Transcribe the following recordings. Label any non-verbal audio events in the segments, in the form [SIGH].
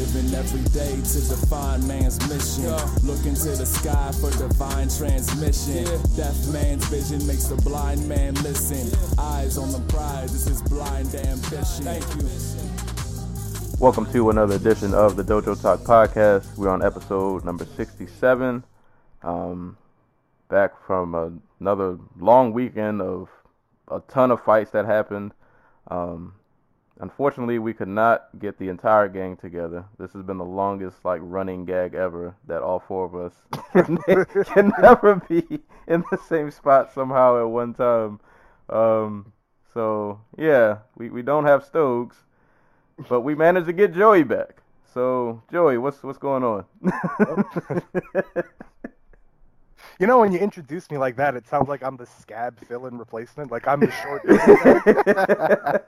Living every day to define man's mission. Look into the sky for divine transmission. Deaf man's vision makes the blind man listen. Eyes on the prize, this is blind ambition. Thank you. Welcome to another edition of the Dojo Talk podcast. We're on episode number 67. Um, back from a, another long weekend of a ton of fights that happened. Um, unfortunately, we could not get the entire gang together. This has been the longest like running gag ever that all four of us [LAUGHS] can [LAUGHS] never be in the same spot somehow at one time. Um, so yeah, we, we don't have Stokes but we managed to get Joey back. So Joey, what's what's going on? [LAUGHS] You know, when you introduce me like that, it sounds like I'm the scab fill-in replacement. Like I'm the short. [LAUGHS]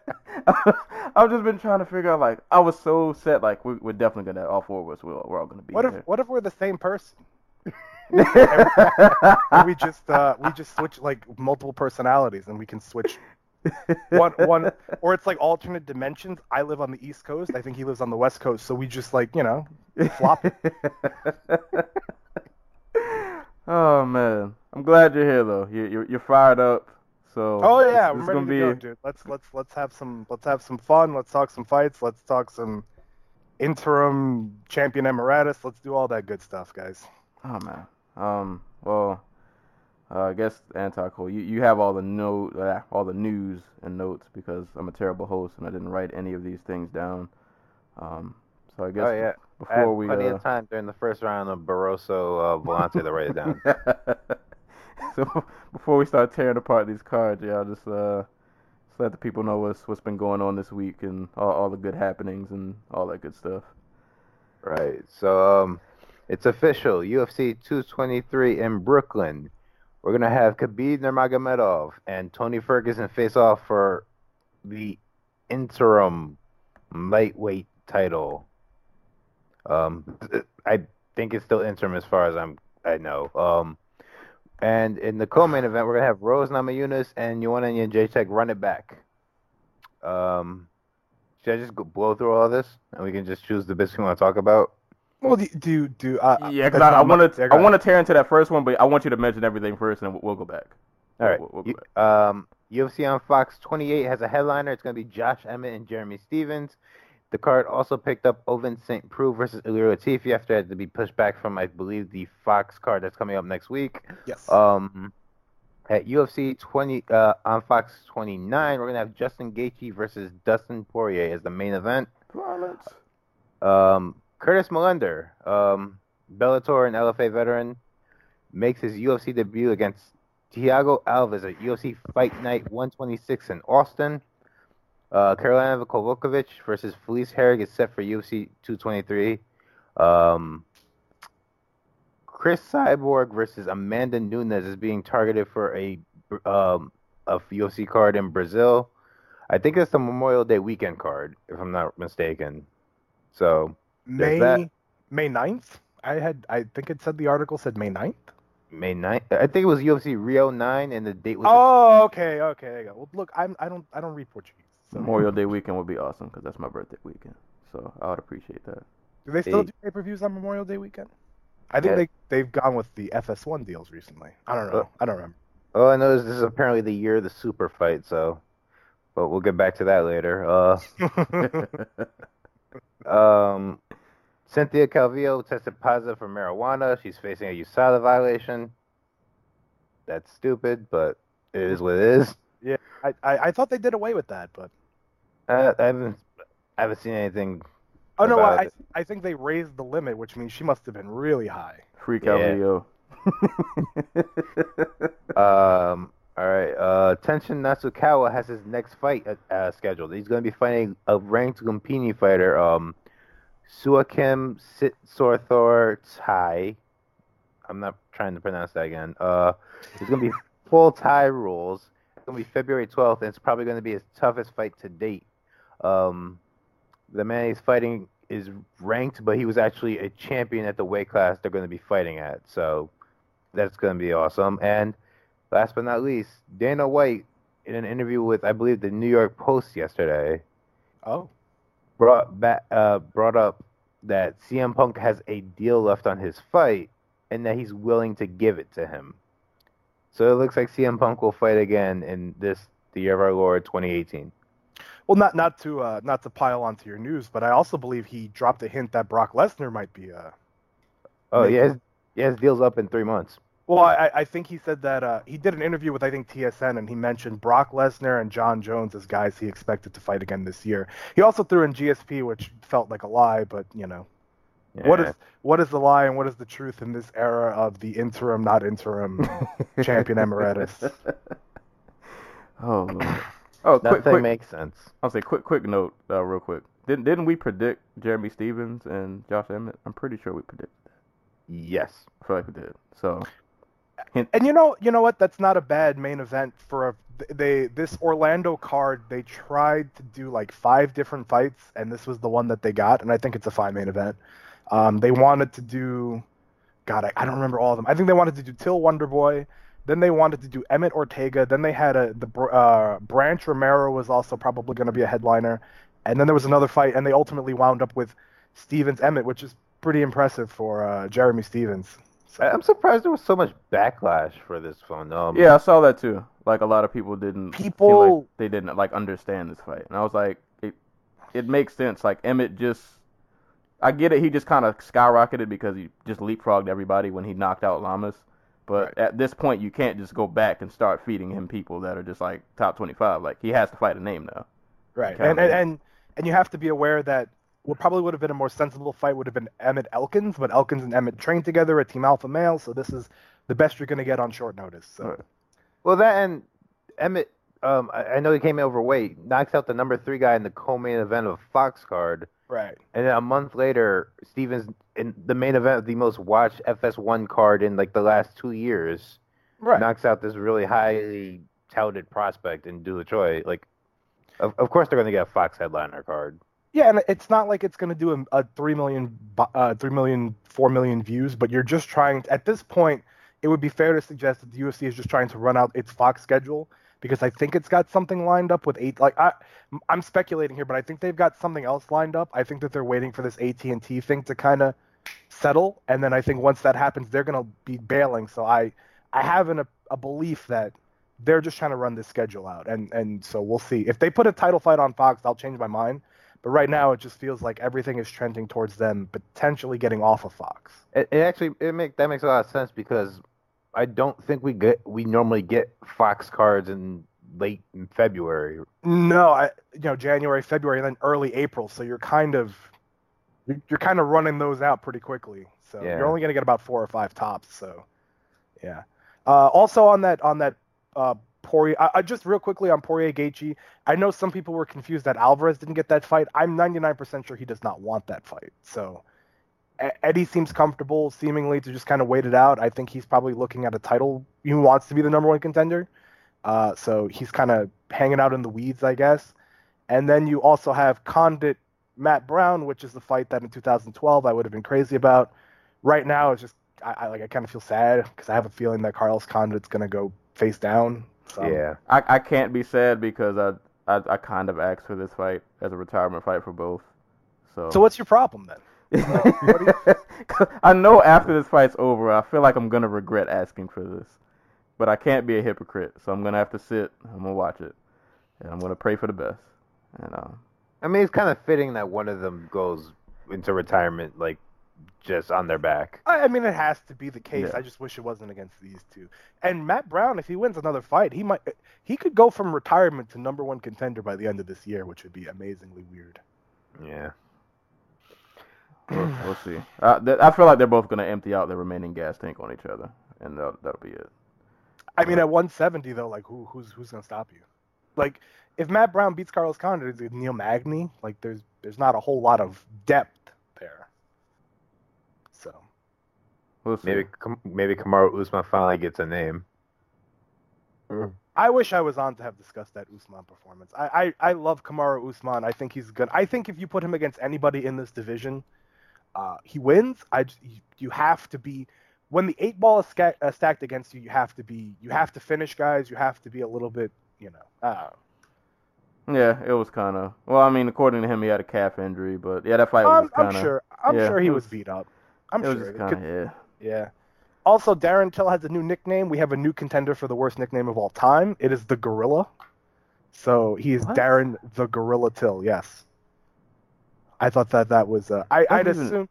[LAUGHS] I've just been trying to figure out. Like, I was so set. Like, we're, we're definitely gonna. All four of us. We're, we're all gonna be what if what if we're the same person? [LAUGHS] we just uh, we just switch like multiple personalities, and we can switch one one, or it's like alternate dimensions. I live on the East Coast. I think he lives on the West Coast. So we just like you know flop. Oh man, I'm glad you're here though. You you're, you're fired up. So Oh yeah, it's, I'm it's ready gonna be go, dude. Let's let's let's have some let's have some fun. Let's talk some fights. Let's talk some interim champion emeritus. Let's do all that good stuff, guys. Oh man. Um. Well, uh, I guess anti Cole, you you have all the note, uh, all the news and notes because I'm a terrible host and I didn't write any of these things down. Um. So I guess Oh yeah, I before had we plenty uh, of time during the first round of Barroso uh, Volante to write it down. [LAUGHS] so before we start tearing apart these cards, yeah, I'll just uh just let the people know what's what's been going on this week and all, all the good happenings and all that good stuff. Right. So um, it's official. UFC 223 in Brooklyn. We're gonna have Khabib Nurmagomedov and Tony Ferguson face off for the interim lightweight title. Um, I think it's still interim as far as I'm I know. Um, and in the co-main event, we're gonna have Rose Namajunas and Joanna Jacek run it back. Um, should I just go blow through all this and we can just choose the bits we want to talk about? Well, do do, do uh, Yeah, because I, I not much- want to I want to tear into that first one, but I want you to mention everything first, and we'll, we'll go back. All right. We'll- we'll go back. um, UFC on Fox 28 has a headliner. It's going to be Josh Emmett and Jeremy Stephens. The card also picked up Ovince St. Preux versus Ilir Latifi after it had to be pushed back from, I believe, the Fox card that's coming up next week. Yes. Um, at UFC 20 uh, on Fox 29, we're going to have Justin Gaethje versus Dustin Poirier as the main event. Violence. Um, Curtis Millender, um, Bellator and LFA veteran, makes his UFC debut against Thiago Alves at UFC Fight Night 126 in Austin. Uh, Karolina Kowalkiewicz versus Felice Herrig is set for UFC 223. Um, Cris Cyborg versus Amanda Nunes is being targeted for a um, a UFC card in Brazil. I think it's the Memorial Day weekend card, if I'm not mistaken. So May that- May 9th. I had I think it said the article said May 9th. May 9th. I think it was UFC Rio 9, and the date was. Oh, okay, okay. There you go. Well, look, I'm I don't I don't read Portuguese. So. Memorial Day weekend would be awesome because that's my birthday weekend. So I would appreciate that. Do they still Hey. do pay per views on Memorial Day weekend? I think Yeah. they they've gone with the FS1 deals recently. I don't know. Uh, I don't remember. Oh, I know this is apparently the year of the super fight, so. But we'll get back to that later. Uh, [LAUGHS] [LAUGHS] um, Cynthia Calvillo tested positive for marijuana. She's facing a USADA violation. That's stupid, but it is what it is. I, I I thought they did away with that, but Uh, I haven't, I haven't seen anything. oh no, About I it. I think they raised the limit, which means she must have been really high. Freak Yeah. out video. [LAUGHS] Um, all right. Uh, Tenshin Nasukawa has his next fight uh, uh, scheduled. He's going to be fighting a ranked Lumpini fighter, um, Suakim Sitsorthor Tai. I'm not trying to pronounce that again. Uh, it's going to be [LAUGHS] full Thai rules, It's gonna be February 12th, and it's probably gonna be his toughest fight to date. Um, the man he's fighting is ranked, but he was actually a champion at the weight class they're gonna be fighting at. So that's gonna be awesome. And last but not least, Dana White in an interview with I believe the New York Post yesterday Oh, brought back uh, brought up that CM Punk has a deal left on his fight and that he's willing to give it to him. So it looks like CM Punk will fight again in this the year of our Lord 2018. Well, not not to uh, not to pile onto your news, but I also believe he dropped a hint that Brock Lesnar might be. Uh, Oh yeah, his, yeah, his deal's up in three months. well, I, I think he said that uh, he did an interview with I think TSN, and he mentioned Brock Lesnar and Jon Jones as guys he expected to fight again this year. He also threw in GSP, which felt like a lie, but you know, what Yeah. is what is the lie and what is the truth in this era of the interim, not interim [LAUGHS] champion emeritus? [LAUGHS] Oh, [COUGHS] Lord. oh, quick, Nothing quick. makes sense. I'll say quick, quick note, uh, real quick. Didn't didn't we predict Jeremy Stephens and Josh Emmett? I'm pretty sure we predicted. that. Yes. I feel like we did. So, And you know, you know what? That's not a bad main event for a. They this Orlando card. They tried to do like five different fights, and this was the one that they got. And I think it's a fine main event. Um, they wanted to do, God, I, I don't remember all of them. I think they wanted to do Till Wonderboy. Then they wanted to do Emmett Ortega. Then they had a the uh, Branch Romero was also probably going to be a headliner. And then there was another fight, and they ultimately wound up with Stephens Emmett, which is pretty impressive for uh, Jeremy Stephens. So- I- I'm surprised there was so much backlash for this phone. Um, yeah, I saw that too. Like a lot of people didn't seem People- like they didn't like understand this fight, and I was like, it it makes sense. Like Emmett just, I get it. He just kind of skyrocketed because he just leapfrogged everybody when he knocked out Lamas. But Right. at this point, you can't just go back and start feeding him people that are just like top 25. Like he has to fight a name now. Right, and, and and and you have to be aware that what probably would have been a more sensible fight would have been Emmett Elkins, but Elkins and Emmett trained together at Team Alpha Male, so this is the best you're going to get on short notice. So Right. Well, that and Emmett, um, I, I know he came in overweight, knocks out the number three guy in the co-main event of Fox card, right, and then a month later, Stephens in the main event of the most watched FS1 card in like the last two years, right, knocks out this really highly touted prospect in Doo Ho Choi. Like, of, of course they're gonna get a Fox headliner card. yeah, and it's not like it's going to do a, a three million, bu- uh, three million, four million views, but you're just trying. At this point, it would be fair to suggest that the UFC is just trying to run out its Fox schedule because I think it's got something lined up with eight. Like I, I'm speculating here, but I think they've got something else lined up. I think that they're waiting for this AT and T thing to kind of settle, and then I think once that happens, they're going to be bailing. So I, I have an, a, a belief that they're just trying to run this schedule out, and and so we'll see. If they put a title fight on Fox, I'll change my mind. But right now, it just feels like everything is trending towards them potentially getting off of Fox. It, it actually it make that makes a lot of sense because I don't think we get we normally get Fox cards in late in February. No, I you know January, February, and then early April. So you're kind of you're, you're kind of running those out pretty quickly. So Yeah. you're only going to get about four or five tops. So yeah. Uh, also on that on that uh, Poirier, I, I just real quickly on Poirier Gaethje. I know some people were confused that Alvarez didn't get that fight. I'm 99% sure he does not want that fight. So Eddie seems comfortable, seemingly to just kind of wait it out. I think he's probably looking at a title. He wants to be the number one contender. Uh, so he's kind of hanging out in the weeds, I guess. And then you also have Condit Matt Brown, which is the fight that in 2012 I would have been crazy about. Right now, it's just I, I like I kind of feel sad because I have a feeling that Carlos Condit's gonna go face down. So, yeah. I, I can't be sad because I, I I kind of asked for this fight as a retirement fight for both. So, So what's your problem then? [LAUGHS] I know after this fight's over, I feel like I'm gonna regret asking for this, but I can't be a hypocrite. So I'm gonna have to sit. I'm gonna watch it, and I'm gonna pray for the best. And uh, I mean, it's kind of fitting that one of them goes into retirement like just on their back. I, I mean, it has to be the case. Yeah. I just wish it wasn't against these two. And Matt Brown, if he wins another fight, he might he could go from retirement to number one contender by the end of this year, which would be amazingly weird. Yeah. We'll, we'll see. Uh, th- I feel like they're both gonna empty out their remaining gas tank on each other, and that'll, that'll be it. I mean, at 170 though, like who who's who's gonna stop you? Like if Matt Brown beats Carlos Condit, it's Neil Magny. Like there's there's not a whole lot of depth there. So We'll see. Maybe Kam- maybe Kamaru Usman finally gets a name. I wish I was on to have discussed that Usman performance. I, I, I love Kamaru Usman. I think he's good. I think if you put him against anybody in this division, uh, he wins. I you, have to be when the eight ball is sca- uh, stacked against you. You have to be you have to finish guys. You have to be a little bit you know. Uh, Yeah, it was kind of. Well, I mean, according to him, he had a calf injury, but yeah, that fight was I'm, kind I'm sure. I'm yeah, sure he was, was- beat up. I'm it was sure. just it kind of could- yeah. Yeah. Also, Darren Till has a new nickname. We have a new contender for the worst nickname of all time. It is the Gorilla. So he is What? Darren the Gorilla Till. Yes. I thought that that was. Uh, I I'd even- assume.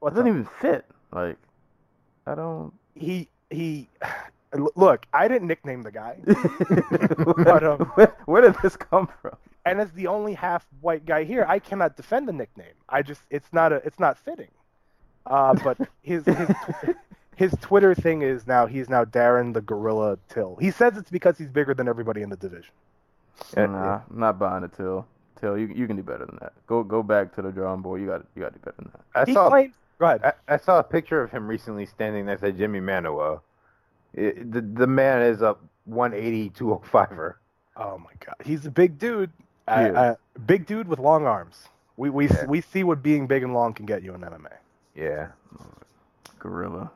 What's doesn't even fit. Like, I don't. he he. [SIGHS] Look, I didn't nickname the guy, [LAUGHS] But, um, [LAUGHS] where, where did this come from? and as the only half white guy here, I cannot defend the nickname. I just it's not a it's not fitting. Uh, but his his [LAUGHS] his Twitter thing is now he's now Darren the Gorilla Till. He says it's because he's bigger than everybody in the division. Yeah, nah, I'm not buying it, Till. Till, you you can do better than that. Go go back to the drawing board. You got you got to do better than that. I he saw claims. Go ahead. I, I saw a picture of him recently standing next to Jimmy Manuwa. It, the the man is a 180 205er. Oh my god, he's a big dude. Uh, big dude with long arms. We we Yeah. we see what being big and long can get you in MMA. Yeah. Gorilla.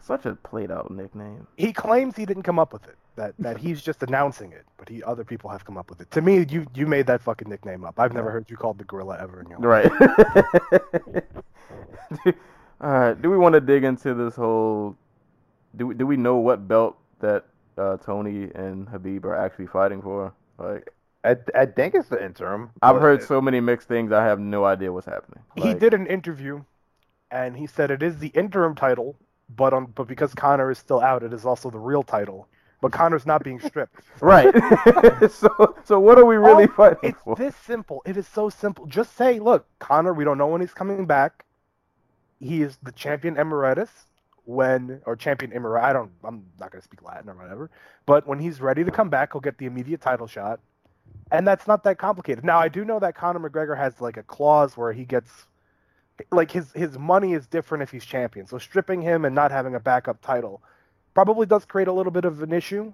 Such a played out nickname. He claims he didn't come up with it. That that he's just announcing it, but he other people have come up with it. To me, you you made that fucking nickname up. I've never heard you called the gorilla ever in your life. Right. All right. [LAUGHS] Do we want to dig into this whole? Do we, do we know what belt that uh, Tony and Khabib are actually fighting for? Like, I, I think it's the interim. I've but- heard so many mixed things. I have no idea what's happening. He did an interview, and he said it is the interim title, but on but because Conor is still out, it is also the real title. But Conor's not being stripped. [LAUGHS] Right. [LAUGHS] so so what are we really Oh, fighting It's for? this simple. It is so simple. Just say, look, Conor, we don't know when he's coming back. He is the champion emeritus when or champion emerit. I don't. I'm not gonna speak Latin or whatever. But when he's ready to come back, he'll get the immediate title shot, and that's not that complicated. Now I do know that Conor McGregor has like a clause where he gets like his his money is different if he's champion. So stripping him and not having a backup title probably does create a little bit of an issue.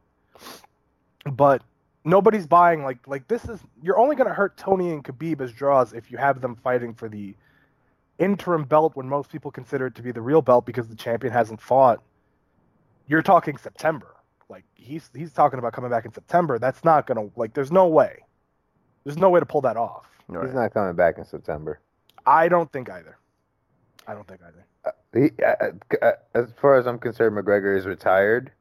But nobody's buying like like this is you're only going to hurt Tony and Khabib as draws if you have them fighting for the interim belt when most people consider it to be the real belt because the champion hasn't fought. You're talking September. Like he's he's talking about coming back in September. That's not going to like there's no way. There's no way to pull that off. Right. He's not coming back in September. I don't think either. I don't think either. He, uh, uh, as far as I'm concerned, McGregor is retired,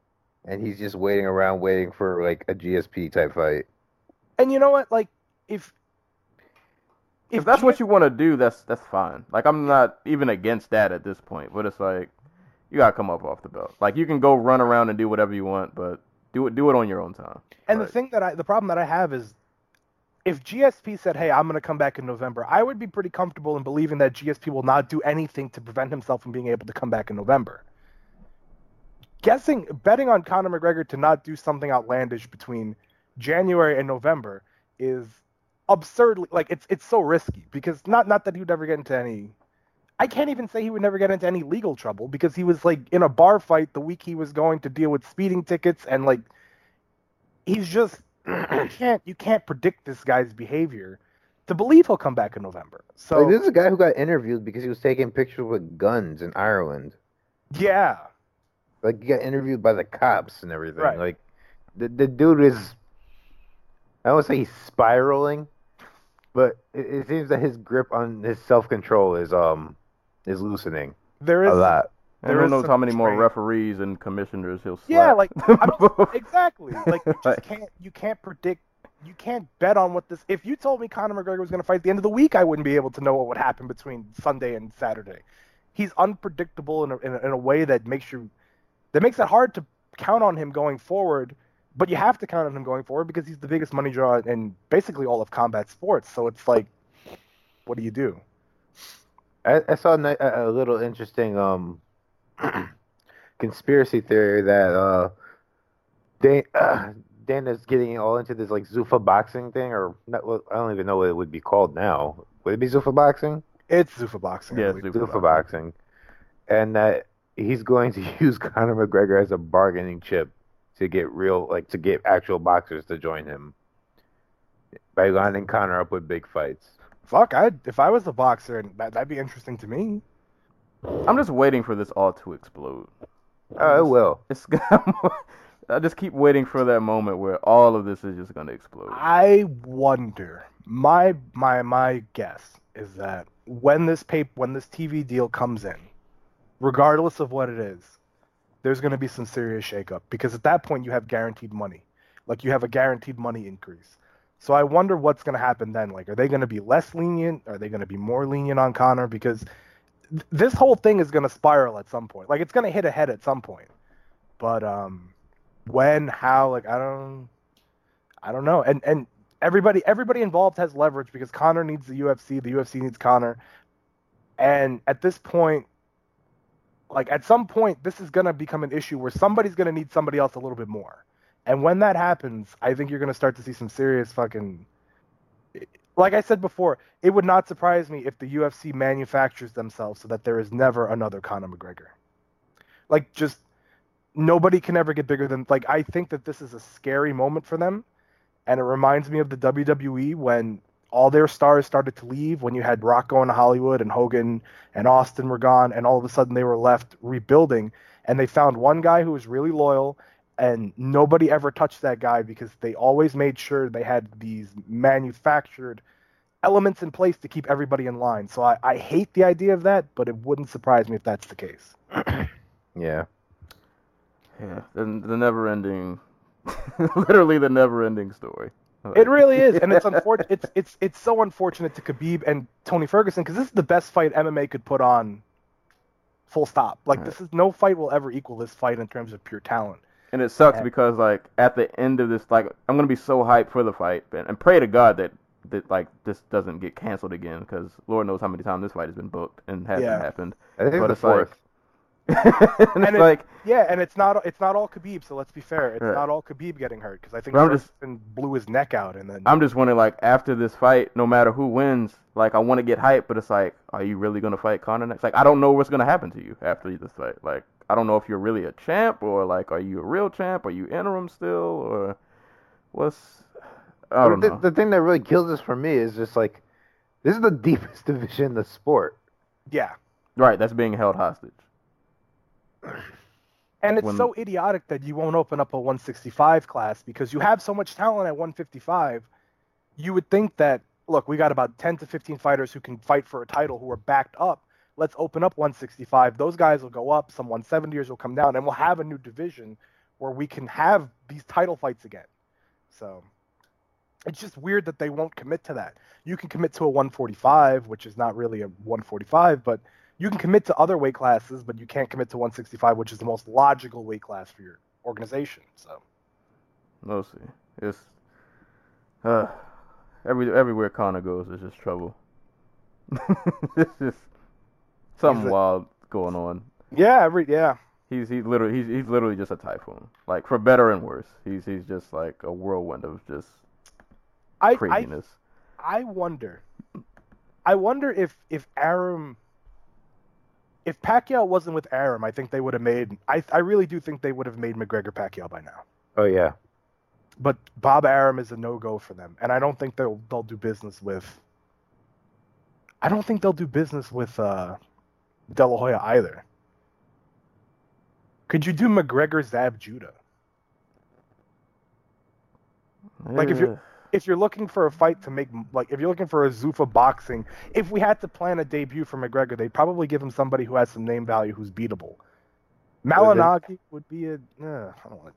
and he's just waiting around, waiting for like a GSP type fight. And you know what? Like if if that's what you want to do, that's that's fine. Like I'm not even against that at this point, but it's like you gotta come up off the belt. Like you can go run around and do whatever you want, but do it do it on your own time. And Right. the thing that I, the problem that I have is, if GSP said, "Hey, I'm going to come back in November," I would be pretty comfortable in believing that GSP will not do anything to prevent himself from being able to come back in November. Guessing, betting on Conor McGregor to not do something outlandish between January and November is absurdly like it's it's so risky because not not that he would ever get into any. I can't even say he would never get into any legal trouble because he was like in a bar fight the week he was going to deal with speeding tickets and like he's just you can't you can't predict this guy's behavior to believe he'll come back in November. So like, this is a guy who got interviewed because he was taking pictures with guns in Ireland. yeah, Like, he got interviewed by the cops and everything. Right. Like, the the dude is. I don't say he's spiraling, but it, it seems that his grip on his self control is um is loosening There is a lot. And There who is knows some how many more restraint. referees and commissioners he'll slap. Yeah, like I'm just, [LAUGHS] exactly. Like you just can't you can't predict you can't bet on what this if you told me Conor McGregor was going to fight at the end of the week I wouldn't be able to know what would happen between Sunday and Saturday. He's unpredictable in a, in a, in a way that makes you that makes it hard to count on him going forward, but you have to count on him going forward because he's the biggest money draw in basically all of combat sports. So it's like what do you do? I, I saw a, a a little interesting um [CLEARS THROAT] conspiracy theory that uh, Dan, uh Dana's getting all into this like Zuffa boxing thing, or not, well, I don't even know what it would be called now. Would it be Zuffa boxing? It's Zuffa boxing. Yeah, believe. Zuffa Zuffa boxing, and that he's going to [LAUGHS] use Conor McGregor as a bargaining chip to get real, like to get actual boxers to join him by lining Conor up with big fights. Fuck, I if I was a boxer, that, that'd be interesting to me. I'm just waiting for this all to explode. Oh, it will. It's [LAUGHS] I just keep waiting for that moment where all of this is just gonna explode. I wonder. My my my guess is that when this paper when this TV deal comes in, regardless of what it is, there's going to be some serious shakeup because at that point you have guaranteed money, like you have a guaranteed money increase. So I wonder what's going to happen then. Like, are they going to be less lenient? Are they going to be more lenient on Conor? Because this whole thing is going to spiral at some point. Like, it's going to hit a head at some point. But um, when, how, like, I don't, I don't know. And and everybody everybody involved has leverage because Conor needs the UFC, the UFC needs Conor. And at this point, like at some point, this is gonna become an issue where somebody's gonna need somebody else a little bit more. And when that happens, I think you're gonna start to see some serious fucking. Like I said before, it would not surprise me if the UFC manufactures themselves so that there is never another Conor McGregor. Like just nobody can ever get bigger than like I think that this is a scary moment for them and it reminds me of the WWE when all their stars started to leave when you had Rock going to Hollywood and Hogan and Austin were gone and all of a sudden they were left rebuilding and they found one guy who was really loyal and nobody ever touched that guy because they always made sure they had these manufactured elements in place to keep everybody in line. So I, I hate the idea of that, but it wouldn't surprise me if that's the case. [CLEARS THROAT] Yeah. Yeah, the, the never-ending, [LAUGHS] literally the never-ending story. It really is, and it's [LAUGHS] unfortunate. It's it's it's so unfortunate to Khabib and Tony Ferguson because this is the best fight MMA could put on. Full stop. Like this is no fight will ever equal this fight in terms of pure talent. And it sucks Yeah. because like at the end of this, like I'm gonna be so hyped for the fight, and, and pray to God that that like this doesn't get canceled again, because Lord knows how many times this fight has been booked and hasn't Yeah. happened. I think But the it's like- fourth. [LAUGHS] and And it's like Yeah, and it's not it's not all Khabib. So let's be fair. It's Right. not all Khabib getting hurt because I think But I'm just- Ferguson blew his neck out and then I'm just wondering, like after this fight, no matter who wins, like I want to get hyped, but it's like, are you really gonna fight Conor next? Like I don't know what's gonna happen to you after this fight. Like I don't know if you're really a champ or like are you a real champ? Are you interim still or what's? I don't the, know. the thing that really kills this for me is just like, this is the [LAUGHS] deepest division in the sport. yeah. Right, that's being held hostage. And it's When- so idiotic that you won't open up a 165 class because you have so much talent at 155. You would think that, look, we got about 10 to 15 fighters who can fight for a title who are backed up. Let's open up 165. Those guys will go up. Some 170ers will come down, and we'll have a new division where we can have these title fights again. So it's just weird that they won't commit to that. You can commit to a 145, which is not really a 145, but you can commit to other weight classes, but you can't commit to 165, which is the most logical weight class for your organization. So We'll see. It's uh, every everywhere Conor goes is just trouble. [LAUGHS] it's just something a- wild going on. yeah, every yeah, He's he's literally he's he's literally just a typhoon. Like for better and worse. He's he's just like a whirlwind of just I I, craziness. I wonder, I wonder if if Arum, if Pacquiao wasn't with Arum, I think they would have made. I I really do think they would have made McGregor Pacquiao by now. Oh yeah. But Bob Arum is a no go for them, and I don't think they'll they'll do business with. I don't think they'll do business with uh, De La Hoya either. Could you do McGregor Zab Judah? like, if you're- Ugh. If you're looking for a fight to make like if you're looking for a Zuffa boxing, if we had to plan a debut for McGregor, they'd probably give him somebody who has some name value who's beatable. Malignaggi would be a. Uh, I don't want.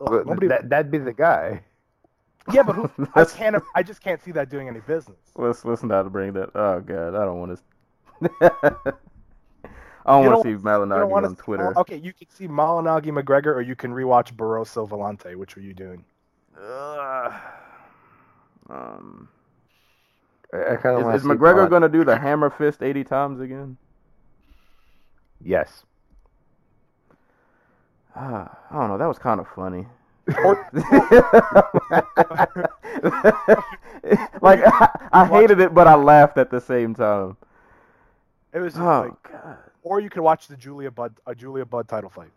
Ugh, nobody, that, that'd be the guy. yeah, but who, [LAUGHS] I can't. I just can't see that doing any business. Let's let's not bring that. Oh god, I don't want to. [LAUGHS] I don't want to see Malignaggi on see Twitter. Okay, you can see Malignaggi McGregor, or you can rewatch Barroso Volante. Which are you doing? Ugh. Um, I, I kind of is, is McGregor gonna do the hammer fist eighty times again? Yes. Ah, [SIGHS] I don't know. That was kind of funny. [LAUGHS] Like [LAUGHS] I, I hated it, but I laughed at the same time. It was Oh like, god. or you could watch the Julia Budd, a Julia Budd title fight.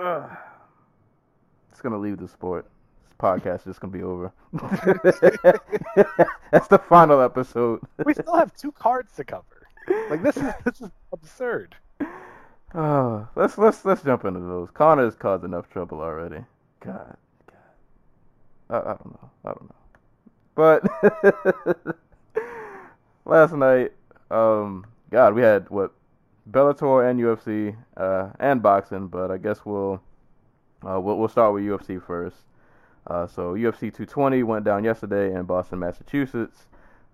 Ugh. just gonna leave the sport. Podcast is just gonna be over. [LAUGHS] That's the final episode. We still have two cards to cover. Like this is this is absurd. Oh, let's let's let's jump into those. Conor has caused enough trouble already. God, God. I, I don't know. I don't know. But [LAUGHS] last night, um, God, we had what Bellator and UFC uh, and boxing, but I guess we'll uh, we'll we'll start with UFC first. Uh, so UFC 220 went down yesterday in Boston, Massachusetts,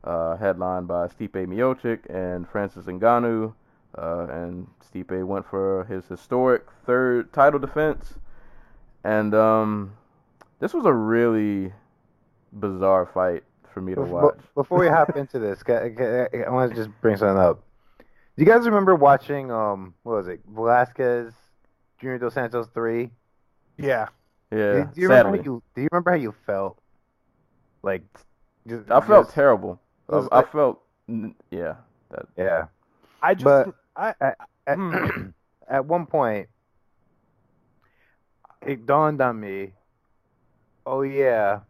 uh, headlined by Stipe Miocic and Francis Ngannou, uh, and Stipe went for his historic third title defense, and um, this was a really bizarre fight for me to watch. before we hop into this, ca- ca- I want to just bring something up. Do you guys remember watching um what was it Velasquez Junior Dos Santos three? Yeah. Yeah, do, do you remember how you do you remember how you felt? Like, just, I felt just- terrible. it was I, I felt, yeah, that, yeah. I just But- I At, Hmm. [CLEARS THROAT] [CLEARS THROAT] at one point, it dawned on me. Oh yeah,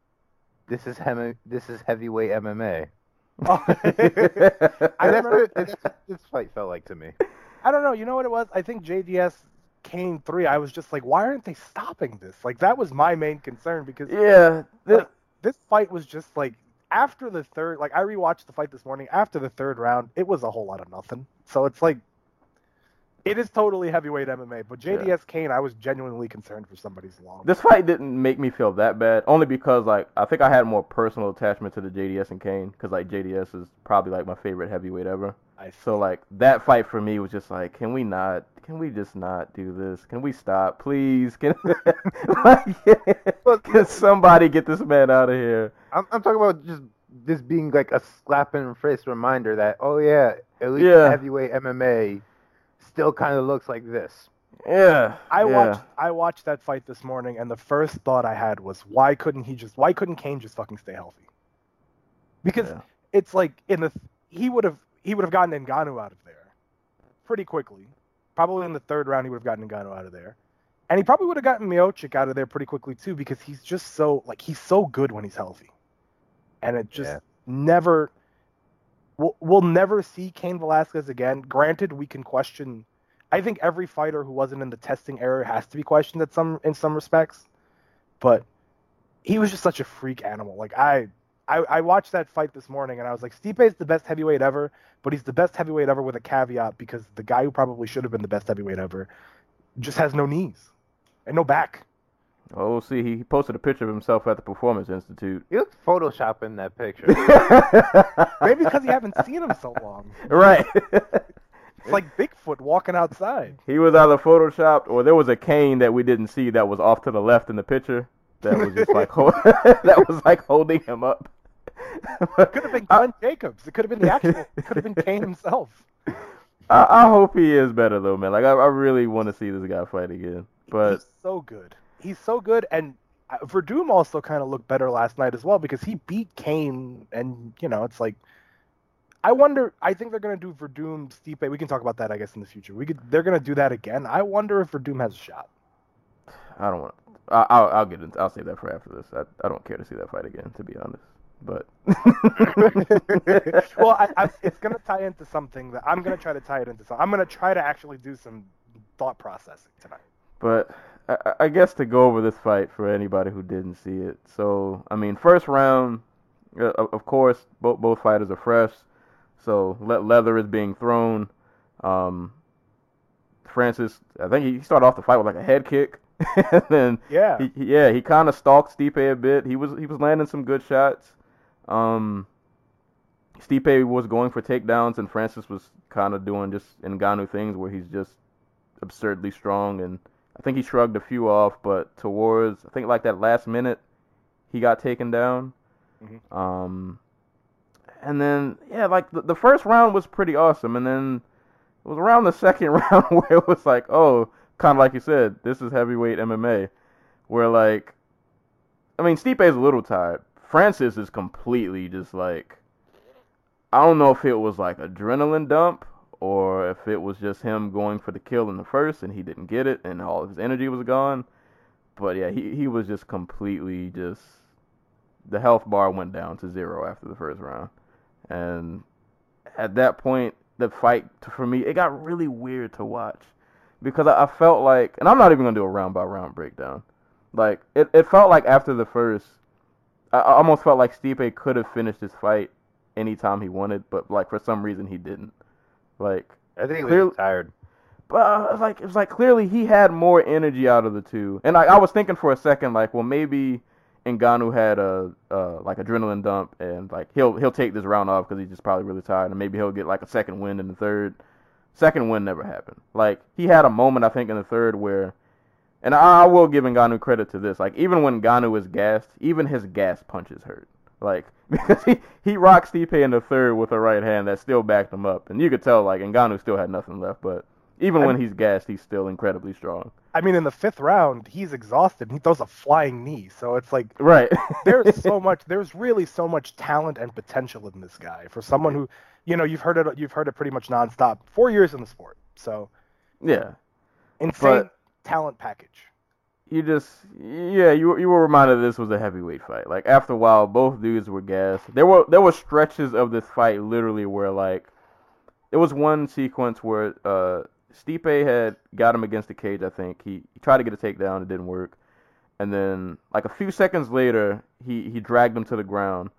this is hem- this is heavyweight MMA. Oh. [LAUGHS] [LAUGHS] I That's remember what, that's what this fight felt like to me. I don't know. You know what it was? I think JDS Cain three. I was just like, why aren't they stopping this? Like that was my main concern because yeah, th- like, this fight was just like after the third. Like I rewatched the fight this morning. After the third round, it was a whole lot of nothing. So it's like. It is totally heavyweight MMA, but JDS Cain, I was genuinely concerned for somebody's long. this fight didn't make me feel that bad, only because like I think I had more personal attachment to the JDS and Cain, because like JDS is probably like my favorite heavyweight ever. I So like that fight for me was just like, can we not? Can we just not do this? Can we stop, please? Can [LAUGHS] like, can somebody get this man out of here? I'm, I'm talking about just this being like a slap in the face reminder that oh yeah, elite Yeah. heavyweight MMA still kind of looks like this. Yeah, I yeah. watched I watched that fight this morning, and the first thought I had was, why couldn't he just? Why couldn't Cain just fucking stay healthy? Because Yeah. it's like in the he would have he would have gotten Ngannou out of there pretty quickly. Probably in the third round, he would have gotten Ngannou out of there, and he probably would have gotten Miocic out of there pretty quickly too, because he's just so like he's so good when he's healthy, and it just Yeah. never. We'll, we'll never see Cain Velasquez again. Granted, we can question. I think every fighter who wasn't in the testing era has to be questioned at some in some respects, but he was just such a freak animal. Like I, I, I watched that fight this morning and I was like, Stipe is the best heavyweight ever, but he's the best heavyweight ever with a caveat because the guy who probably should have been the best heavyweight ever just has no knees and no back. Oh, see, he posted a picture of himself at the Performance Institute. You look photoshopping that picture. [LAUGHS] Maybe because you haven't seen him so long. right. [LAUGHS] It's like Bigfoot walking outside. he was either photoshopped or there was a cane that we didn't see that was off to the left in the picture that was just like [LAUGHS] that was like holding him up. [LAUGHS] It could have been Glenn Jacobs. It could have been the actual. It could have been Kane [LAUGHS] himself. I, I hope he is better though, man. Like I, I really want to see this guy fight again. But he's so good. He's so good, and uh, Werdum also kind of looked better last night as well because he beat Cain, and you know it's like. I wonder. I think they're gonna do Werdum Stipe. We can talk about that, I guess, in the future. We could. They're gonna do that again. I wonder if Werdum has a shot. I don't want. I'll I'll get into. I'll save that for after this. I I don't care to see that fight again, to be honest. But [LAUGHS] well, I, I, it's gonna tie into something that I'm gonna try to tie it into. Something. I'm gonna try to actually do some thought processing tonight. But I, I- guess to go over this fight for anybody who didn't see it. So I mean, first round, uh, of course, both both fighters are fresh. So le- leather is being thrown. Um, Francis, I think he started off the fight with like a head kick, [LAUGHS] and then Yeah. he, he- yeah, he kind of stalked Stipe a bit. He was he was landing some good shots. Um, Stipe was going for takedowns, and Francis was kind of doing just Ngannou things where he's just absurdly strong. And I think he shrugged a few off, but towards I think like that last minute, he got taken down. Mhm. Um, and then yeah, like the, the first round was pretty awesome, and then it was around the [LAUGHS] second [LAUGHS] round where it was like, oh, kind of like you said, this is heavyweight MMA, where like, I mean, Stipe is a little tired. Francis is completely just like, I don't know if it was like adrenaline dump or if it was just him going for the kill in the first and he didn't get it and all his energy was gone. but yeah, he he was just completely just the health bar went down to zero after the first round, and at that point, the fight for me it got really weird to watch because I, I felt like, and I'm not even gonna do a round by round breakdown. Like it, it felt like after the first, I, almost felt like Stipe could have finished his fight anytime he wanted, but like for some reason he didn't. Like I think he was Clearly- tired. but uh, like it was like clearly he had more energy out of the two, and I, I was thinking for a second like, well maybe Ngannou had a uh, like adrenaline dump, and like he'll he'll take this round off because he's just probably really tired, and maybe he'll get like a second win in the third. Second win never happened. Like he had a moment I think in the third where, and I, I will give Ngannou credit to this. Like even when Ngannou is gassed, even his gas punches hurt. Like [LAUGHS] because he he rocked Stipe in the third with a right hand that still backed him up, and you could tell like Ngannou still had nothing left, but. Even I when he's gassed, he's still incredibly strong. I mean, in the fifth round, he's exhausted. and He throws a flying knee, so it's like Right. [LAUGHS] there's [LAUGHS] so much. There's really so much talent and potential in this guy for someone who, you know, you've heard it. You've heard it pretty much nonstop. Four years in the sport, so yeah. insane But- talent package. You just yeah, you you were reminded this was a heavyweight fight. Like after a while, both dudes were gassed. There were there were stretches of this fight literally where like there was one sequence where uh Stipe had got him against the cage, I think. He, he tried to get a takedown, it didn't work. And then like a few seconds later, he he dragged him to the ground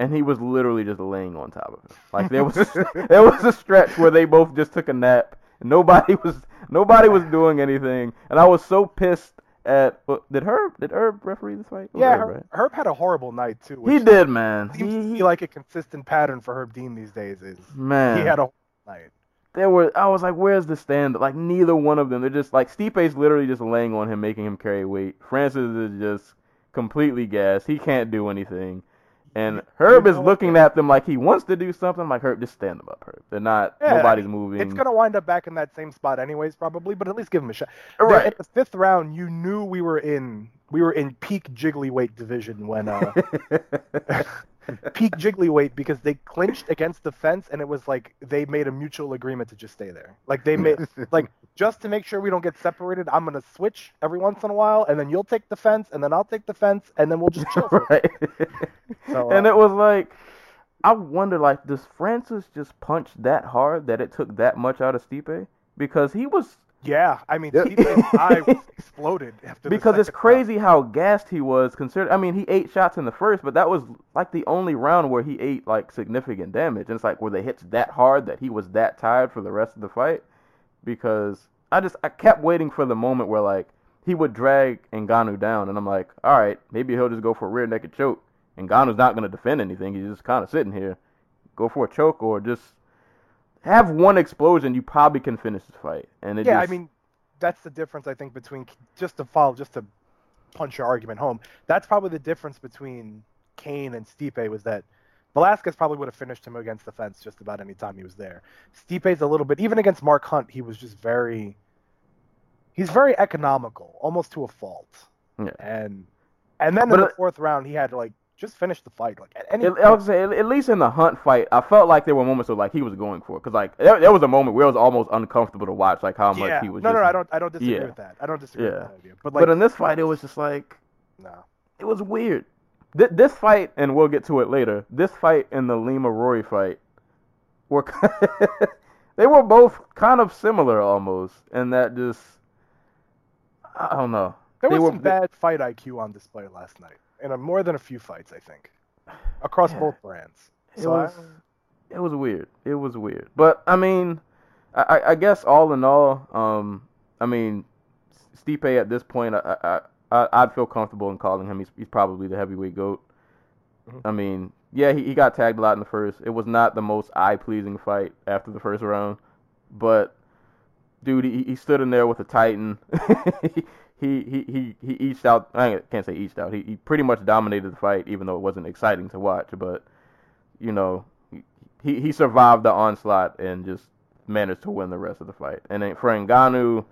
and he was literally just laying on top of him. Like there was [LAUGHS] there was a stretch where they both just took a nap. Nobody [LAUGHS] was nobody was doing anything, and I was so pissed at. What, did Herb did Herb referee this fight? Yeah, Herb, Herb, right? Herb had a horrible night too. He did, man. Seems to He, be like a consistent pattern for Herb Dean these days. Is man, he had a horrible night. there were. I was like, "Where's the stand?" Like neither one of them. They're just like Stipe's literally just laying on him, making him carry weight. Francis is just completely gassed. He can't do anything. And Herb is know- looking at them like he wants to do something. Like Herb, just stand them up, Herb. They're not. Yeah, nobody's moving. It's gonna wind up back in that same spot anyways, probably. But at least give him a shot. Right. At the fifth round, you knew we were in we were in peak jiggly weight division when uh [LAUGHS] peak jiggly weight because they clinched against the fence and it was like they made a mutual agreement to just stay there. Like they made [LAUGHS] like just to make sure we don't get separated, I'm gonna switch every once in a while and then you'll take the fence and then I'll take the fence and then we'll just chill. right. So, [LAUGHS] and uh, it was like, I wonder, like, does Francis just punch that hard that it took that much out of Stipe? Because he was, yeah, I mean, Yeah. Stipe's eye was exploded after the because it's second round. crazy how gassed he was. Considered, I mean, he ate shots in the first, but that was like the only round where he ate like significant damage. And it's like, were the hits that hard that he was that tired for the rest of the fight? Because I just, I kept waiting for the moment where like he would drag Ngannou down, and I'm like, all right, maybe he'll just go for a rear naked choke. and Ngannou's not going to defend anything. He's just kind of sitting here. Go for a choke or just have one explosion. You probably can finish this fight. And it yeah, just, I mean, that's the difference I think between just to follow, just to punch your argument home. That's probably the difference between Cain and Stipe was that Velasquez probably would have finished him against the fence just about any time he was there. Stipe's a little bit, even against Mark Hunt, he was just very, he's very economical, almost to a fault. Yeah. And and then But in the uh, fourth round, he had like just finish the fight. Like at any It, I would say, at least in the Hunt fight, I felt like there were moments of like he was going for it, because like there, there was a moment where it was almost uncomfortable to watch, like how much yeah. he was. no, just, no, no, I don't, I don't disagree Yeah. with that. I don't disagree Yeah. with that idea. But like, But in this fight, it was just like no. it was weird. Th- this fight, and we'll get to it later. This fight and the Lima Rory fight were [LAUGHS] they were both kind of similar almost, and that just I don't know. There They was were- some bad fight IQ on display last night, in a, more than a few fights, I think, across Yeah. both brands. It So I- was it was weird. It was weird. But I mean, I, I- I guess all in all, um, I mean, Stipe at this point, I, I, I I'd feel comfortable in calling him. He's he's probably the heavyweight goat. Mhm. I mean, yeah, he, he got tagged a lot in the first. It was not the most eye pleasing fight after the first round, but dude, he, he stood in there with a titan. [LAUGHS] he, he he he he eached out. I can't say eached out. He he pretty much dominated the fight, even though it wasn't exciting to watch. But you know, he he survived the onslaught and just managed to win the rest of the fight. And then for Ngannou,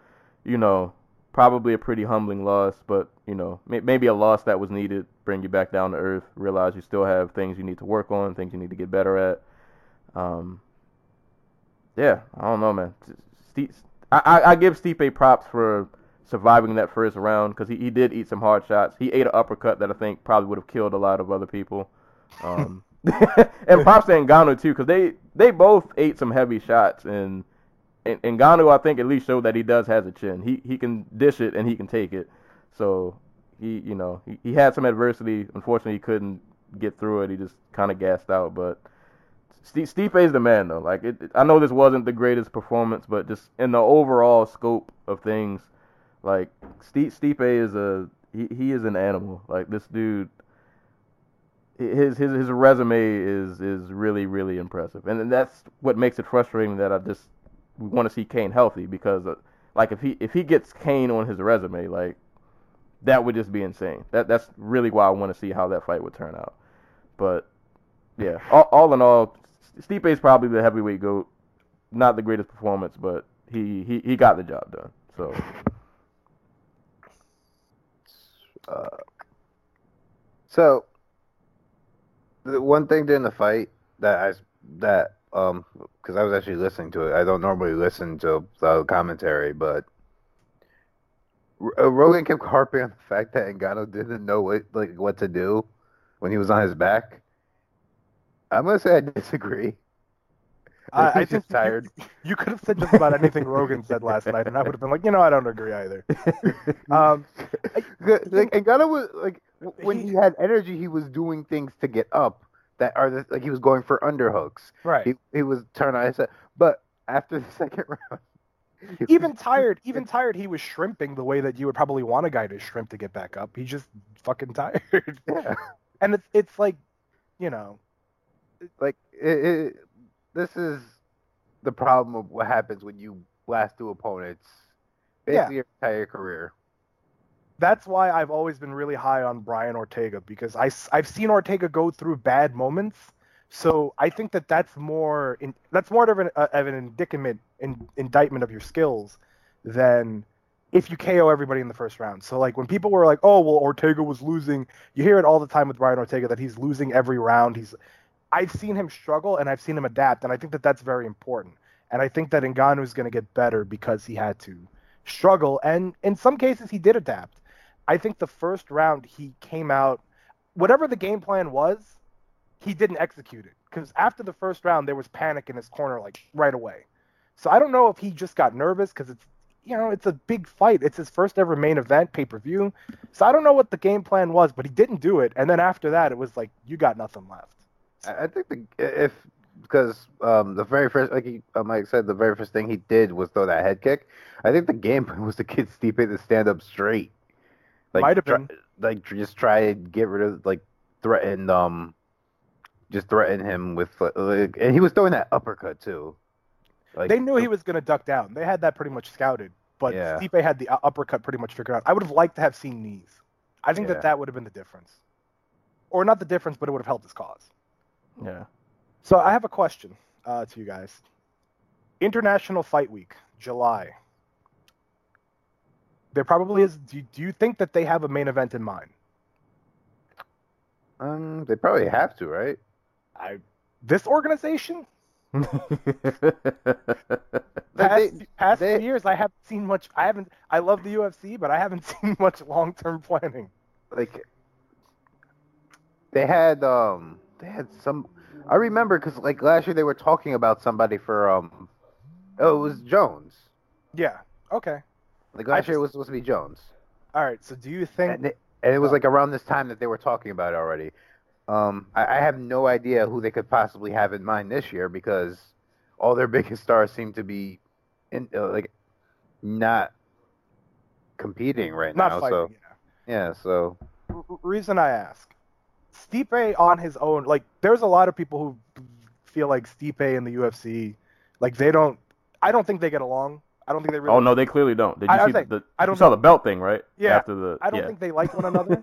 you know, probably a pretty humbling loss, but you know, may, maybe a loss that was needed, bring you back down to earth, realize you still have things you need to work on, things you need to get better at. Um, yeah, I don't know, man. Steve, I, I I give Stipe props for surviving that first round because he, he did eat some hard shots. He ate an uppercut that I think probably would have killed a lot of other people. Um, [LAUGHS] and props to Ngannou too because they they both ate some heavy shots and. And and Ngannou, I think, at least showed that he does has a chin. He he can dish it and he can take it. So he, you know, he, he had some adversity. Unfortunately, he couldn't get through it. He just kind of gassed out. But St- Stipe is the man, though. Like, it, I know this wasn't the greatest performance, but just in the overall scope of things, like Stipe, Stipe is a he, he is an animal. Like this dude, his his his resume is is really really impressive, and that's what makes it frustrating that I just want to see Cain healthy because, uh, like, if he if he gets Cain on his resume, like that would just be insane. That that's really why I want to see how that fight would turn out. But yeah, [LAUGHS] all, all in all, Stipe is probably the heavyweight goat. Not the greatest performance, but he, he, he got the job done. So Uh, so the one thing during the fight that I that um because I was actually listening to it. I don't normally listen to the commentary, but R- uh, Rogan kept harping on the fact that Ngannou didn't know what like what to do when he was on his back. I'm gonna say I disagree. I, [LAUGHS] I just tired. You, could have said just about anything Rogan said last night, and I would have been like, you know, I don't agree either. [LAUGHS] Um, like Ngannou was like when he had energy, he was doing things to get up that are the, like he was going for underhooks. right. He he was turning his head, but after the [LAUGHS] second round, even tired, even tired, he was shrimping the way that you would probably want a guy to shrimp to get back up. He's just fucking tired, yeah, and it's it's like, you know, like it, it, this is the problem of what happens when you blast through opponents basically your entire career. that's why I've always been really high on Brian Ortega because I have seen Ortega go through bad moments. So I think that that's more in, that's more of an, uh, of an indictment in, indictment of your skills than if you KO everybody in the first round. So like when people were like, "Oh, well Ortega was losing," you hear it all the time with Brian Ortega that he's losing every round. He's I've seen him struggle and I've seen him adapt, and I think that that's very important. And I think that Ngannou is going to get better because he had to struggle, and in some cases he did adapt. I think the first round he came out, whatever the game plan was, he didn't execute it because after the first round there was panic in his corner like right away. So I don't know if he just got nervous because it's you know it's a big fight. It's his first ever main event pay per view. So I don't know what the game plan was, but he didn't do it. And then after that, it was like you got nothing left. I think the if because um, the very first, like he, uh, Mike said, the very first thing he did was throw that head kick. I think the game plan [LAUGHS] was to get Stipe to stand up straight. Like, Might have try- been. like just try and get rid of like threaten um, just threaten him with uh, like, and he was throwing that uppercut too. Like they knew he was going to duck down. They had that pretty much scouted. But Yeah. Stipe had the uppercut pretty much figured out. I would have liked to have seen knees. I think Yeah. that that would have been the difference, or not the difference, but it would have helped his cause. Yeah. So I have a question uh, to you guys. International Fight Week, July. There probably is. Do you, do you think that they have a main event in mind? Um, they probably have to, right? I this organization [LAUGHS] past, they- past they- few years I haven't seen much. I haven't. I love the UFC, but I haven't [LAUGHS] seen much long term planning. like they had um they had some I remember because like last year they were talking about somebody for um oh it was Jones Yeah. Okay. like last year it was supposed to be Jones All right. So do you think? and it, and it was like around this time that they were talking about it already um I, I have no idea who they could possibly have in mind this year because all their [LAUGHS] biggest stars seem to be in uh, like not competing right not now fighting. so yeah. yeah so reason I ask, Stipe on his own, like there's a lot of people who feel like Stipe and the UFC, like they don't. I don't think they get along. I don't think they really. Oh no, they clearly don't. Did you I- I see think- the? I don't you saw the belt thing, right? Yeah, After the. I don't yeah. think they like one [LAUGHS] another.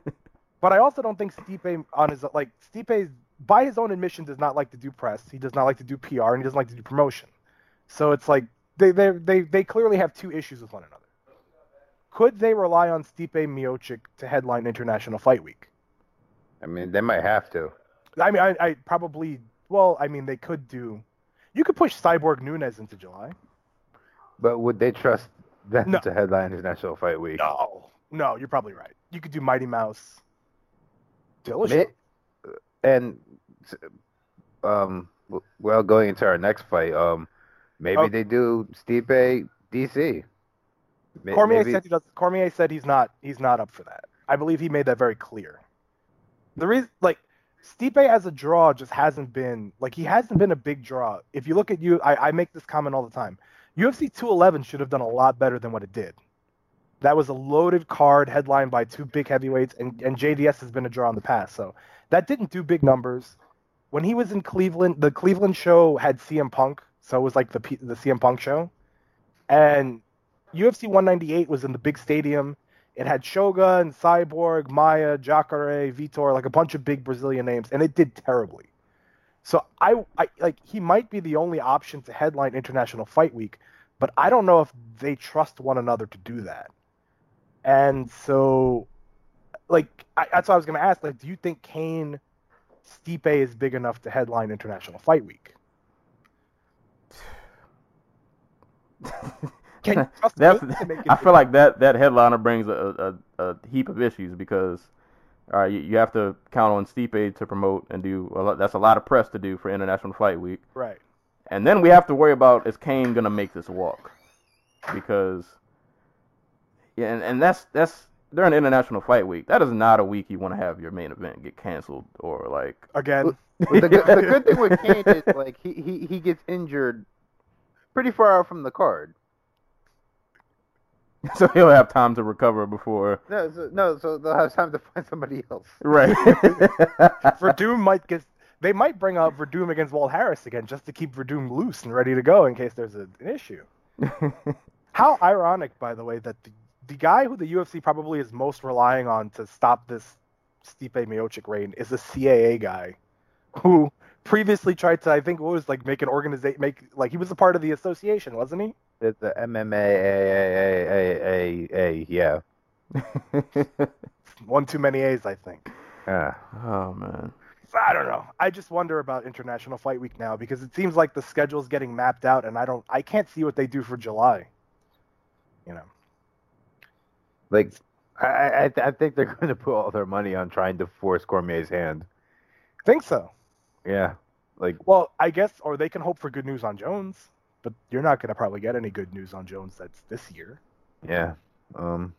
but I also don't think Stipe on his like Stipe by his own admission does not like to do press. He does not like to do PR and he doesn't like to do promotion. So it's like they they they they clearly have two issues with one another. Could they rely on Stipe Miocic to headline International Fight Week? I mean they might have to I mean, I, I probably. Well, I mean, they could do. You could push Cyborg Nunes into July. But would they trust than No. to headline International Fight Week. No, no, you're probably right. You could do Mighty Mouse. Dillashaw. And um, well, going into our next fight, um, maybe Oh. they do Stipe DC. Cormier maybe- said he does. Cormier said he's not. He's not up for that. I believe he made that very clear. The reason, like, Stipe as a draw just hasn't been like he hasn't been a big draw. If you look at you, I, I make this comment all the time. UFC 211 should have done a lot better than what it did. That was a loaded card headlined by two big heavyweights, and, and JDS has been a draw in the past. So that didn't do big numbers. When he was in Cleveland, the Cleveland show had CM Punk, so it was like the the CM Punk show, and UFC 198 was in the big stadium. It had Shogun, Cyborg, Maya, Jacare, Vitor, like a bunch of big Brazilian names, and it did terribly. So I, I like he might be the only option to headline International Fight Week, but I don't know if they trust one another to do that. And so, like I, that's what I was going to ask. Like, do you think Cain, Stipe is big enough to headline International Fight Week? [LAUGHS] Can you [LAUGHS] trust That's. To make it I feel like that that headliner brings a, a, a heap of issues because, all right, you, you have to count on Stipe to promote and do. A lot, that's a lot of press to do for International Fight Week, right? and then we have to worry about is Cain gonna make this walk, because, yeah, and, and that's that's during International Fight Week. That is not a week you want to have your main event get canceled or like. Again, But the, good, the good thing with [LAUGHS] Cain is like he, he, he gets injured pretty far out from the card. [LAUGHS] so he'll have time to recover before. No, so, no, so they'll have time to find somebody else. [LAUGHS] Right. [LAUGHS] Werdum might get. They might bring out Werdum against Walt Harris again just to keep Werdum loose and ready to go in case there's a, an issue. How ironic, by the way, that the, the guy who the UFC probably is most relying on to stop this Stipe Miocic reign is a CAA guy who previously tried to, I think, what was like make an organization, make like he was a part of the association, wasn't he? It's the MMA, a, a, a, a, a, yeah. [LAUGHS] One too many A's, I think. Uh, oh man. So, I don't know. I just wonder about International Fight Week now because it seems like the schedule's getting mapped out, and I don't, I can't see what they do for July. You know, like, I, I, I think they're [LAUGHS] going to put all their money on trying to force Cormier's hand. think so. Yeah. Like, Well, I guess, or they can hope for good news on Jones, but you're not going to probably get any good news on Jones that's this year. yeah. Um,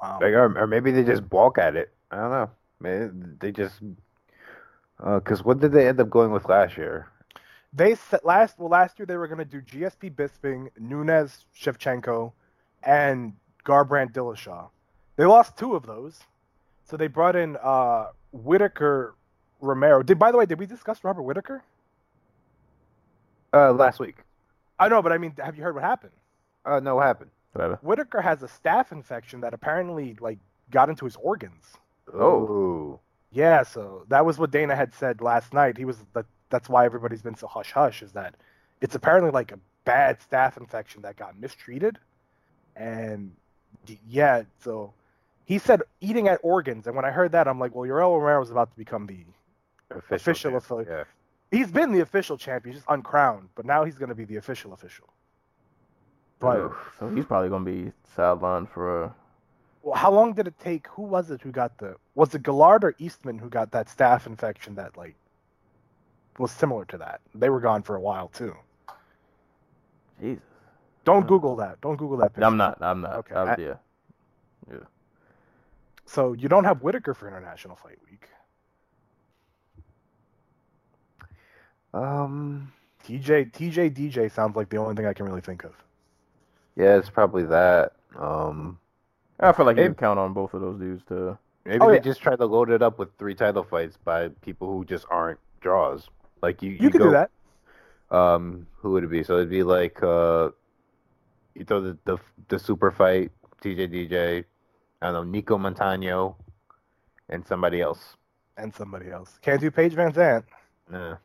Wow. like, or, or maybe they just balk at it. I don't know. Maybe they just, because what did they end up going with last year? They said last, well, last year they were going to do GSP Bisping, Nunes Shevchenko, and Garbrandt Dillashaw. They lost two of those, so they brought in uh, Whittaker Romero. Did by the way, did we discuss Robert Whittaker? Uh, last week. I know, but I mean, have you heard what happened? Uh, no, what happened? Whatever. Whittaker has a staph infection that apparently like got into his organs. Oh. Yeah, so that was what Dana had said last night. He was that that's why everybody's been so hush hush is that it's apparently like a bad staph infection that got mistreated. And d- yeah, so he said eating at organs and when I heard that I'm like, well, Yoel Romero was about to become the Official champ, affiliate. Yeah. He's been the official champion, just uncrowned, but now he's going to be the official official. But. So he's probably gonna be sidelined for. Uh, well, how long did it take? Who was it who got the? Was it Gillard or Eastman who got that staph infection that like was similar to that? They were gone for a while too. Jesus. Don't Google that. Don't Google that. Picture. I'm not. I'm not. Okay. I'm- I- yeah. So you don't have Whittaker for International Fight Week. Um. TJ TJ DJ sounds like the only thing I can really think of. Yeah, it's probably that. Um. I feel like you Hey. can count on both of those dudes to. Maybe Oh, they yeah. just try to load it up with three title fights by people who just aren't draws. Like you, You, could go, do that. Um, who would it be? So it'd be like uh, you throw the the, the super fight, TJ DJ, I don't know, Nicco Montaño, and somebody else. And somebody else. Can't do Paige VanZant. Nah.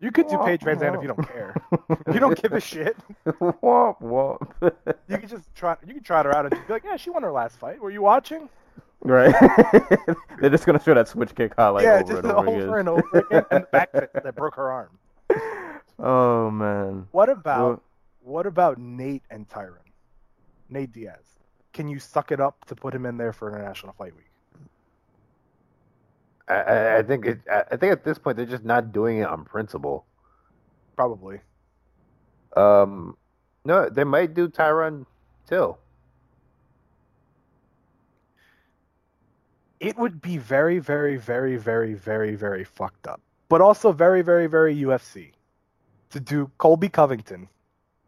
You could do Paige Van if you don't care. you don't give a shit. [LAUGHS] womp womp. You could just try. You could try her out and just be like, "Yeah, she won her last fight. Were you watching?" right. [LAUGHS] They're just gonna show that switch kick highlight yeah, over just and over over again. and over again, and the back [LAUGHS] that broke her arm. Oh man. What about Well, What about Nate and Tyron? Nate Diaz. Can you suck it up to put him in there for International Fight Week? I, I, think it. I I think at this point they're just not doing it on principle. Probably. Um, no, they might do Tyron Till. It would be very, very, very, very, very, very fucked up. But also very, very, very UFC to do Colby Covington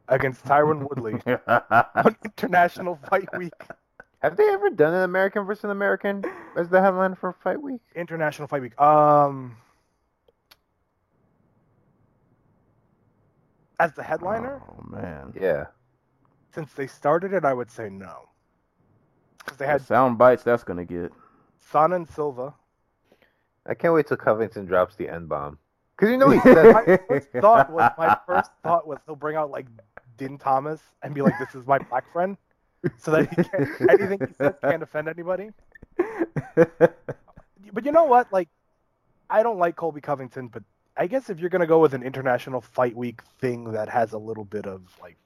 against Tyron Woodley [LAUGHS] on International Fight Week. Have they ever done an American versus an American as the headline for Fight Week? International Fight Week. Um, as the headliner, Oh man. Yeah. since they started it, I would say no. Because they The had sound bites that's gonna get. Sonnen Silva. I can't wait till Covington drops the N bomb. Because you know he said My first thought was my first [LAUGHS] thought was he'll bring out like Din Thomas and be like, "This is my black friend," so that he can't, anything he says can't offend anybody. But you know what? Like, I don't like Colby Covington, but I guess if you're gonna go with an international fight week thing that has a little bit of like,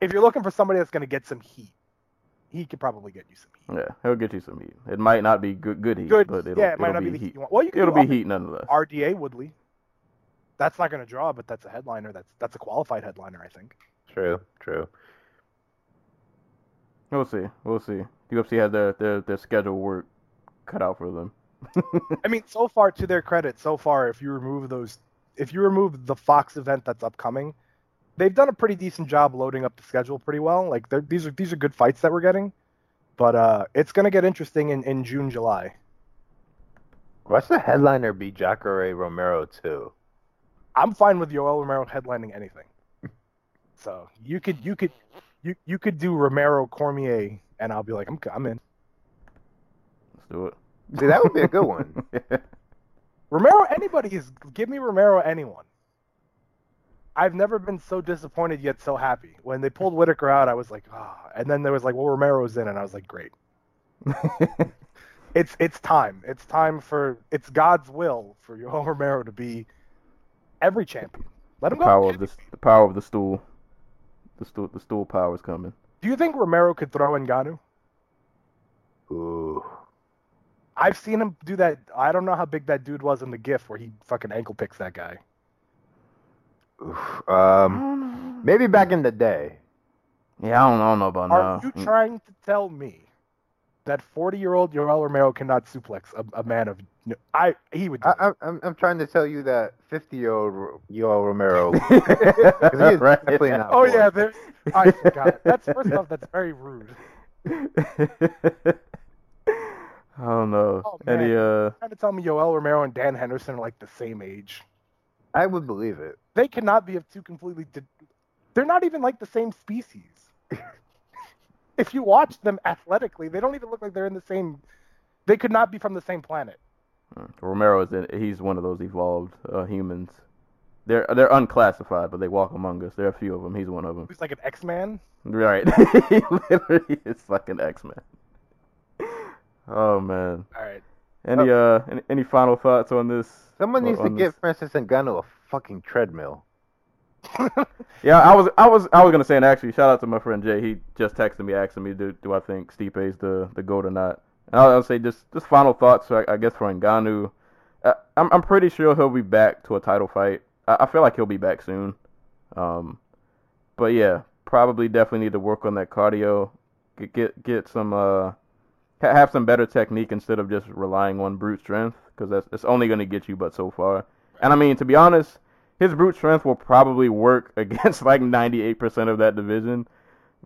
if you're looking for somebody that's gonna get some heat, he could probably get you some heat. yeah, he'll get you some heat. It might not be good, good heat, Good, but it'll, yeah, it might it'll not be, be the heat heat. you want. Well, you can It'll do be heat nonetheless. RDA Woodley. That's not gonna draw, but that's a headliner. That's that's a qualified headliner, I think. True, true. We'll see. We'll see. UFC has their, their, their schedule work cut out for them. [LAUGHS] I mean, so far to their credit, so far if you remove those, if you remove the Fox event that's upcoming, they've done a pretty decent job loading up the schedule pretty well. Like these are these are good fights that we're getting, but uh, it's gonna get interesting in, in June, July. What's the headliner be Jacare Romero too. I'm fine with Yoel Romero headlining anything. [LAUGHS] So you could you could you you could do Romero Cormier, and I'll be like, I'm I'm in. Let's do it. See, that would be a good one. [LAUGHS] Romero, anybody is give me Romero anyone. I've never been so disappointed yet so happy. When they pulled Whittaker out, I was like, ah. And then there was like, well, Romero's in, and I was like, great. [LAUGHS] It's it's time. It's time for it's God's will for Yoel Romero to be every champion. Let him the go. power of this, the power of the stool. The stool, the stool power is coming. Do you think Romero could throw Ngannou? Ooh. I've seen him do that. I don't know how big that dude was in the GIF where he fucking ankle picks that guy. Oof. Um, maybe back in the day. Yeah, I don't, I don't know about Are now. you trying to tell me that 40 year old Yoel Romero cannot suplex a, a man of. I He would. do I, it. I'm, I'm, I'm trying to tell you that 50 year old Yoel Romero. 'cause [LAUGHS] he is [LAUGHS] Right. definitely not. oh, bored. yeah. There's, I forgot. That's first off, that's very rude. [LAUGHS] I don't know. Oh, Any man. uh, Trying to tell me Yoel Romero and Dan Henderson are like the same age. I would believe it. They cannot be of two completely. Di- they're not even like the same species. if you watch them athletically, they don't even look like they're in the same. They could not be from the same planet. Romero is in, he's one of those evolved uh, humans. They're they're unclassified, but they walk among us. There are a few of them. He's one of them. He's like an X Man? Right. [LAUGHS] he literally is like an X Man. Oh man. All right. Any uh any, any final thoughts on this? Someone needs to on give this? Francis Ngannou a fucking treadmill. [LAUGHS] Yeah, I was I was I was gonna say, and actually, shout out to my friend Jay. He just texted me asking me, do, do I think Stipe is the the goat or not? I'll, I'll say just just final thoughts. I, I guess for Ngannou, uh, I'm I'm pretty sure he'll be back to a title fight. I, I feel like he'll be back soon. Um, but yeah, probably definitely need to work on that cardio. Get get, get some uh have some better technique instead of just relying on brute strength because that's it's only gonna get you but so far. And I mean, to be honest, his brute strength will probably work [LAUGHS] against like 98% of that division.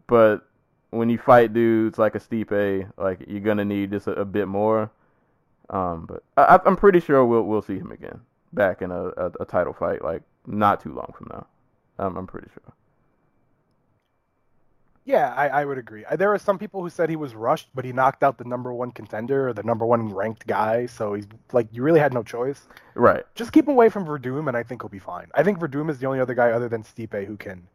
But when you fight dudes like a Stipe, like you're gonna need just a, a bit more. Um, but I, I'm pretty sure we'll we'll see him again back in a, a, a title fight, like not too long from now. I'm I'm pretty sure. Yeah, I, I would agree. Uh, There are some people who said he was rushed, but he knocked out the number one contender or the number one ranked guy. So he's like, you really had no choice. Right. Just keep away from Werdum, and I think he'll be fine. I think Werdum is the only other guy other than Stipe who can,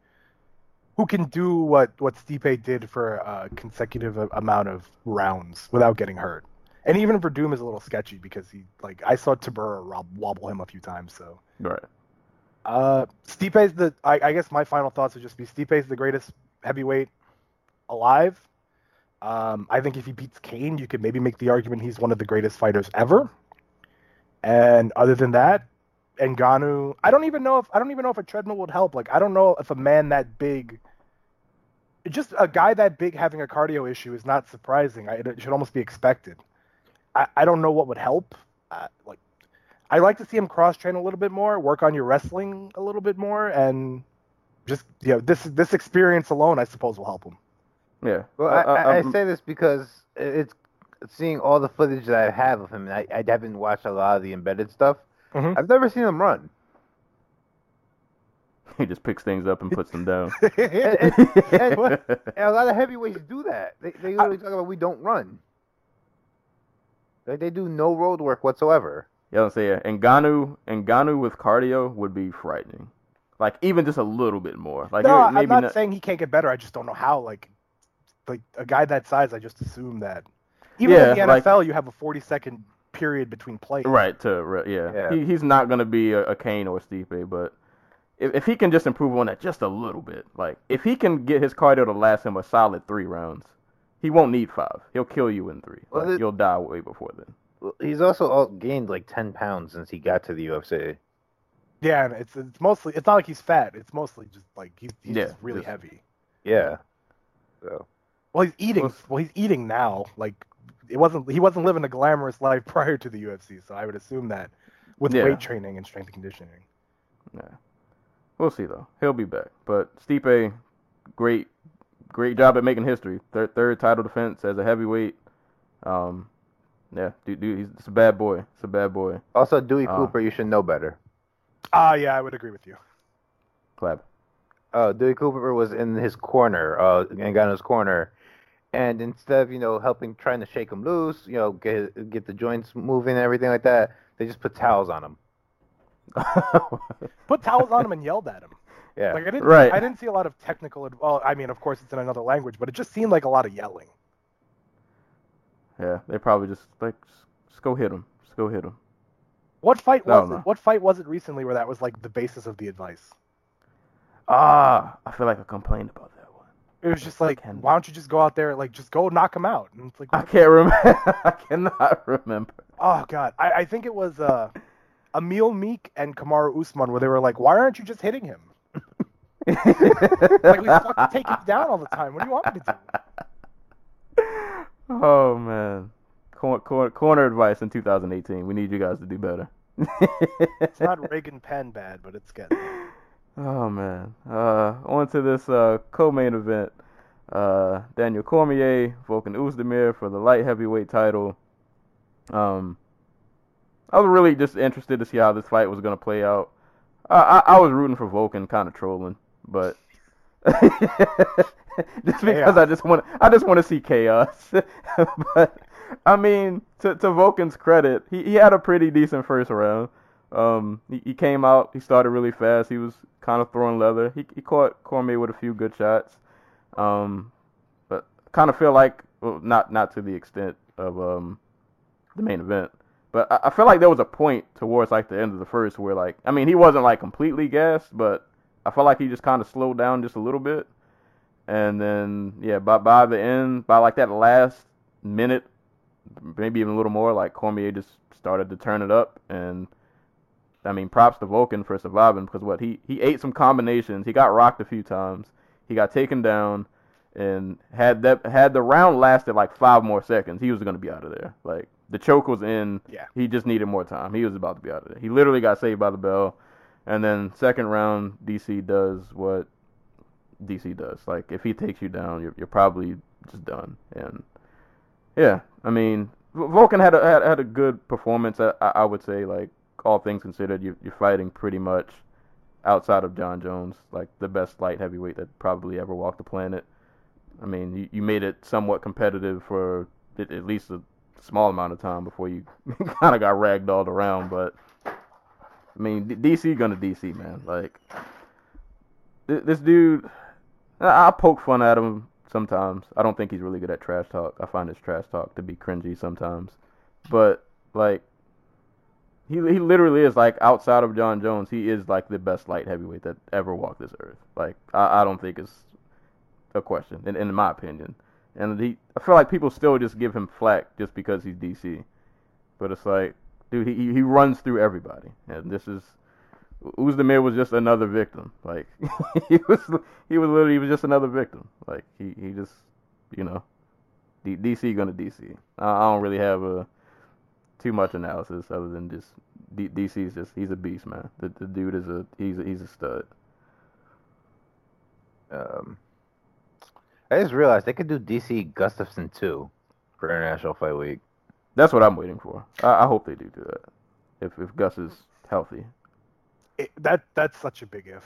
who can do what what Stipe did for a consecutive amount of rounds without getting hurt. And even Werdum is a little sketchy because he like I saw Tybura rob, wobble him a few times. So Right. Uh, Stipe's the. I, I guess my final thoughts would just be Stipe's the greatest heavyweight alive. Um, I think if he beats Cain, you could maybe make the argument he's one of the greatest fighters ever. And other than that, Ngannou, I don't even know if I don't even know if a treadmill would help. Like I don't know if a man that big, just a guy that big having a cardio issue is not surprising. I, it should almost be expected. I, I don't know what would help. Uh, like I like to see him cross train a little bit more, work on your wrestling a little bit more, and just you know this this experience alone, I suppose, will help him. Yeah. Well, Uh, I, I, I I'm- say this because it's seeing all the footage that I have of him. I, I haven't watched a lot of the embedded stuff. Mhm. I've never seen him run. he just picks things up and puts them down. [LAUGHS] And, and- and- and a lot of heavyweights do that. They, they literally talk about we don't run. Like they do no road work whatsoever. Yeah, I'm saying Ngannou, Ngannou with cardio would be frightening. Like even just a little bit more. Like no, it- I'm not, not- saying he can't get better. I just don't know how. Like, like a guy that size, I just assume that. Even Yeah, in the like- NFL, you have a 40 second period between plays. Right to yeah. Yeah. He, he's not gonna be a, a Cain or a Stipe, but if, if he can just improve on that just a little bit, like if he can get his cardio to last him a solid three rounds, he won't need five. He'll kill you in three. Well, Like, it- you'll die way before then. He's also all gained like ten pounds since he got to the UFC. Yeah, and it's it's mostly it's not like he's fat. It's mostly just like he's, he's Yeah, really just- heavy. Yeah. So Well, he's eating. Well, Well, he's eating now. Like it wasn't. He wasn't living a glamorous life [LAUGHS] prior to the UFC. So I would assume that with Yeah. weight training and strength and conditioning. Yeah. We'll see though. He'll be back. But Stipe, great, great job at making history. Third, third title defense as a heavyweight. Um, yeah, dude, dude, he's it's a bad boy. It's a bad boy. also Dewey Ah. Cooper, you should know better. Ah, yeah, I would agree with you. Clap. uh, Dewey Cooper was in his corner, uh, Ngannou's corner, and instead of you know helping, trying to shake him loose, you know, get get the joints moving and everything like that, they just put towels on him. [LAUGHS] Put towels on him and yelled at him. [LAUGHS] Yeah, Like I didn't. Right. I didn't see a lot of technical. ad- Well, I mean, of course, it's in another language, but it just seemed like a lot of yelling. yeah, they probably just like just, just go hit him. Just go hit him. What fight was it? What fight was it recently where that was like the basis of the advice? Ah, I feel like I complained about that one. It was just like, why don't you just go out there, like, just go knock him out? And it's like, I can't remember. [LAUGHS] I cannot remember. oh god, I, I think it was uh, Emil Meek and Kamaru Usman where they were like, why aren't you just hitting him? Like we fucking [LAUGHS] take him down all the time. What do you want me to do? [LAUGHS] Oh man, corner, corner, corner advice in 2018. We need you guys to do better. It's not Reagan Penn bad, but it's getting. there. Oh man. Uh, on to this uh, co-main event. Uh, Daniel Cormier, Volkan Oezdemir for the light heavyweight title. Um, I was really just interested to see how this fight was gonna play out. I, I, I was rooting for Volkan, kind of trolling, but [LAUGHS] just because I just want I just want to see chaos. [LAUGHS] but I mean, to to Volkan's credit, he, he had a pretty decent first round. Um, he, he came out, he started really fast. He was kind of throwing leather. He he caught Cormier with a few good shots. Um, but kind of feel like well, not not to the extent of um the main event. But I, I feel like there was a point towards like the end of the first where like I mean he wasn't like completely gassed, but I felt like he just kind of slowed down just a little bit. And then yeah, by by the end, by like that last minute, maybe even a little more, like Cormier just started to turn it up. And I mean, props to Volkan for surviving because what he he ate some combinations. He got rocked a few times. He got taken down, and had that had the round lasted like five more seconds, he was gonna be out of there. Like the choke was in. Yeah. He just needed more time. He was about to be out of there. He literally got saved by the bell. And then second round, DC does what DC does. Like if he takes you down, you're you're probably just done. And yeah, I mean, Volkan had a had, had a good performance. I, I I would say like all things considered, you you're fighting pretty much outside of Jon Jones, like the best light heavyweight that probably ever walked the planet. I mean, you, you made it somewhat competitive for at, least a small amount of time before you [LAUGHS] kind of got ragdolled around. But I mean, DC gonna DC man. Like th- this dude, I poke fun at him sometimes. I don't think he's really good at trash talk. I find his trash talk to be cringy sometimes. But like, he he literally is like outside of Jon Jones, he is like the best light heavyweight that ever walked this earth. Like I, I don't think it's a question, in, in my opinion. And he, I feel like people still just give him flack just because he's DC, but it's like, dude, he he runs through everybody, and this is. Oezdemir was just another victim. Like [LAUGHS] he was, he was literally he was just another victim. Like he, he just, you know, D, DC gonna DC. I, I don't really have a too much analysis other than just D, DC's just he's a beast, man. The, the dude is a he's a, he's a stud. Um, I just realized they could do DC Gustafsson too for International Fight Week. That's what I'm waiting for. I, I hope they do do that. If if Gus is healthy, It, that that's such a big if.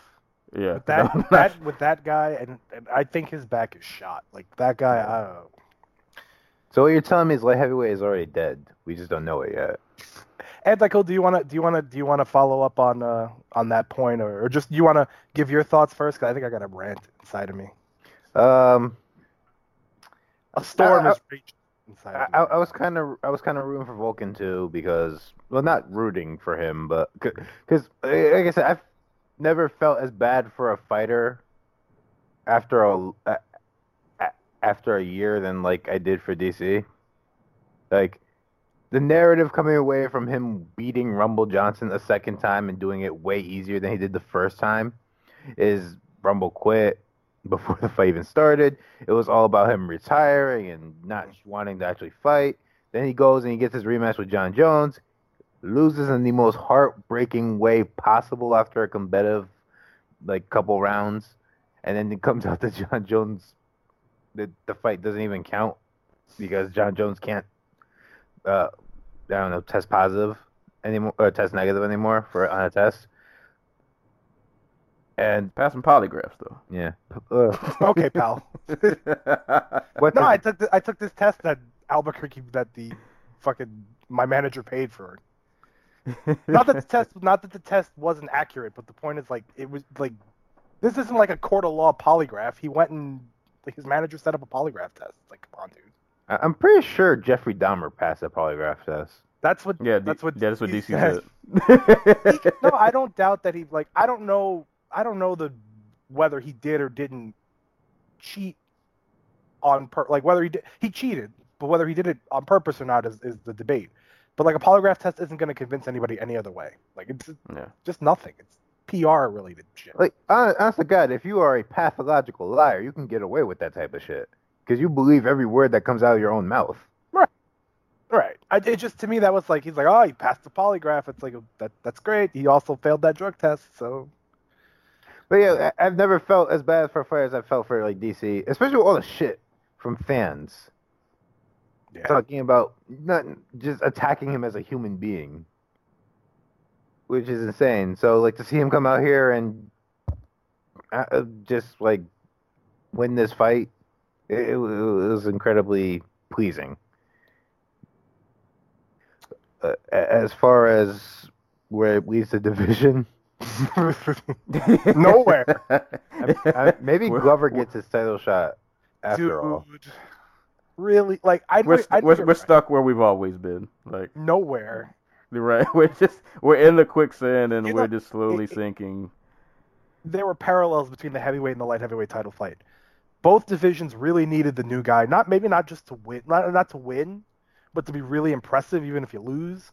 yeah. With [LAUGHS] that, that with that guy, and, and I think his back is shot. Like that guy, I don't know. So what you're telling me is light heavyweight is already dead. We just don't know it yet. [LAUGHS] Ed, Michael, do you want to do you want to do you want to follow up on uh, on that point, or, or just you want to give your thoughts first? Because I think I got a rant inside of me. Um, A storm I- is raging inside I, of me. I, I was kind of I was kind of rooting for Volkan too because well not rooting for him but because like I said I've never felt as bad for a fighter after a- after a year than like I did for DC. Like the narrative coming away from him beating Rumble Johnson a second time and doing it way easier than he did the first time is Rumble quit [LAUGHS] before the fight even started. It was all about him retiring and not wanting to actually fight. Then he goes and he gets his rematch with Jon Jones, loses in the most heartbreaking way possible after a competitive like couple rounds, and then it comes out that Jon Jones the the fight doesn't even count because Jon Jones can't uh I don't know test positive anymore or test negative anymore for on a test. And Passing polygraphs though. yeah, uh, [LAUGHS] okay, pal. [LAUGHS] what No, the- I took the, I took this test that Albuquerque that the fucking my manager paid for. [LAUGHS] Not that the test not that the test wasn't accurate, but the point is like it was like this isn't like a court of law polygraph. He went and like his manager set up a polygraph test. It's like, come on, dude. I- I'm pretty sure Jeffrey Dahmer passed a polygraph test. That's what yeah, that's what yeah, that's what DC said. said. no, I don't doubt that he like I don't know I don't know the whether he did or didn't cheat on per like whether he did he cheated, but whether he did it on purpose or not is, is the debate. But like a polygraph test isn't going to convince anybody any other way. Like it's Yeah. just nothing. It's PR related shit. Like, hon- honest to God, if you are a pathological liar, you can get away with that type of shit because you believe every word that comes out of your own mouth. Right. Right. I, it just to me that was like he's like oh he passed the polygraph. It's like that that's great. He also failed that drug test. So But yeah, I've never felt as bad for fighter as I felt for like DC, especially with all the shit from fans yeah. talking about not just attacking him as a human being, which is insane. So like to see him come out here and uh, uh, just like win this fight, it, it was incredibly pleasing. Uh, as far as where it leads the division, [LAUGHS] Nowhere. [LAUGHS] I- maybe We're- Glover gets his title shot after Dude, all. really like I we're, I st- we're, we're stuck where we've always been. Like nowhere. Right. [LAUGHS] We're just we're in the quicksand and You we're know, just slowly it- sinking. there were parallels between the heavyweight and the light heavyweight title fight. Both divisions really needed the new guy, not maybe not just to win, not not to win, but to be really impressive, even if you lose.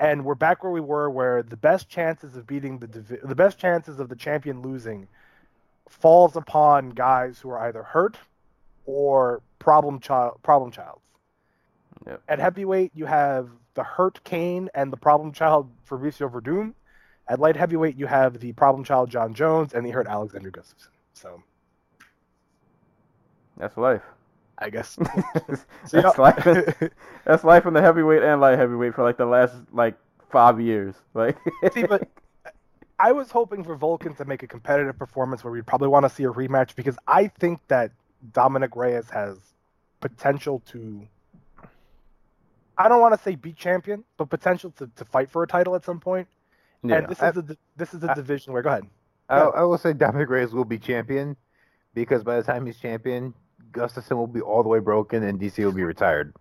And we're back where we were, where the best chances of beating the divi- the best chances of the champion losing falls upon guys who are either hurt or problem child problem childs. Yep. At heavyweight, you have the hurt Cain and the problem child Fabricio Werdum. At light heavyweight, you have the problem child Jon Jones and the hurt Alexander Gustafsson. So That's life. I guess [LAUGHS] [LAUGHS] that's life. In, [LAUGHS] that's life in the heavyweight and light heavyweight for like the last like five years. Like See, but I was hoping for Volkan to make a competitive performance where we'd probably want to see a rematch because I think that Dominick Reyes has potential to. I don't want to say beat champion, but potential to, to fight for a title at some point. yeah. and this I- is a this is a I- division where go ahead. I, I will say Dominick Reyes will be champion because by the time he's champion, Gustafsson will be all the way broken and DC will be retired.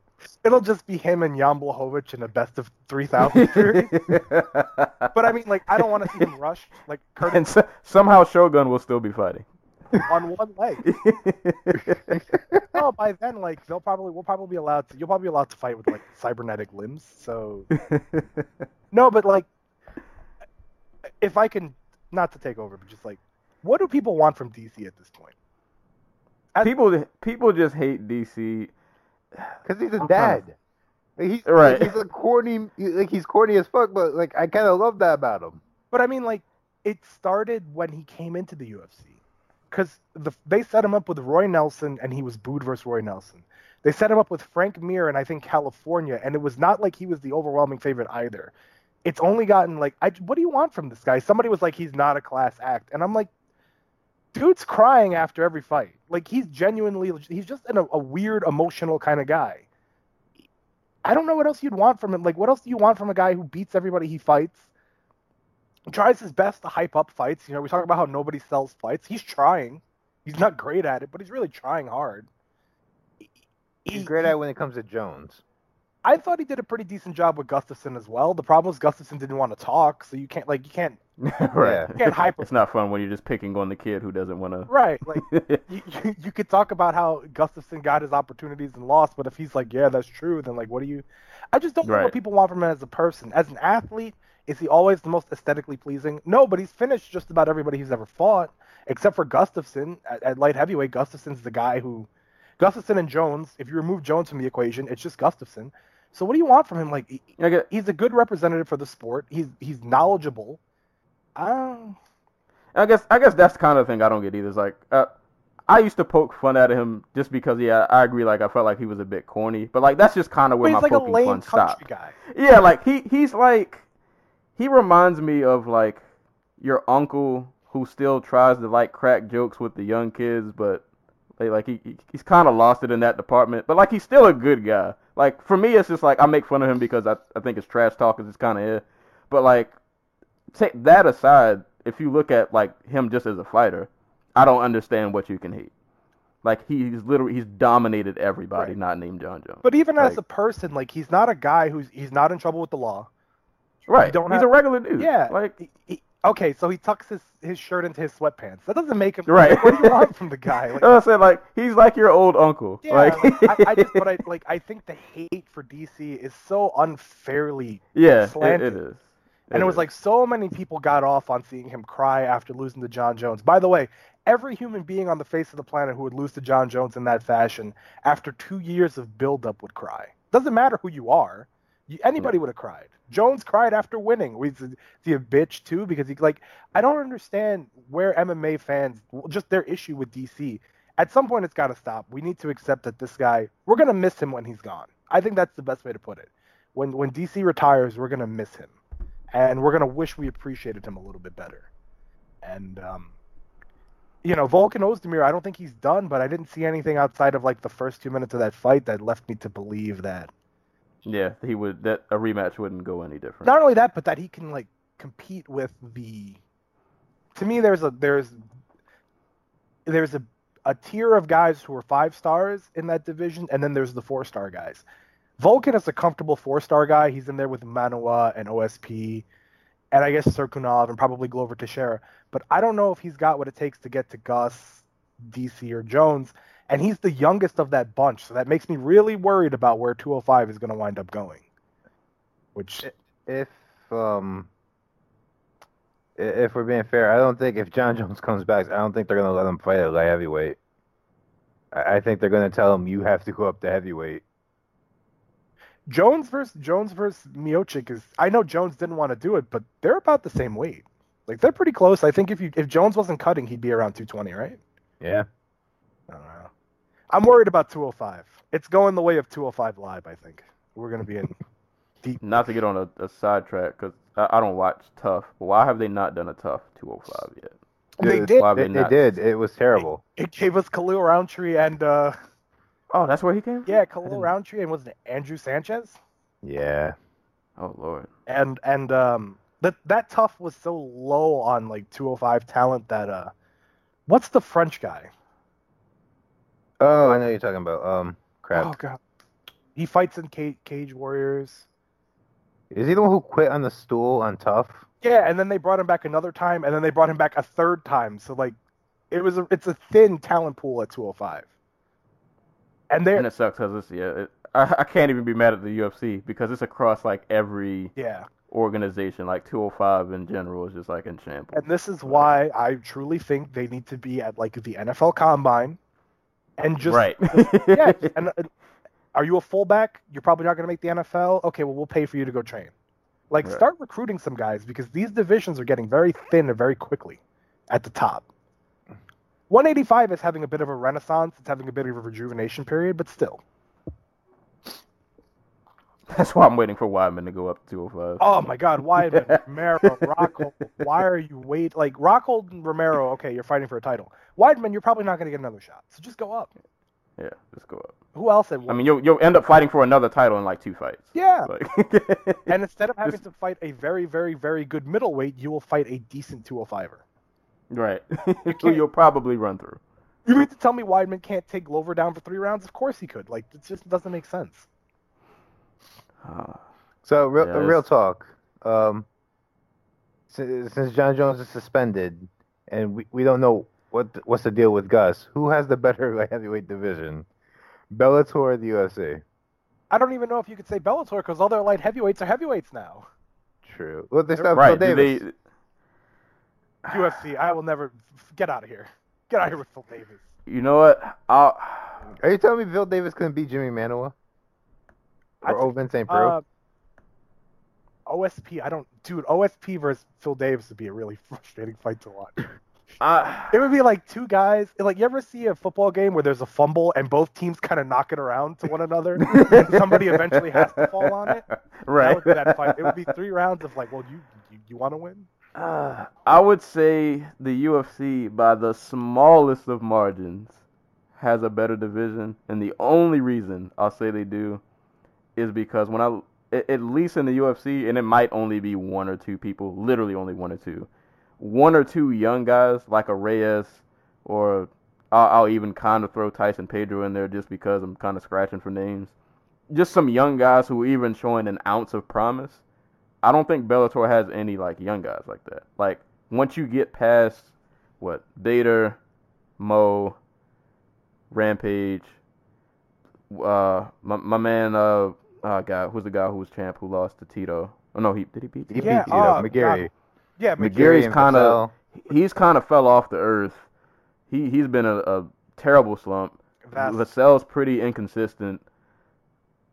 it'll just be him and Jan Blachowicz in a best of three thousand [LAUGHS] series. But I mean, like, I don't want to see him [LAUGHS] rush like and Curtis so, somehow Shogun will still be fighting. On one leg. [LAUGHS] oh, by then, like, they'll probably we'll probably be allowed to. You'll probably be allowed to fight with like cybernetic limbs. So [LAUGHS] no, but like, if I can, not to take over, but just like, what do people want from DC at this point? As- people people just hate DC. Because he's a I'm dad. Like, he's Right. Like, he's a corny. Like he's corny as fuck, but like I kind of love that about him. But I mean, like, it started when he came into the UFC, because the they set him up with Roy Nelson, and he was booed versus Roy Nelson. They set him up with Frank Mir, and I think California, and it was not like he was the overwhelming favorite either. It's only gotten like, I, what do you want from this guy? Somebody was like, he's not a class act, and I'm like, dude's crying after every fight. Like he's genuinely, he's just an, a weird emotional kind of guy. I don't know what else you'd want from him. Like, what else do you want from a guy who beats everybody he fights? Tries his best to hype up fights. You know, we talk about how nobody sells fights. He's trying. He's not great at it, but he's really trying hard. He- He's he- great at it when it comes to Jones. I thought he did a pretty decent job with Gustafsson as well. The problem was Gustafsson didn't want to talk, so you can't like you can't [LAUGHS] right. you can't hype him. It's not fun when you're just picking on the kid who doesn't want to. [LAUGHS] Right, like [LAUGHS] you, you, you could talk about how Gustafsson got his opportunities and lost, but if he's like, yeah, that's true, then like, what do you? I just don't know what people want from him as a person. As an athlete, is he always the most aesthetically pleasing? No, but he's finished just about everybody he's ever fought, except for Gustafsson at, at light heavyweight. Gustafsson's the guy who, Gustafsson and Jones. If you remove Jones from the equation, it's just Gustafsson. So what do you want from him? Like, he- he's a good representative for the sport. He's he's knowledgeable. Um, I guess I guess that's the kind of thing I don't get either. It's like uh, I used to poke fun at him just because yeah, I agree. Like I felt like he was a bit corny, but like that's just kind of where my like a poking fun stopped. guy. Yeah, like he he's like he reminds me of like your uncle who still tries to like crack jokes with the young kids, but like, like he he- he's kind of lost it in that department. But like he's still a good guy. Like for me, it's just like I make fun of him because I I think his trash talk 'cause it's kind of eh. it. But like take that aside, if you look at like him just as a fighter, I don't understand what you can hate. Like he's literally he's dominated everybody, Right. not named Jon Jones. But even as a person, like he's not a guy who's he's not in trouble with the law. Right, don't he's have- a regular dude. Yeah, like he- he- okay, so he tucks his, his shirt into his sweatpants. That doesn't make him Right. What do you want from the guy? Like, I said like he's like your old uncle. yeah, like, like, I, I just but I [LAUGHS] like I think the hate for DC is so unfairly yeah, it, slanted. it is. And it was is. like so many people got off on seeing him cry after losing to Jon Jones. By the way, every human being on the face of the planet who would lose to Jon Jones in that fashion after two years of buildup would cry. Doesn't matter who you are. Anybody would have cried. Jones cried after winning. Is he a bitch too? Because he like I don't understand where MMA fans just their issue with DC. At some point, it's got to stop. We need to accept that this guy. We're gonna miss him when he's gone. I think that's the best way to put it. When when DC retires, we're gonna miss him and we're gonna wish we appreciated him a little bit better. And um, you know, Volkan Ozdemir, I don't think he's done, but I didn't see anything outside of like the first two minutes of that fight that left me to believe that yeah, he would that a rematch wouldn't go any different. not only that, but that he can like compete with the. To me, there's a there's there's a a tier of guys who are five stars in that division, and then there's the four star guys. Volkan is a comfortable four star guy. He's in there with Manuwa and OSP, and I guess Cirkunov and probably Glover Teixeira. But I don't know if he's got what it takes to get to Gus, DC, or Jones. And he's the youngest of that bunch, so that makes me really worried about where 205 is going to wind up going. Which If um, if we're being fair, I don't think if Jon Jones comes back, I don't think they're gonna let him fight at light heavyweight. I I think they're gonna tell him you have to go up to heavyweight. Jones versus Jones versus Miocic is. I know Jones didn't want to do it, but they're about the same weight. Like they're pretty close. I think if you if Jones wasn't cutting, he'd be around 220, right? Yeah. I don't know. I'm worried about 205. It's going the way of 205 live. I think we're gonna be in [LAUGHS] deep. Not to get on a, a sidetrack because I, I don't watch TUF. But why have they not done a TUF 205 yet? They Dude, did. Why They, they they did. It was terrible. It gave us Khalil Rountree and uh Oh, that's where he came. from? yeah, Khalil Rountree and wasn't it Andrew Sanchez? Yeah. Oh lord. and and um that that TUF was so low on like 205 talent that uh what's the French guy? Oh, I know you're talking about. Um, crap. Oh god. He fights in Cage, Cage Warriors. Is he the one who quit on the stool on TUF? Yeah, and then they brought him back another time, and then they brought him back a third time. So like, it was a, it's a thin talent pool at 205. And they're And it sucks because it's yeah. It, I, I can't even be mad at the UFC because it's across like every yeah, organization. Like 205 in general is just like in shambles. and this is why I truly think they need to be at like the NFL Combine, and just right. [LAUGHS] yeah. And uh, are you a fullback? You're probably not going to make the NFL. Okay, well we'll pay for you to go train. Like Right. start recruiting some guys because these divisions are getting very thin and very quickly at the top. 185 is having a bit of a renaissance. It's having a bit of a rejuvenation period, but still. That's why I'm waiting for Weidman to go up to 205. Oh my God, Weidman, [LAUGHS] Romero, Rockhold. Why are you wait like Rockhold and Romero? Okay, you're fighting for a title. Weidman, you're probably not going to get another shot. So just go up. Yeah, just go up. Who else? Had I mean, you'll you'll end up fighting for another title in like two fights. yeah. Like, [LAUGHS] And instead of having Just- to fight a very, very, very good middleweight, you will fight a decent 205er. right, [LAUGHS] who you'll probably run through. You mean to tell me Weidman can't take Glover down for three rounds? Of course he could. Like it just doesn't make sense. Uh, So real, Yeah, real talk. Um, since, since Jon Jones is suspended, and we, we don't know what what's the deal with Gus, who has the better light [LAUGHS] heavyweight division, Bellator or the UFC? I don't even know if you could say Bellator because all their light heavyweights are heavyweights now. True. Well, they still have right? Phil Davis. [SIGHS] they? UFC, I will never get out of here. Get out of here with Phil Davis. You know what? I'll. Are you telling me Phil Davis couldn't beat Jimmy Manuwa I or think- Ovince St. Preux? Uh, OSP, I don't, dude. OSP versus Phil Davis would be a really [LAUGHS] frustrating fight to watch. I, It would be like two guys. Like you ever see a football game where there's a fumble and both teams kind of knock it around to one another, and somebody eventually has to fall on it. [LAUGHS] right. That would that fight. It would be three rounds of like, well, you you, you want to win? Uh, I would say the UFC, by the smallest of margins, has a better division, and the only reason I'll say they do is because when I, at least in the UFC, and it might only be one or two people, literally only one or two, one or two young guys like a Reyes, or I'll, I'll even kind of throw Tyson Pedro in there just because I'm kind of scratching for names. Just some young guys who are even showing an ounce of promise. I don't think Bellator has any like young guys like that. Like once you get past what Bader, Mo, Rampage, uh, my my man, uh, uh, guy who's the guy who was champ who lost to Tito. Oh no, he did he beat he Tito? Yeah, beat Tito, oh, McGeary. Yeah, McGeary- McGeary. Gary's and kinda- He's kind of fell off the earth. He he's been a, a terrible slump. Vass- Vassell's pretty inconsistent.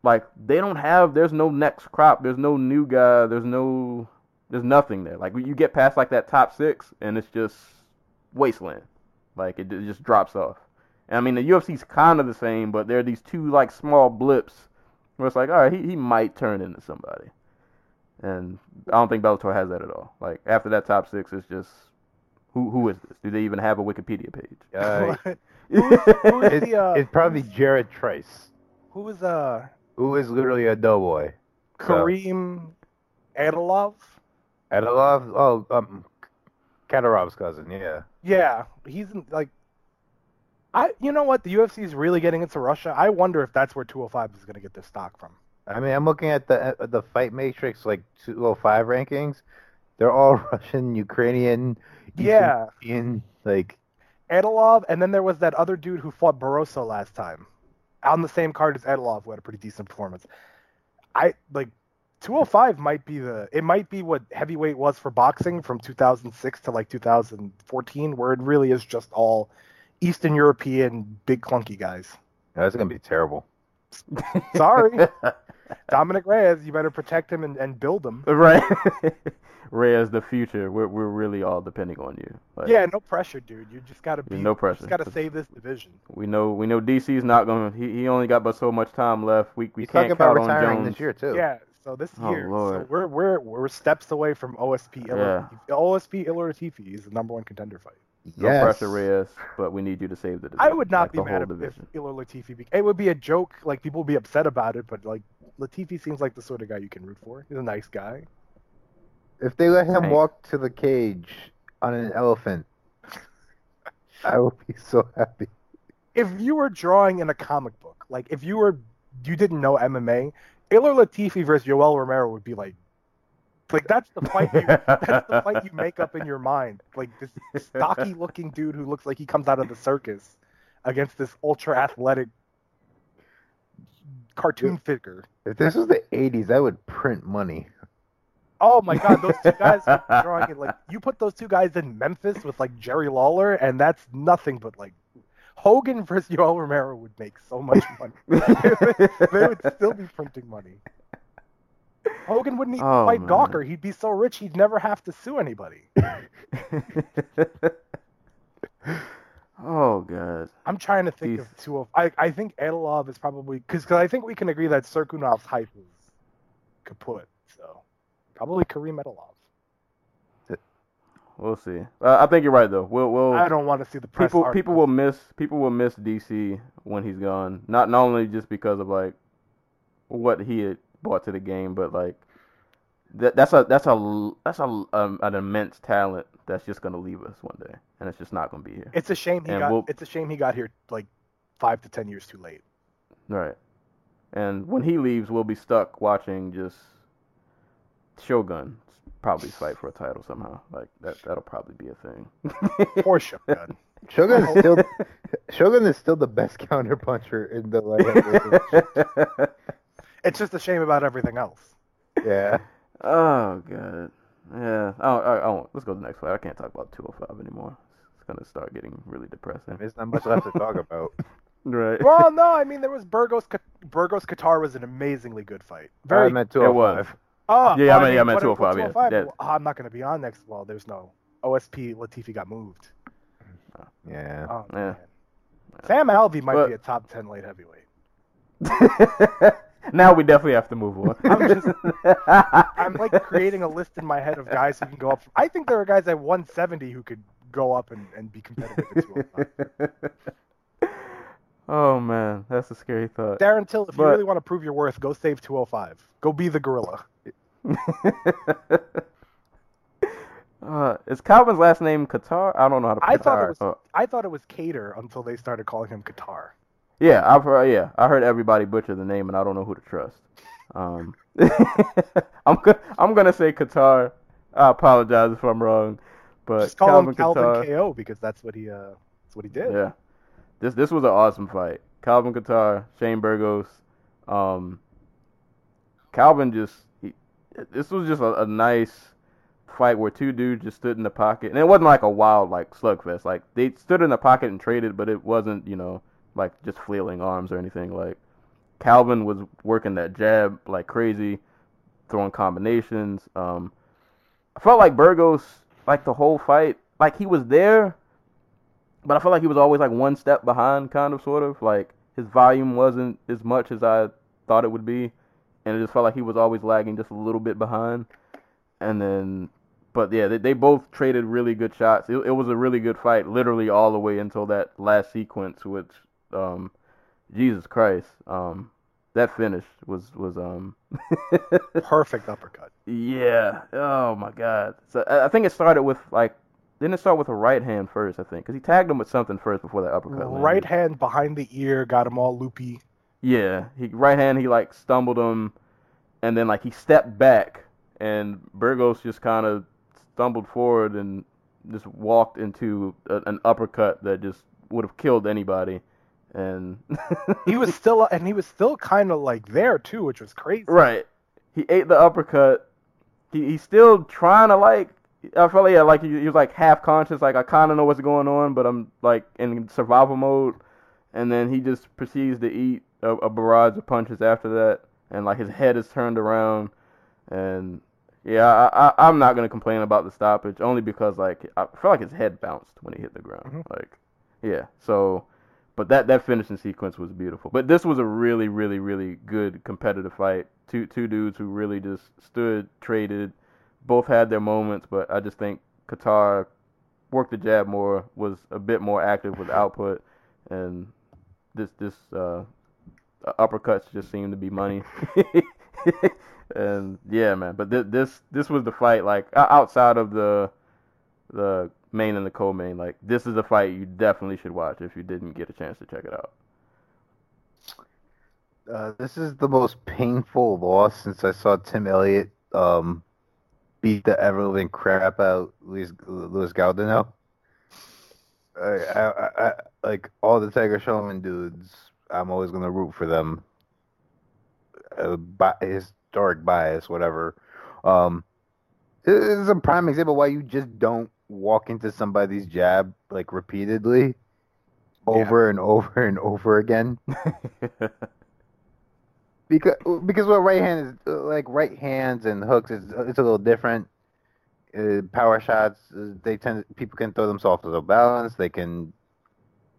Like they don't have. There's no next crop. There's no new guy. There's no. There's nothing there. Like you get past like that top six, and it's just wasteland. Like it, it just drops off. And I mean the UFC's kind of the same, but there are these two like small blips where it's like, all right, he he might turn into somebody. And I don't think Bellator has that at all. Like after that top six, it's just who who is this? Do they even have a Wikipedia page? [LAUGHS] Uh, who is it- the uh, it's probably Jared Trice, who is uh who is literally a doughboy. Kareem Adilov? Adilov, oh, um, Kadarov's cousin, yeah. Yeah, he's in, like, I. You know what? The UFC is really getting into Russia. I wonder if that's where 205 is going to get their stock from. I mean, I'm looking at the uh, the Fight Matrix like 205 rankings. They're all [LAUGHS] Russian, Ukrainian, Yeah. European, like Adilov, and then there was that other dude who fought Barroso last time, on the same card as Adilov, who had a pretty decent performance. I like 205 might be the it might be what heavyweight was for boxing from 2006 to like 2014, where it really is just all Eastern European big clunky guys. that's gonna be terrible. [LAUGHS] Sorry, [LAUGHS] Dominick Reyes, you better protect him and, and build him. right. [LAUGHS] Reyes, the future. We're we're really all depending on you. Like, Yeah, no pressure, dude. You just gotta be Yeah, no You pressure. just gotta save this division. We know we know DC's not going. to He he only got but so much time left. We we He's can't talking about count on Jones. this year too. Yeah. So this Oh, year, so we're we're we're steps away from OSP. Yeah. OSP Ilir Latifi is the number one contender fight. No Yes. pressure, Reyes, but we need you to save the division. I would not like be mad whole if, if division. Latifi. Be, it would be a joke. Like people would be upset about it, but like Latifi seems like the sort of guy you can root for. He's a nice guy. If they let him Thanks. walk to the cage on an elephant, [LAUGHS] I would be so happy. If you were drawing in a comic book, like if you were you didn't know MMA, Ilir Latifi versus Yoel Romero would be like, like that's the fight you that's the fight you make up in your mind. Like this stocky [LAUGHS] looking dude who looks like he comes out of the circus against this ultra athletic cartoon figure. If this was the '80s, I would print money. Oh my god, those two guys are [LAUGHS] drawing it like you put those two guys in Memphis with like Jerry Lawler, and that's nothing but like Hogan versus Yoel Romero would make so much money. [LAUGHS] they would still be printing money. Hogan wouldn't even Oh, fight man. Gawker. He'd be so rich he'd never have to sue anybody. [LAUGHS] oh god. I'm trying to think Jeez. of two of. I I think Adolov is probably because I think we can agree that Cirkunov's hype is kaput. So probably Kareem Adolov. We'll see. Uh, I think you're right though. We'll we'll I don't want to see the press. people people will miss people will miss DC when he's gone. Not not only just because of like what he had brought to the game, but like that that's a that's a that's a um, an immense talent that's just gonna leave us one day, and it's just not gonna be here. It's a shame he And got. we'll- It's a shame he got here like five to ten years too late. Right. And when he leaves, we'll be stuck watching just Shogun probably fight for a title somehow. Like that that'll probably be a thing. [LAUGHS] Poor Shogun. Shogun is still Shogun is still the best counter puncher in the [LAUGHS] light heavyweight. It's just a shame about everything else. Yeah. [LAUGHS] oh god. Yeah. Oh, I, I. Let's go to the next fight. I can't talk about 205 anymore. It's gonna start getting really depressing. There's not much left to talk [LAUGHS] about. Right. Well, no, I mean there was Burgos. Burgos Kattar was an amazingly good fight. I Very. meant It was. Oh, oh, Yeah, I oh, mean- yeah, I meant what- what 205, yeah. 205? That- Well, I'm not going to be on next. Well, there's no OSP. Latifi got moved. Yeah. Oh, Yeah. man. Sam Alvey might But- be a top ten light heavyweight. [LAUGHS] now we definitely have to move on. I'm just- [LAUGHS] I'm like creating a list in my head of guys who can go up. I think there are guys at 170 who could go up and, and be competitive at [LAUGHS] 205. oh man, that's a scary thought. Darren Till, if you really want to prove your worth, go save 205. Go be the gorilla. [LAUGHS] uh, is Calvin's last name Kattar? I don't know how to. I thought Kattar. it was Oh, I thought it was Cater until they started calling him Kattar. Yeah, I've heard. Yeah, I heard everybody butcher the name, and I don't know who to trust. Um, [LAUGHS] I'm go- I'm gonna say Kattar. I apologize if I'm wrong, but Just call Calvin him Calvin Kattar. KO because that's what he uh that's what he did. Yeah, this this was an awesome fight. Calvin Kattar, Shane Burgos. Um, Calvin just he, this was just a, a nice fight where two dudes just stood in the pocket, and it wasn't like a wild like slugfest. Like they stood in the pocket and traded, but it wasn't you know like just flailing arms or anything. Like Calvin was working that jab like crazy, throwing combinations. Um, I felt like Burgos like the whole fight, like he was there, but I felt like he was always like one step behind, kind of, sort of. Like his volume wasn't as much as I thought it would be, and it just felt like he was always lagging just a little bit behind. And then, but yeah, they, they both traded really good shots. It, it was a really good fight, literally all the way until that last sequence, which, um, Jesus Christ, um, that finish was was um. [LAUGHS] Perfect uppercut. Yeah. Oh my God. So I I think it started with like, didn't it start with a right hand first? I think because he tagged him with something first before that uppercut. landed. Right hand behind the ear got him all loopy. Yeah. He right hand. He like stumbled him, and then like he stepped back, and Burgos just kind of stumbled forward and just walked into a, an uppercut that just would have killed anybody. And He was [LAUGHS] still and he was still kind of like there too, which was crazy. Right. He ate the uppercut. He he's still trying to like. I felt like yeah, like he, he was like half conscious. Like I kind of know what's going on, but I'm like in survival mode. And then he just proceeds to eat a, a barrage of punches after that, and like his head is turned around. And yeah, I, I I'm not gonna complain about the stoppage only because like I felt like his head bounced when he hit the ground. Mhm. Like yeah, so. But that, that finishing sequence was beautiful. But this was a really, really, really good competitive fight. Two two dudes who really just stood, traded, both had their moments, but I just think Kattar worked the jab more, was a bit more active with output, and this this uh, uppercuts just seemed to be money. [LAUGHS] and yeah, man. But th- this this was the fight like outside of the the main and the co-main. Like this is a fight you definitely should watch if you didn't get a chance to check it out. Uh, this is the most painful loss since I saw Tim Elliott um, beat the ever living crap out Luis Luis Gaudinot. I, I, I, like all the Tiger Schulmann dudes, I'm always gonna root for them. Uh, historic bias, whatever. Um, it- it's a prime example why you just don't walk into somebody's jab like repeatedly, over and over and over again. [LAUGHS] [LAUGHS] because because what right hand is like right hands and hooks is it's a little different. Uh, power shots uh, they tend people can throw themselves out of balance. They can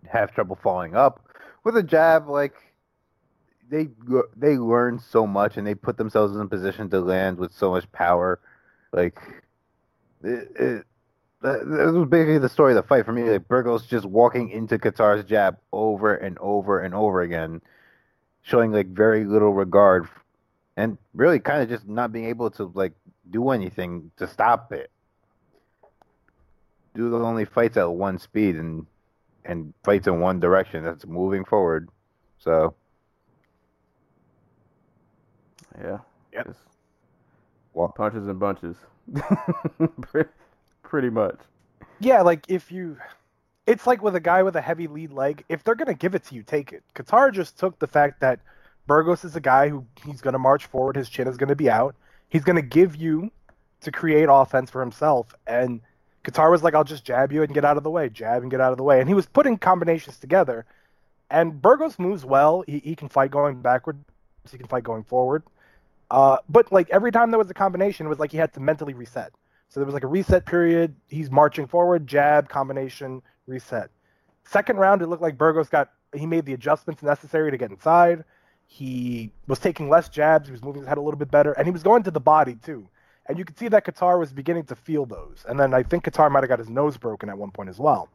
have trouble falling up with a jab. Like they they learn so much and they put themselves in position to land with so much power. Like it, it, that, that was basically the story of the fight for me. Like Burgos just walking into Kattar's jab over and over and over again showing like very little regard and really kind of just not being able to like do anything to stop it. Do the only fights at one speed and and fights in one direction that's moving forward. So yeah. Yep. Well- punches and bunches. [LAUGHS] Pre- Pretty much. Yeah, like if you, it's like with a guy with a heavy lead leg. If they're gonna give it to you, take it. Kattar just took the fact that Burgos is a guy who he's gonna march forward. His chin is gonna be out. He's gonna give you to create offense for himself. And Kattar was like, "I'll just jab you and get out of the way, jab and get out of the way." And he was putting combinations together. And Burgos moves well. He, he can fight going backward. He can fight going forward. Uh, but like every time there was a combination, it was like he had to mentally reset. So there was like a reset period. He's marching forward, jab, combination, reset. Second round, it looked like Burgos got he made the adjustments necessary to get inside. He was taking less jabs. He was moving his head a little bit better, and he was going to the body too. And you could see that Kattar was beginning to feel those. And then I think Kattar might have got his nose broken at one point as well.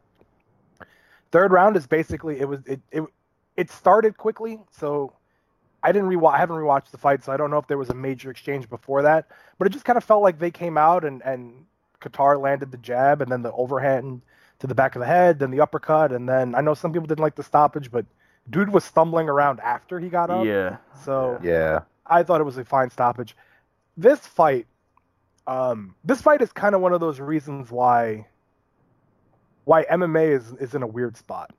Third round is basically it was it it, it started quickly, so I didn't rewatch. I haven't rewatched the fight, so I don't know if there was a major exchange before that. But it just kind of felt like they came out and and Kattar landed the jab and then the overhand to the back of the head, then the uppercut, and then I know some people didn't like the stoppage, but dude was stumbling around after he got up. Yeah. So yeah, I thought it was a fine stoppage. This fight, um, this fight is kind of one of those reasons why why MMA is is in a weird spot.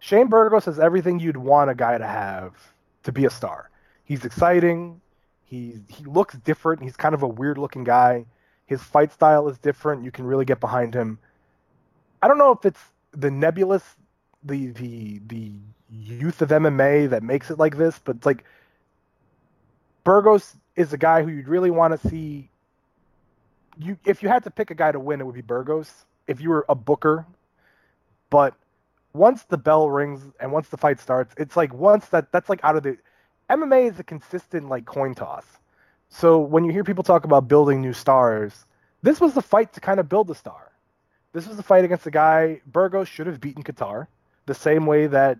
Shane Burgos has everything you'd want a guy to have to be a star. He's exciting. He he looks different. He's kind of a weird looking guy. His fight style is different. You can really get behind him. I don't know if it's the nebulous, the the the youth of MMA that makes it like this, but like Burgos is a guy who you'd really want to see. You, if you had to pick a guy to win, it would be Burgos. If you were a booker, but once the bell rings and once the fight starts, it's like once that that's like out of the MMA is a consistent like coin toss. So when you hear people talk about building new stars, this was the fight to kind of build a star. This was the fight against a guy Burgos should have beaten Kattar, the same way that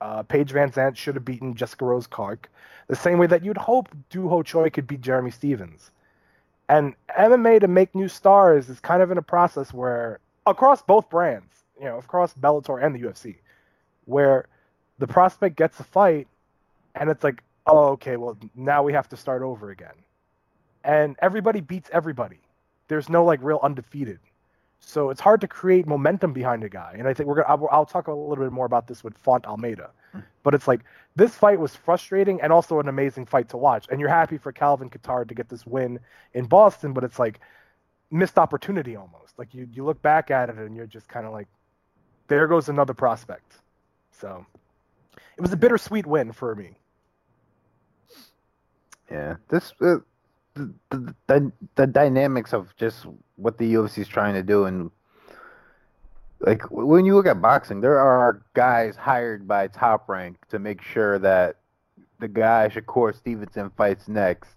uh, Paige VanZant should have beaten Jessica Rose Clark, the same way that you'd hope Doo Ho Choi could beat Jeremy Stephens. And MMA to make new stars is kind of in a process where across both brands, you know, across Bellator and the UFC, where the prospect gets a fight and it's like, oh, okay, well, now we have to start over again. And everybody beats everybody. There's no like real undefeated. So it's hard to create momentum behind a guy. And I think we're gonna I'll, I'll talk a little bit more about this with Font Almeida. Hmm. But it's like this fight was frustrating and also an amazing fight to watch. And you're happy for Calvin Kattar to get this win in Boston, but it's like missed opportunity almost. Like you you look back at it and you're just kind of like, there goes another prospect. So it was a bittersweet win for me. yeah. This uh, the, the the the dynamics of just what the UFC is trying to do and like when you look at boxing, there are guys hired by Top Rank to make sure that the guy Shakur Stevenson fights next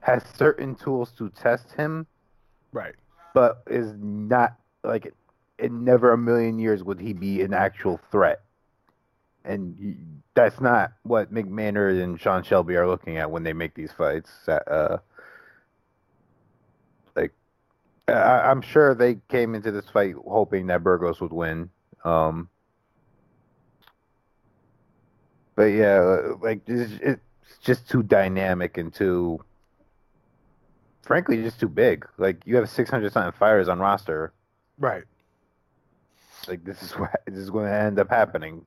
has certain tools to test him, Right. but is not like in never a million years would he be an actual threat. And that's not what McMahon and Sean Shelby are looking at when they make these fights. Uh, like, I, I'm sure they came into this fight hoping that Burgos would win. Um, But yeah, like it's, it's just too dynamic and too, frankly, just too big. Like you have 600 something fighters on roster. Right. Like this is what this is going to end up happening.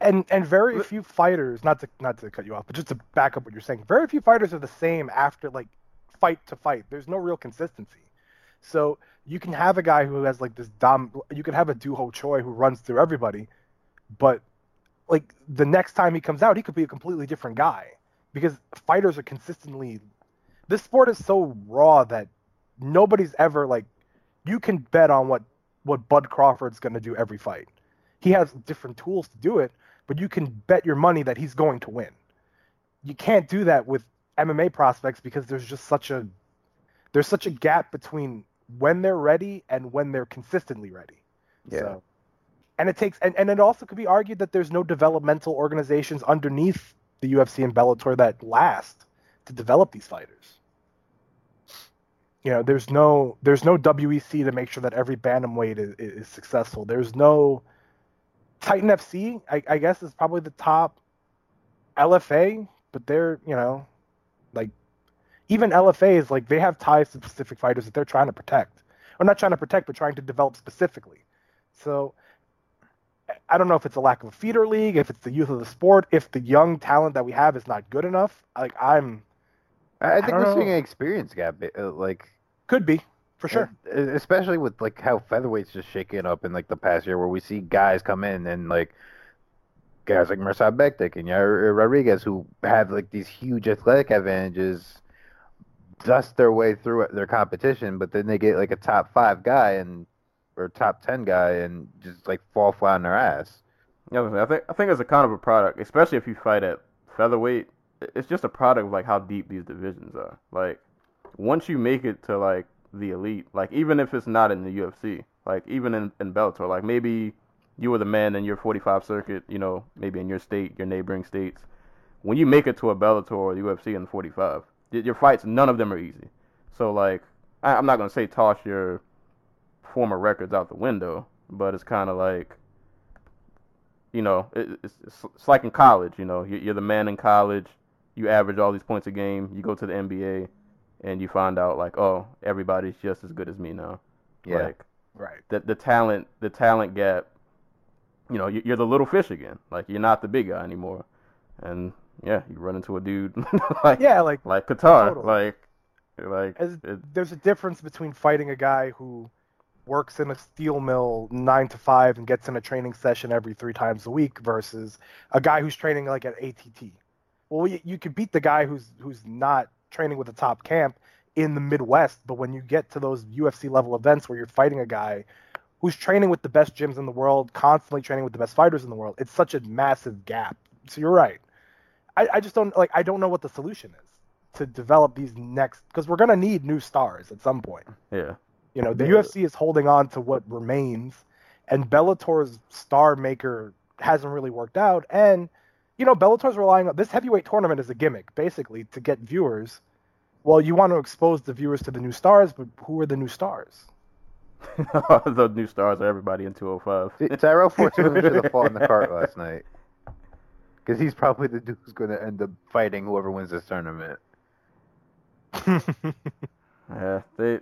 And and very few fighters, not to not to cut you off, but just to back up what you're saying, very few fighters are the same after like fight to fight. There's no real consistency. So you can have a guy who has like this dom. You can have a Doo Ho Choi who runs through everybody, but like the next time he comes out, he could be a completely different guy because fighters are consistently. This sport is so raw that nobody's ever like. You can bet on what what Bud Crawford's going to do every fight. He has different tools to do it, but you can bet your money that he's going to win. You can't do that with MMA prospects because there's just such a there's such a gap between when they're ready and when they're consistently ready. Yeah. So, and it takes and, and it also could be argued that there's no developmental organizations underneath the UFC and Bellator that last to develop these fighters. You know, there's no there's no WEC to make sure that every bantamweight is, is successful. There's no Titan FC, I, I guess, is probably the top LFA, but they're you know, like even LFA is like they have ties to specific fighters that they're trying to protect, or not trying to protect, but trying to develop specifically. So I don't know if it's a lack of a feeder league, if it's the youth of the sport, if the young talent that we have is not good enough. Like I'm I, I think don't we're know. seeing an experience gap. uh, Like could be for sure. e- uh, especially with like how featherweight's just shaking up in like the past year, where we see guys come in and like guys like Mirsad Bektik and Yair Rodriguez who have like these huge athletic advantages, dust their way through their competition, but then they get like a top five guy and or top ten guy and just like fall flat on their ass. Yeah, I think I think it's a kind of a product, especially if you fight at featherweight. It's just a product of like how deep these divisions are. Like once you make it to like the elite, like even if it's not in the UFC, like even in in Bellator, like maybe you were the man in your 45 circuit, you know, maybe in your state, your neighboring states. When you make it to a Bellator or UFC in the 45, your fights, none of them are easy. So like, I, I'm not gonna say toss your former records out the window, but it's kind of like you know, it, it's, it's like in college. You know, You- you're the man in college. You average all these points a game. You go to the NBA, and you find out like, oh, everybody's just as good as me now. Yeah. Like Right. the the talent the talent gap. You know, you- you're the little fish again. Like you're not the big guy anymore. And yeah, you run into a dude [LAUGHS] like Yeah, like like Kattar, Totally. like like As- it, there's a difference between fighting a guy who works in a steel mill nine to five and gets in a training session every three times a week versus a guy who's training like at ATT. Well, you, you could beat the guy who's who's not training with a top camp in the Midwest, but when you get to those UFC level events where you're fighting a guy who's training with the best gyms in the world, constantly training with the best fighters in the world, it's such a massive gap. So you're right. I, I just don't like. I don't know what the solution is to develop these next because we're gonna need new stars at some point. yeah. You know, the Yeah. UFC is holding on to what remains, and Bellator's star maker hasn't really worked out. And you know, Bellator's relying on this heavyweight tournament is a gimmick, basically, to get viewers. Well, you want to expose the viewers to the new stars, but who are the new stars? [LAUGHS] the new stars are everybody in 205. Tyrell [LAUGHS] Fortune should have fought in the cart last night. Because he's probably the dude who's going to end up fighting whoever wins this tournament. [LAUGHS] Yeah, they,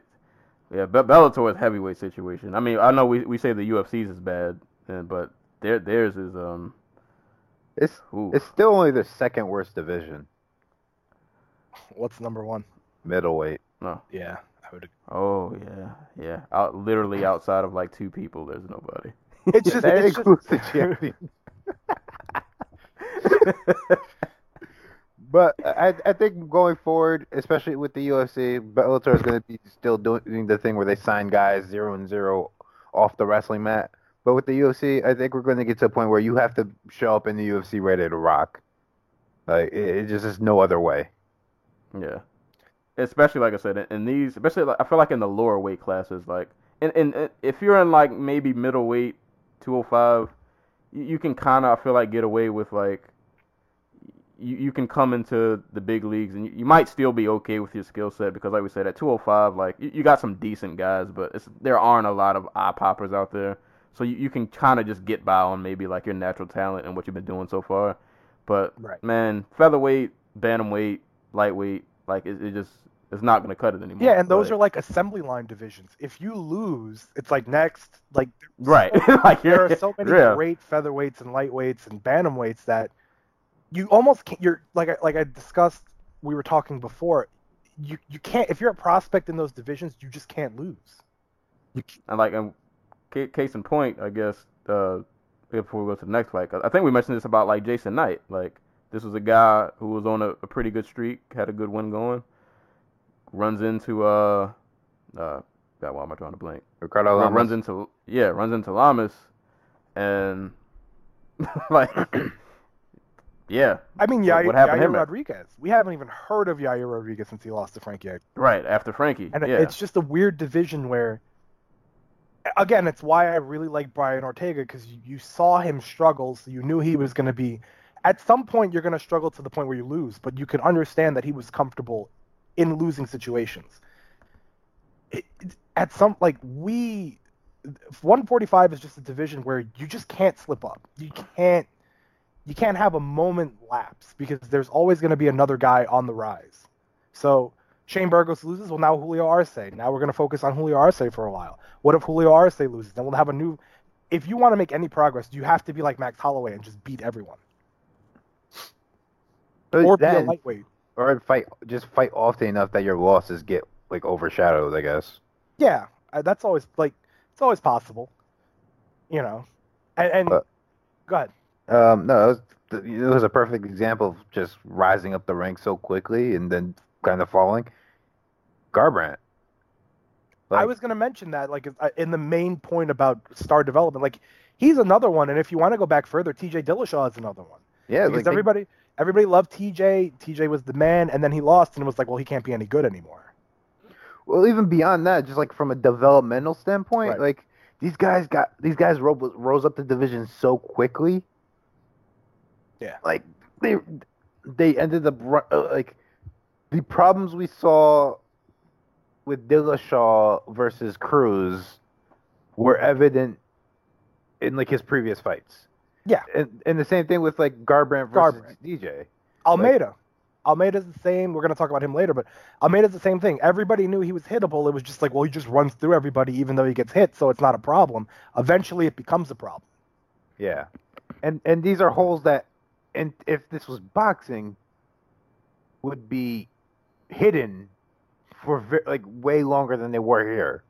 yeah, Be- Bellator is heavyweight situation. I mean, I know we we say the UFC's is bad, uh, but their theirs is um. It's Ooh. it's still only the second worst division, [LAUGHS] What's number one? middleweight. No. Yeah, I would. Oh yeah, yeah. Out literally [LAUGHS] outside of like two people, there's nobody. It's just, [LAUGHS] That it's just the champion. But I I think going forward, especially with the UFC, Bellator is going to be still doing the thing where they sign guys zero and zero off the wrestling mat. But with the UFC, I think we're going to get to a point where you have to show up in the UFC ready to rock. Like it, it just is no other way. Yeah. Especially like I said, in, in these, especially like, I feel like in the lower weight classes, like, and and if you're in like maybe middleweight, 205, you, you can kind of I feel like get away with like, you you can come into the big leagues and you, you might still be okay with your skill set because like we said at 205, like you, you got some decent guys, but there aren't a lot of eye poppers out there. So you, you can kind of just get by on maybe like your natural talent and what you've been doing so far. But Right. man, featherweight, bantamweight, lightweight, like it, it just it's not gonna cut it anymore. Yeah, and those Like- are like assembly line divisions. If you lose, it's like next. Like right. [LAUGHS] like there you're- so many yeah. great featherweights and lightweights and bantamweights that you almost can't. You're like I, like I discussed. We were talking before. You you can't if you're a prospect in those divisions, you just can't lose. And like, ca- case in point, I guess, uh, before we go to the next fight, 'cause I think we mentioned this about like Jason Knight. Like, this was a guy who was on a, a pretty good streak, had a good win going, runs into uh, uh, God, why am I trying to blank? Ricardo Lamas. runs into yeah, runs into Lamas, and [LAUGHS] like, [CLEARS THROAT] yeah, I mean, What- Yair, what happened Yair him, man? Rodriguez. We haven't even heard of Yair Rodriguez since he lost to Frankie right after Frankie, And yeah, it's just a weird division where, again, it's why I really like Brian Ortega because you, you saw him struggle, so you knew he was going to be. At some point, you're going to struggle to the point where you lose, but you can understand that he was comfortable in losing situations. It, at some like we, 145 is just a division where you just can't slip up. You can't. You can't have a moment lapse because there's always going to be another guy on the rise. So Shane Burgos loses. Well, now Julio Arce. Now we're going to focus on Julio Arce for a while. What if Julio Arce loses? Then we'll have a new. If you want to make any progress, you have to be like Max Holloway and just beat everyone, or be a lightweight. or fight just fight often enough that your losses get like overshadowed. I guess. Yeah, uh, that's always like it's always possible, you know. And, and But- go ahead. Um, no, it was, it was a perfect example of just rising up the ranks so quickly and then kind of falling. Garbrandt. I was going to mention that, like, uh, in the main point about star development, like, he's another one. And if you want to go back further, T.J. Dillashaw is another one. Yeah, because like everybody, everybody loved T.J. T.J. was the man, and then he lost, and it was like, well, he can't be any good anymore. well, even beyond that, just like from a developmental standpoint, Right. like these guys got these guys rose, rose up the division so quickly. Yeah. like they they ended up uh, like the problems we saw with Dillashaw versus Cruz were evident in like his previous fights. Yeah. and, and the same thing with like Garbrandt versus Garbrandt. DJ. Almeida. Almeida's the same. We're going to talk about him later, but Almeida's the same thing. Everybody knew he was hittable. It was just like, well, he just runs through everybody, even though he gets hit, so it's not a problem. Eventually, it becomes a problem. Yeah, and and these are holes that, and if this was boxing, would be hidden for ve- like way longer than they were here.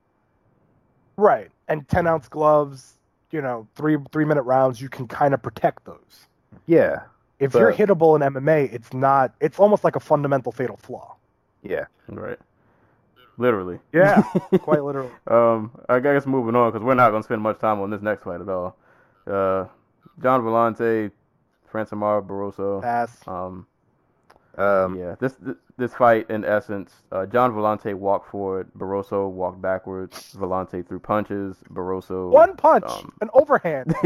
Right. And 10 ounce gloves, you know, three three minute rounds, you can kind of protect those. Yeah, If you're hittable in MMA, it's not. It's almost like a fundamental fatal flaw. yeah. right, literally. Yeah, [LAUGHS] quite literally. Um, I guess moving on because we're not gonna spend much time on this next fight at all. Uh, Gian Villante, Francimar Barroso. Pass. Um, Um, yeah, this, this this fight in essence, uh, Gian Villante walked forward, Barroso walked backwards. Villante threw punches, Barroso. One punch, um, an overhand. [LAUGHS]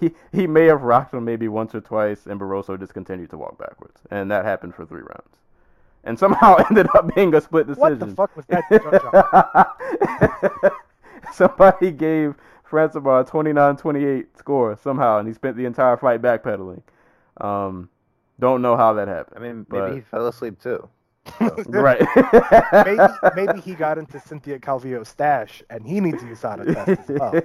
he he may have rocked him maybe once or twice, and Barroso just continued to walk backwards, and that happened for three rounds, and somehow [LAUGHS] ended up being a split decision. What the fuck was that? [LAUGHS] Somebody gave Francimar a 29-28 score somehow, and he spent the entire fight backpedaling. Um, don't know how that happened. I happened. mean, But- maybe he fell asleep too. [LAUGHS] right. maybe maybe he got into Cynthia Calvillo's stash, and he needs to use out a test as well.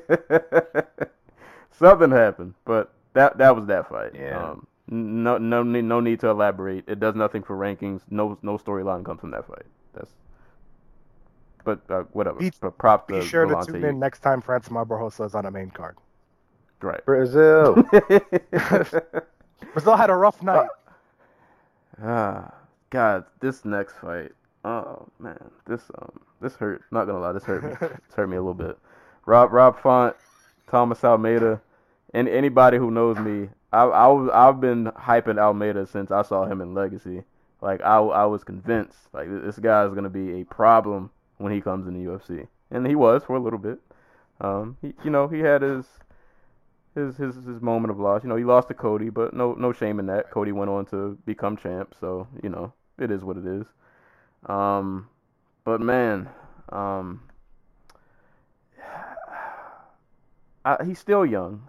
[LAUGHS] Something happened, but that that was that fight. Yeah. Um, no no need no need to elaborate. It does nothing for rankings. No no storyline comes from that fight. That's. But uh, whatever. Be- but props Be to sure to tune in next time Francimar Barroso is on a main card. Right. Brazil. [LAUGHS] Brazil had a rough night. Ah, God, this next fight. Oh man, this um, this hurt. Not gonna lie, this hurt me. [LAUGHS] this hurt me a little bit. Rob, Rob Font, Thomas Almeida, and anybody who knows me, I I I've been hyping Almeida since I saw him in Legacy. Like I, I was convinced, like this guy is gonna be a problem when he comes in the UFC, and he was for a little bit. Um, he, you know, he had his his his his moment of loss. You know, he lost to Cody, but no no shame in that. Cody went on to become champ, so you know it is what it is. Um, but man, um, I, he's still young,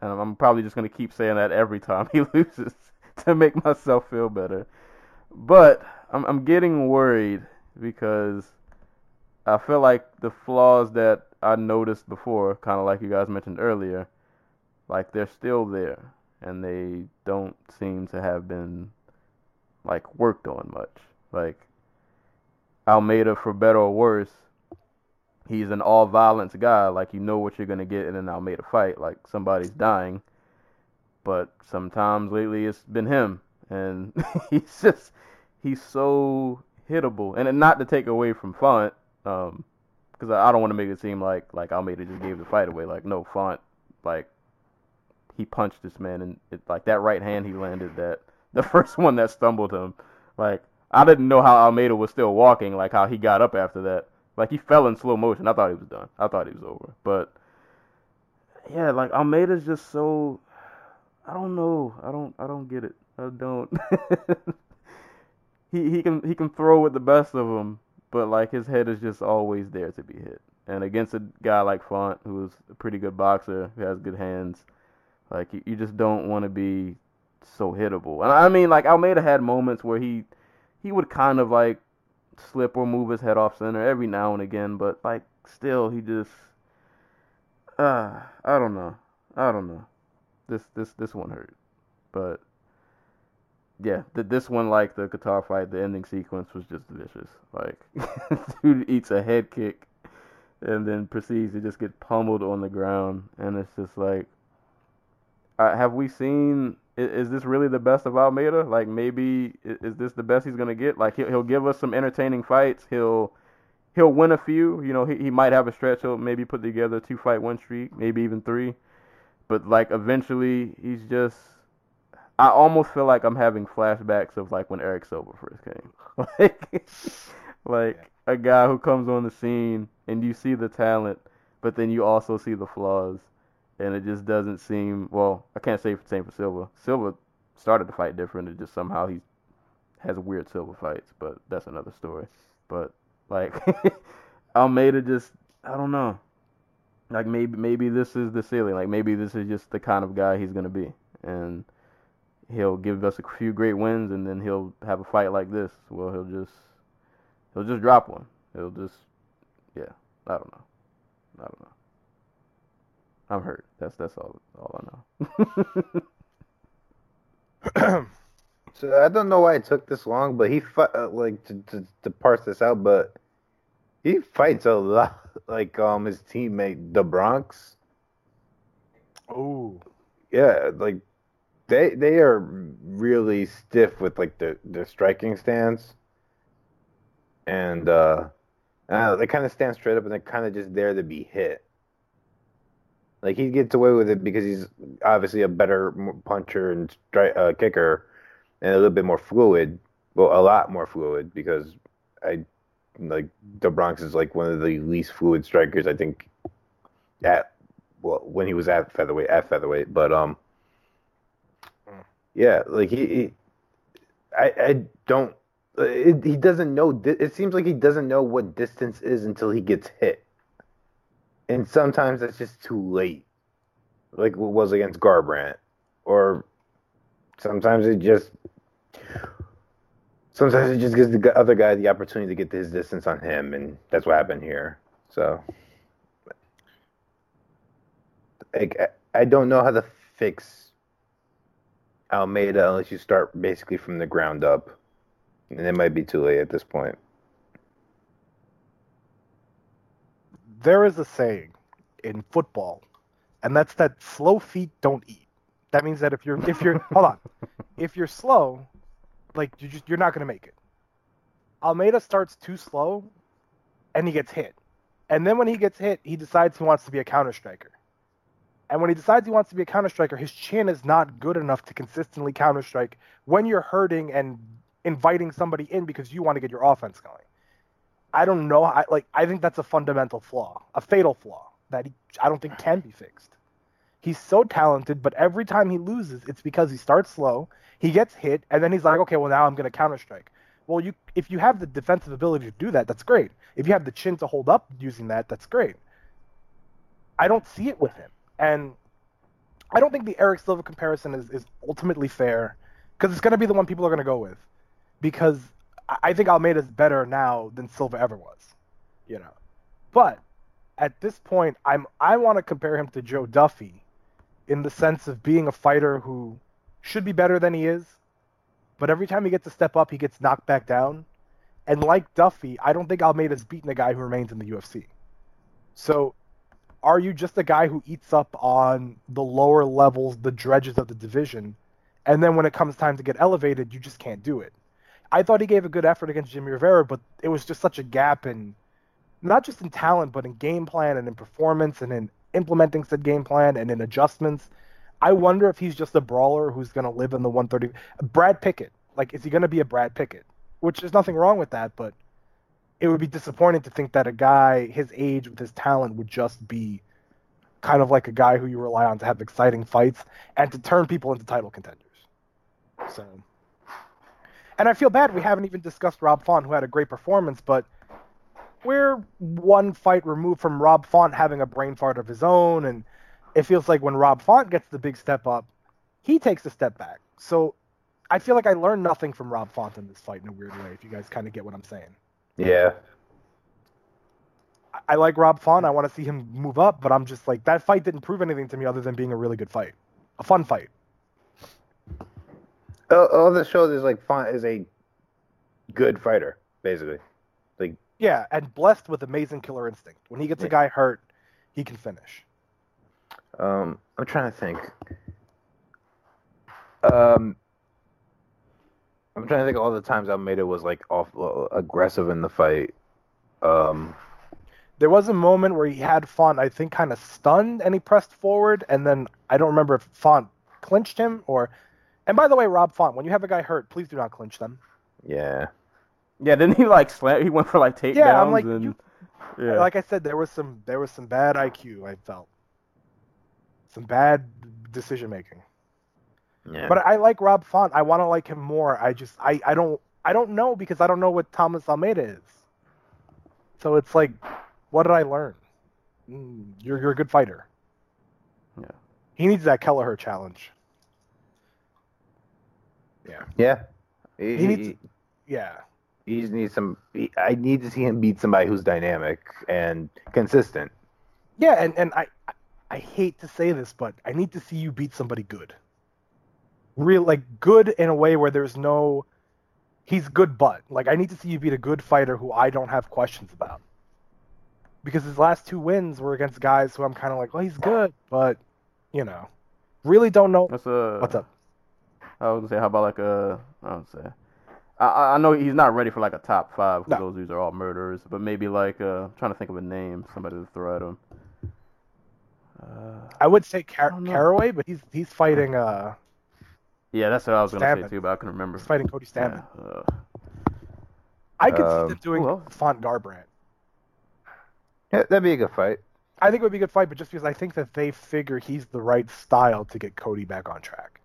and I'm probably just gonna keep saying that every time [LAUGHS] he loses to make myself feel better. But I'm I'm getting worried because I feel like the flaws that I noticed before, kind of like you guys mentioned earlier, like they're still there and they don't seem to have been like worked on much. Like Almeida, for better or worse, he's an all violence guy. Like you know what you're gonna get in an Almeida fight. Like somebody's dying, but sometimes lately it's been him, and [LAUGHS] he's just he's so hittable. And not to take away from Font, um, because I, don't want to make it seem like like Almeida just gave the fight away. Like no, Font, like he punched this man, and it, like that right hand he landed, that [LAUGHS] the first one that stumbled him, like I didn't know how Almeida was still walking, like how he got up after that. Like he fell in slow motion. I thought he was done. I thought he was over. But yeah, like Almeida's just so I don't know. I don't I don't get it. I don't [LAUGHS] He he can he can throw with the best of them, but like his head is just always there to be hit. And against a guy like Font, who's a pretty good boxer, who has good hands, like you, you just don't want to be so hittable. And I mean, like Almeida had moments where he he would kind of like slip or move his head off center every now and again, but like still he just uh I don't know. I don't know. This this this one hurt. But yeah, the, this one like the Kattar fight, the ending sequence was just vicious. Like [LAUGHS] dude eats a head kick and then proceeds to just get pummeled on the ground and it's just like uh, have we seen is, this really the best of Almeida? Like maybe is, this the best he's gonna get? Like he'll, he'll give us some entertaining fights. He'll he'll win a few. You know, he, he might have a stretch. He'll maybe put together two fight one streak, maybe even three. But like eventually, he's just. I almost feel like I'm having flashbacks of like when Erick Silva first came. [LAUGHS] like, like a guy who comes on the scene and you see the talent, but then you also see the flaws and it just doesn't seem well. I can't say the same for Silva. Silva started the fight different. It just somehow he has weird Silva fights, but that's another story. But like [LAUGHS] Almeida, just I don't know. Like maybe maybe this is the ceiling. Like maybe this is just the kind of guy he's gonna be, and he'll give us a few great wins, and then he'll have a fight like this. Well, he'll just he'll just drop one. He'll just yeah. I don't know. I don't know. I'm hurt. That's that's all all I know. [CLEARS THROAT] so I don't know why it took this long, but he fought, uh, like to, to to parse this out, but he fights a lot [LAUGHS] like um his teammate the Bronx. Oh. Yeah, like they they are really stiff with like the the striking stance. And uh, uh they kind of stand straight up and they're kind of just there to be hit. Like he gets away with it because he's obviously a better puncher and stri- uh, kicker, and a little bit more fluid. Well, a lot more fluid because I like the Bronx is like one of the least fluid strikers I think at well when he was at featherweight at featherweight, but um yeah, like he, he I I don't it, he doesn't know it seems like he doesn't know what distance is until he gets hit and sometimes it's just too late, like what was against Garbrandt, or sometimes it just sometimes it just gives the other guy the opportunity to get his distance on him, and that's what happened here. So, like, I don't know how to fix Almeida unless you start basically from the ground up, and it might be too late at this point. There is a saying in football, and that's that slow feet don't eat. That means that if you're if you're [LAUGHS] hold on, if you're slow, like you just you're not gonna make it. Almeida starts too slow, and he gets hit, and then when he gets hit, he decides he wants to be a counter striker. And when he decides he wants to be a counter striker, his chin is not good enough to consistently counter strike when you're hurting and inviting somebody in because you want to get your offense going. I don't know. I like. I think that's a fundamental flaw, a fatal flaw that he, I don't think can be fixed. He's so talented, but every time he loses, it's because he starts slow, he gets hit, and then he's like, okay, well now I'm going to counter strike. Well, you if you have the defensive ability to do that, that's great. If you have the chin to hold up using that, that's great. I don't see it with him, and I don't think the Erick Silva comparison is, is ultimately fair because it's going to be the one people are going to go with because I- think Almeida's better now than Silva ever was, you know. But at this point, I'm I want to compare him to Joe Duffy in the sense of being a fighter who should be better than he is, but every time he gets a step up, he gets knocked back down. And like Duffy, I don't think Almeida's beaten a guy who remains in the UFC. So, are you just a guy who eats up on the lower levels, the dredges of the division, and then when it comes time to get elevated, you just can't do it? I thought he gave a good effort against Jimmy Rivera, but it was just such a gap in not just in talent, but in game plan and in performance and in implementing said game plan and in adjustments. I wonder if he's just a brawler who's going to live in the 130. Brad Pickett, like, is he going to be a Brad Pickett? Which there's nothing wrong with that, but it would be disappointing to think that a guy his age with his talent would just be kind of like a guy who you rely on to have exciting fights and to turn people into title contenders. So, and I feel bad we haven't even discussed Rob Font, who had a great performance, but we're one fight removed from Rob Font having a brain fart of his own, and it feels like when Rob Font gets the big step up, he takes a step back. So I feel like I learned nothing from Rob Font in this fight in a weird way, if you guys kind of get what I'm saying. Yeah. I- I like Rob Font. I want to see him move up, but I'm just like, that fight didn't prove anything to me other than being a really good fight. A fun fight. All, all this shows is like Font is a good fighter, basically. Like Yeah, and blessed with amazing killer instinct. When he gets a guy hurt, he can finish. Um, I'm trying to think. Um, I'm trying to think of all the times Almeida was like off uh, aggressive in the fight. Um, There was a moment where he had Font, I think, kind of stunned, and he pressed forward, and then I don't remember if Font clinched him or. And by the way, Rob Font, when you have a guy hurt, please do not clinch them. yeah. Yeah, didn't he like slam? He went for like takedowns Yeah, I'm like, and you- yeah. Like I said, there was some there was some bad IQ. I felt some bad decision making. Yeah. But I like Rob Font. I want to like him more. I just I, I don't I don't know because I don't know what Thomas Almeida is. So it's like, what did I learn? Mm, you're you're a good fighter. Yeah. He needs that Kelleher challenge. Yeah. He, He needs- he, Yeah. he just needs some. He, I need to see him beat somebody who's dynamic and consistent. Yeah, and, and I I hate to say this, but I need to see you beat somebody good. Real like good in a way where there's no he's good but like I need to see you beat a good fighter who I don't have questions about. Because his last two wins were against guys who I'm kind of like, well, he's good, but you know, really don't know That's a. what's up. I was gonna say, how about like a? I don't say. I- I I know he's not ready for like a top five because No. those dudes are all murderers, but maybe like uh, I'm trying to think of a name, somebody to throw at him. Uh, I would say Car- I. Caraway, but he's he's fighting uh yeah, that's what I was gonna say too, but I couldn't remember. he's fighting Cody Stamann. Yeah, uh, I could Um, see them doing who? Font Garbrandt. Yeah, that'd be a good fight. I think it would be a good fight, but just because I think that they figure he's the right style to get Cody back on track.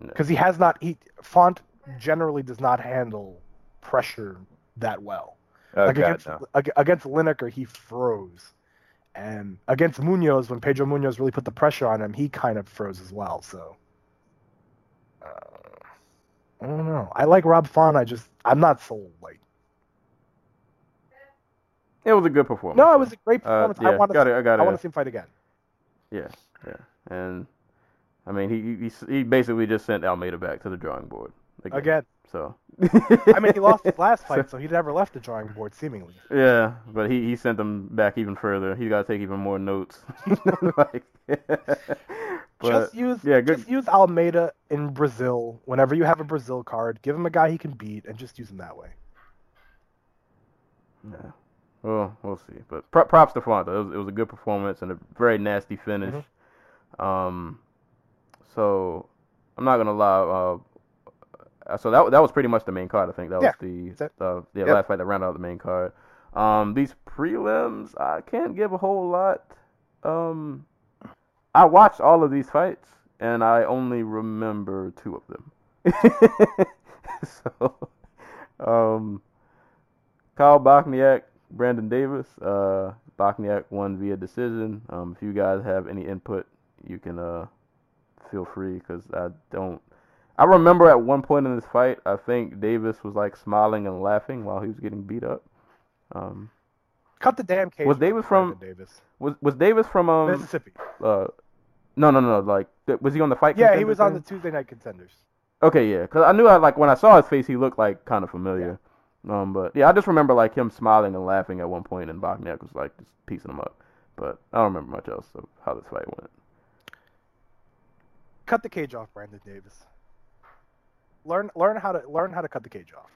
Because he has not, he Font generally does not handle pressure that well. Oh like God, against no. against Lineker, he froze, and against Munhoz, when Pedro Munhoz really put the pressure on him, he kind of froze as well. So uh, I don't know. I like Rob Font. I just I'm not sold. Like it was a good performance. no, it was a great Uh, performance. yeah, I want to got it. I want to see him fight again. Yeah, yeah, and I mean he he he basically just sent Almeida back to the drawing board Again, So I mean, he lost his last fight, so he never left the drawing board, seemingly. [LAUGHS] Yeah, but he, he sent them back even further. He's got to take even more notes. [LAUGHS] like, [LAUGHS] but just use yeah, good. just use Almeida in Brazil whenever you have a Brazil card. Give him a guy he can beat, and just use him that way. Yeah. Well, we'll see. But props to Fonta. It was, it was a good performance and a very nasty finish. Mm-hmm. Um, so I'm not gonna lie. Uh, so that that was pretty much the main card. I think that Yeah, was the the, the Yep. last fight that rounded out the main card. Um, these prelims, I can't give a whole lot. Um, I watched all of these fights and I only remember two of them. [LAUGHS] so, um, Kyle Bochniak, Brandon Davis. Uh, won via decision. Um, if you guys have any input, you can uh, feel free because I don't. I remember at one point in this fight, I think Davis was like smiling and laughing while he was getting beat up. Um, Cut the damn cage. Was Davis from- Davis? was was Davis from um Mississippi? uh no no no like was he on the fight? Yeah, he was on the? Tuesday Night Contenders. Okay, yeah, because I knew I like when I saw his face, he looked like kind of familiar. Um, but yeah, I just remember like him smiling and laughing at one point, and Bochniak was like just piecing him up. But I don't remember much else of how this fight went. Cut the cage off, Brandon Davis. Learn learn how to learn how to cut the cage off.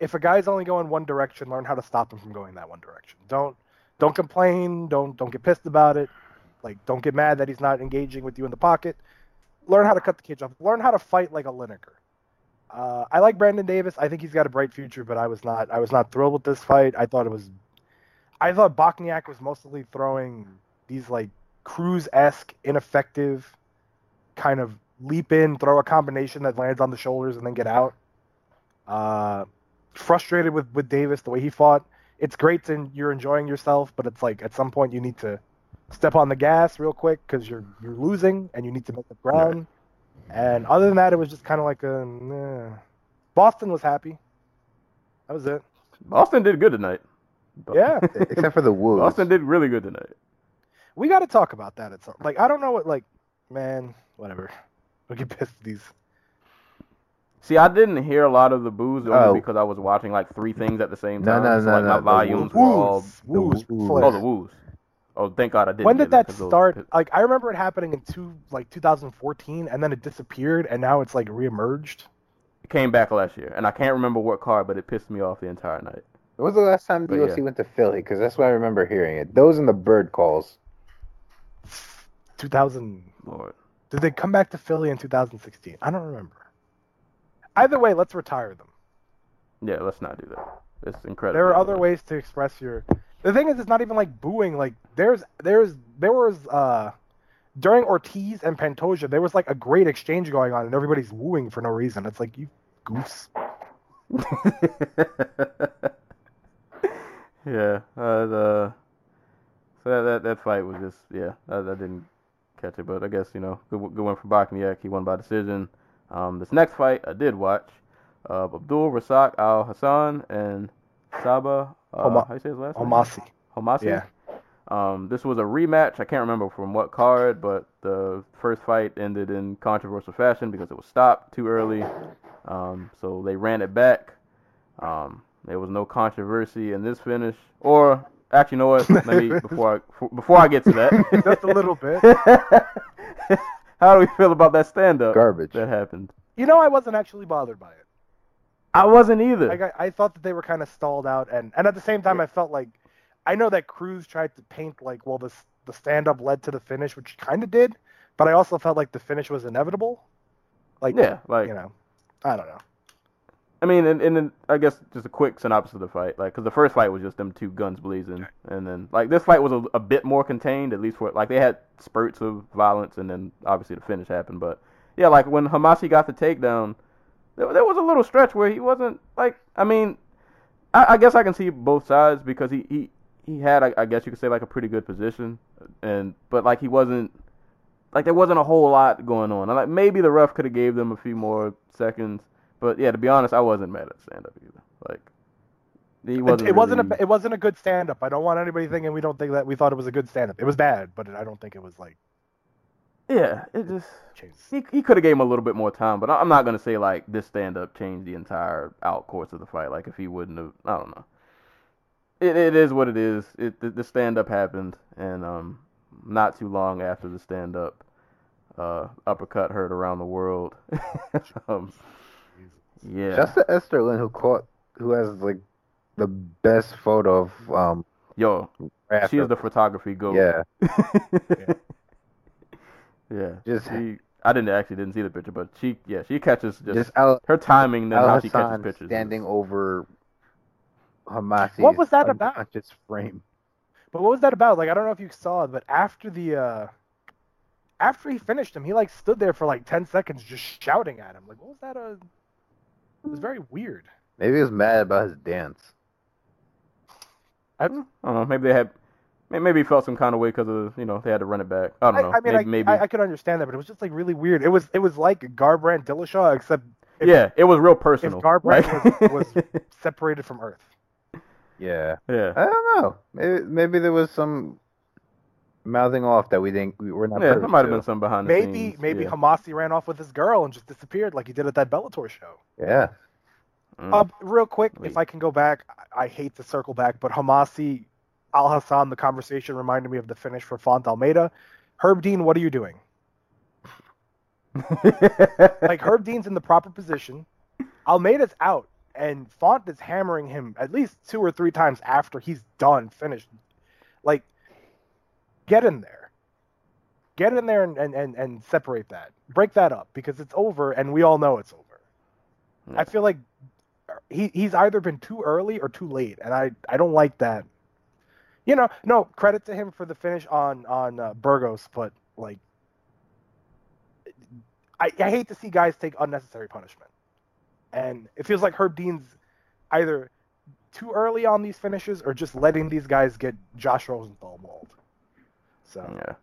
If a guy's only going one direction, learn how to stop him from going that one direction. Don't don't complain. Don't don't get pissed about it. Like don't get mad that he's not engaging with you in the pocket. Learn how to cut the cage off. Learn how to fight like a Lineker. Uh, I like Brandon Davis. I think he's got a bright future, but I was not I was not thrilled with this fight. I thought it was I thought Bochniak was mostly throwing these like Cruz esque ineffective kind of leap in, throw a combination that lands on the shoulders and then get out. Uh, frustrated with, with Davis the way he fought. It's great and you're enjoying yourself, but it's like at some point you need to step on the gas real quick because you're you're losing and you need to make up ground. And other than that, it was just kind of like a. meh. Boston was happy. That was it. Boston did good tonight. But- Yeah, [LAUGHS] Except for the Wolves. Boston did really good tonight. we got to talk about that. At some like I don't know what like man whatever. [LAUGHS] Don't get pissed at these. See, I didn't hear a lot of the boos only Oh. because I was watching like three things at the same No, time. no, so, like no, my volumes woos. were all. Woos, woos, woos. Oh, the woos. Oh, thank God I didn't. when did that, those- start? Like I remember it happening in two like 2014, and then it disappeared, and now it's like reemerged. It came back last year, and I can't remember what card, but it pissed me off the entire night. When was the last time But UFC yeah. went to Philly? Because that's what I remember hearing it. Those and the bird calls. 2000. Lord. Did they come back to Philly in 2016? I don't remember. Either way, let's retire them. Yeah, let's not do that. It's incredible. There are other ways to express your. The thing is, it's not even like booing. Like there's there's there was uh during Ortiz and Pantoja, there was like a great exchange going on, and everybody's wooing for no reason. It's like you goose. [LAUGHS] yeah. Uh, the, so that, that that fight was just yeah. I, I didn't catch it, but I guess you know good good one for Bochniak. He won by decision. Um, this next fight I did watch. Uh, Abdul Razak Alhassan and Sabah. Uh, Homa- how you say his last name? Omasi. Homasi. Yeah. Um, this was a rematch. I can't remember from what card, but the first fight ended in controversial fashion because it was stopped too early. Um, so they ran it back. Um, there was no controversy in this finish. Or actually, you know what? Let me [LAUGHS] before I before I get to that. [LAUGHS] Just a little bit. [LAUGHS] How do we feel about that stand up Garbage. that happened? You know, I wasn't actually bothered by it. I wasn't either. Like I, I thought that they were kind of stalled out, and and at the same time, I felt like I know that Cruz tried to paint like, well, this the stand up led to the finish, which kind of did, but I also felt like the finish was inevitable. Like, yeah, like you know, I don't know. I mean, and, and then I guess just a quick synopsis of the fight, like, because the first fight was just them two guns blazing, and then like this fight was a, a bit more contained, at least for like they had spurts of violence, and then obviously the finish happened. But yeah, like when Homasi got the takedown, there, there was a little stretch where he wasn't like, I mean, I, I guess I can see both sides because he he he had, I, I guess you could say, like a pretty good position, and but like he wasn't. Like there wasn't a whole lot going on. Like maybe the ref could have gave them a few more seconds, but yeah, to be honest, I wasn't mad at stand up either. Like he It, wasn't. it wasn't really- a it wasn't a good stand up. I don't want anybody thinking we don't think that we thought it was a good stand up. It was bad, but I don't think it was like Yeah, it just changed. he he could have gave him a little bit more time, but I'm not gonna say like this stand up changed the entire out course of the fight. Like if he wouldn't have, I don't know. It it is what it is. It the, the stand up happened, and um, not too long after the stand up, uh, uppercut heard around the world. [LAUGHS] um, yeah. Just to Esther Lin, who caught, who has like the best photo of um. Yo, after- she is the photography goat. yeah. [LAUGHS] yeah. Just- she, I didn't actually didn't see the picture, but she yeah she catches just, Just Al, her timing and Al how she catches Hassan pictures. is- standing over Homasi. What was that about? Just frame. But what was that about? Like I don't know if you saw it, but after the uh after he finished him, he like stood there for like ten seconds just shouting at him. Like what was that? Uh, it was very weird. Maybe he was mad about his dance. I, I don't know. Maybe they had Maybe he felt some kind of way because of you know they had to run it back. I don't I, know. I mean, maybe, I, maybe. I, I could understand that, but it was just like really weird. It was it was like Garbrandt Dillashaw, except if, yeah, it was real if personal. Garbrandt Like- was, was [LAUGHS] separated from Earth. Yeah. yeah, I don't know. Maybe maybe there was some mouthing off that we didn't we were not. yeah, there might have been some behind the Maybe scenes. maybe yeah. Homasi ran off with his girl and just disappeared like he did at that Bellator show. Yeah. Mm. Uh, real quick, Wait. if I can go back, I, I hate to circle back, but Hamasi Al Hassan, the conversation reminded me of the finish for Font Almeida. Herb Dean, what are you doing? [LAUGHS] Like Herb Dean's in the proper position. Almeida's out, and Font is hammering him at least two or three times after he's done, finished. Like, get in there. Get in there and, and, and, and separate that. Break that up because it's over, and we all know it's over. Yeah. I feel like he, he's either been too early or too late, and I, I don't like that. You know, no credit to him for the finish on on uh, Burgos, but like, I, I hate to see guys take unnecessary punishment, and it feels like Herb Dean's either too early on these finishes or just letting these guys get Josh Rosenthal mauled. So Yeah.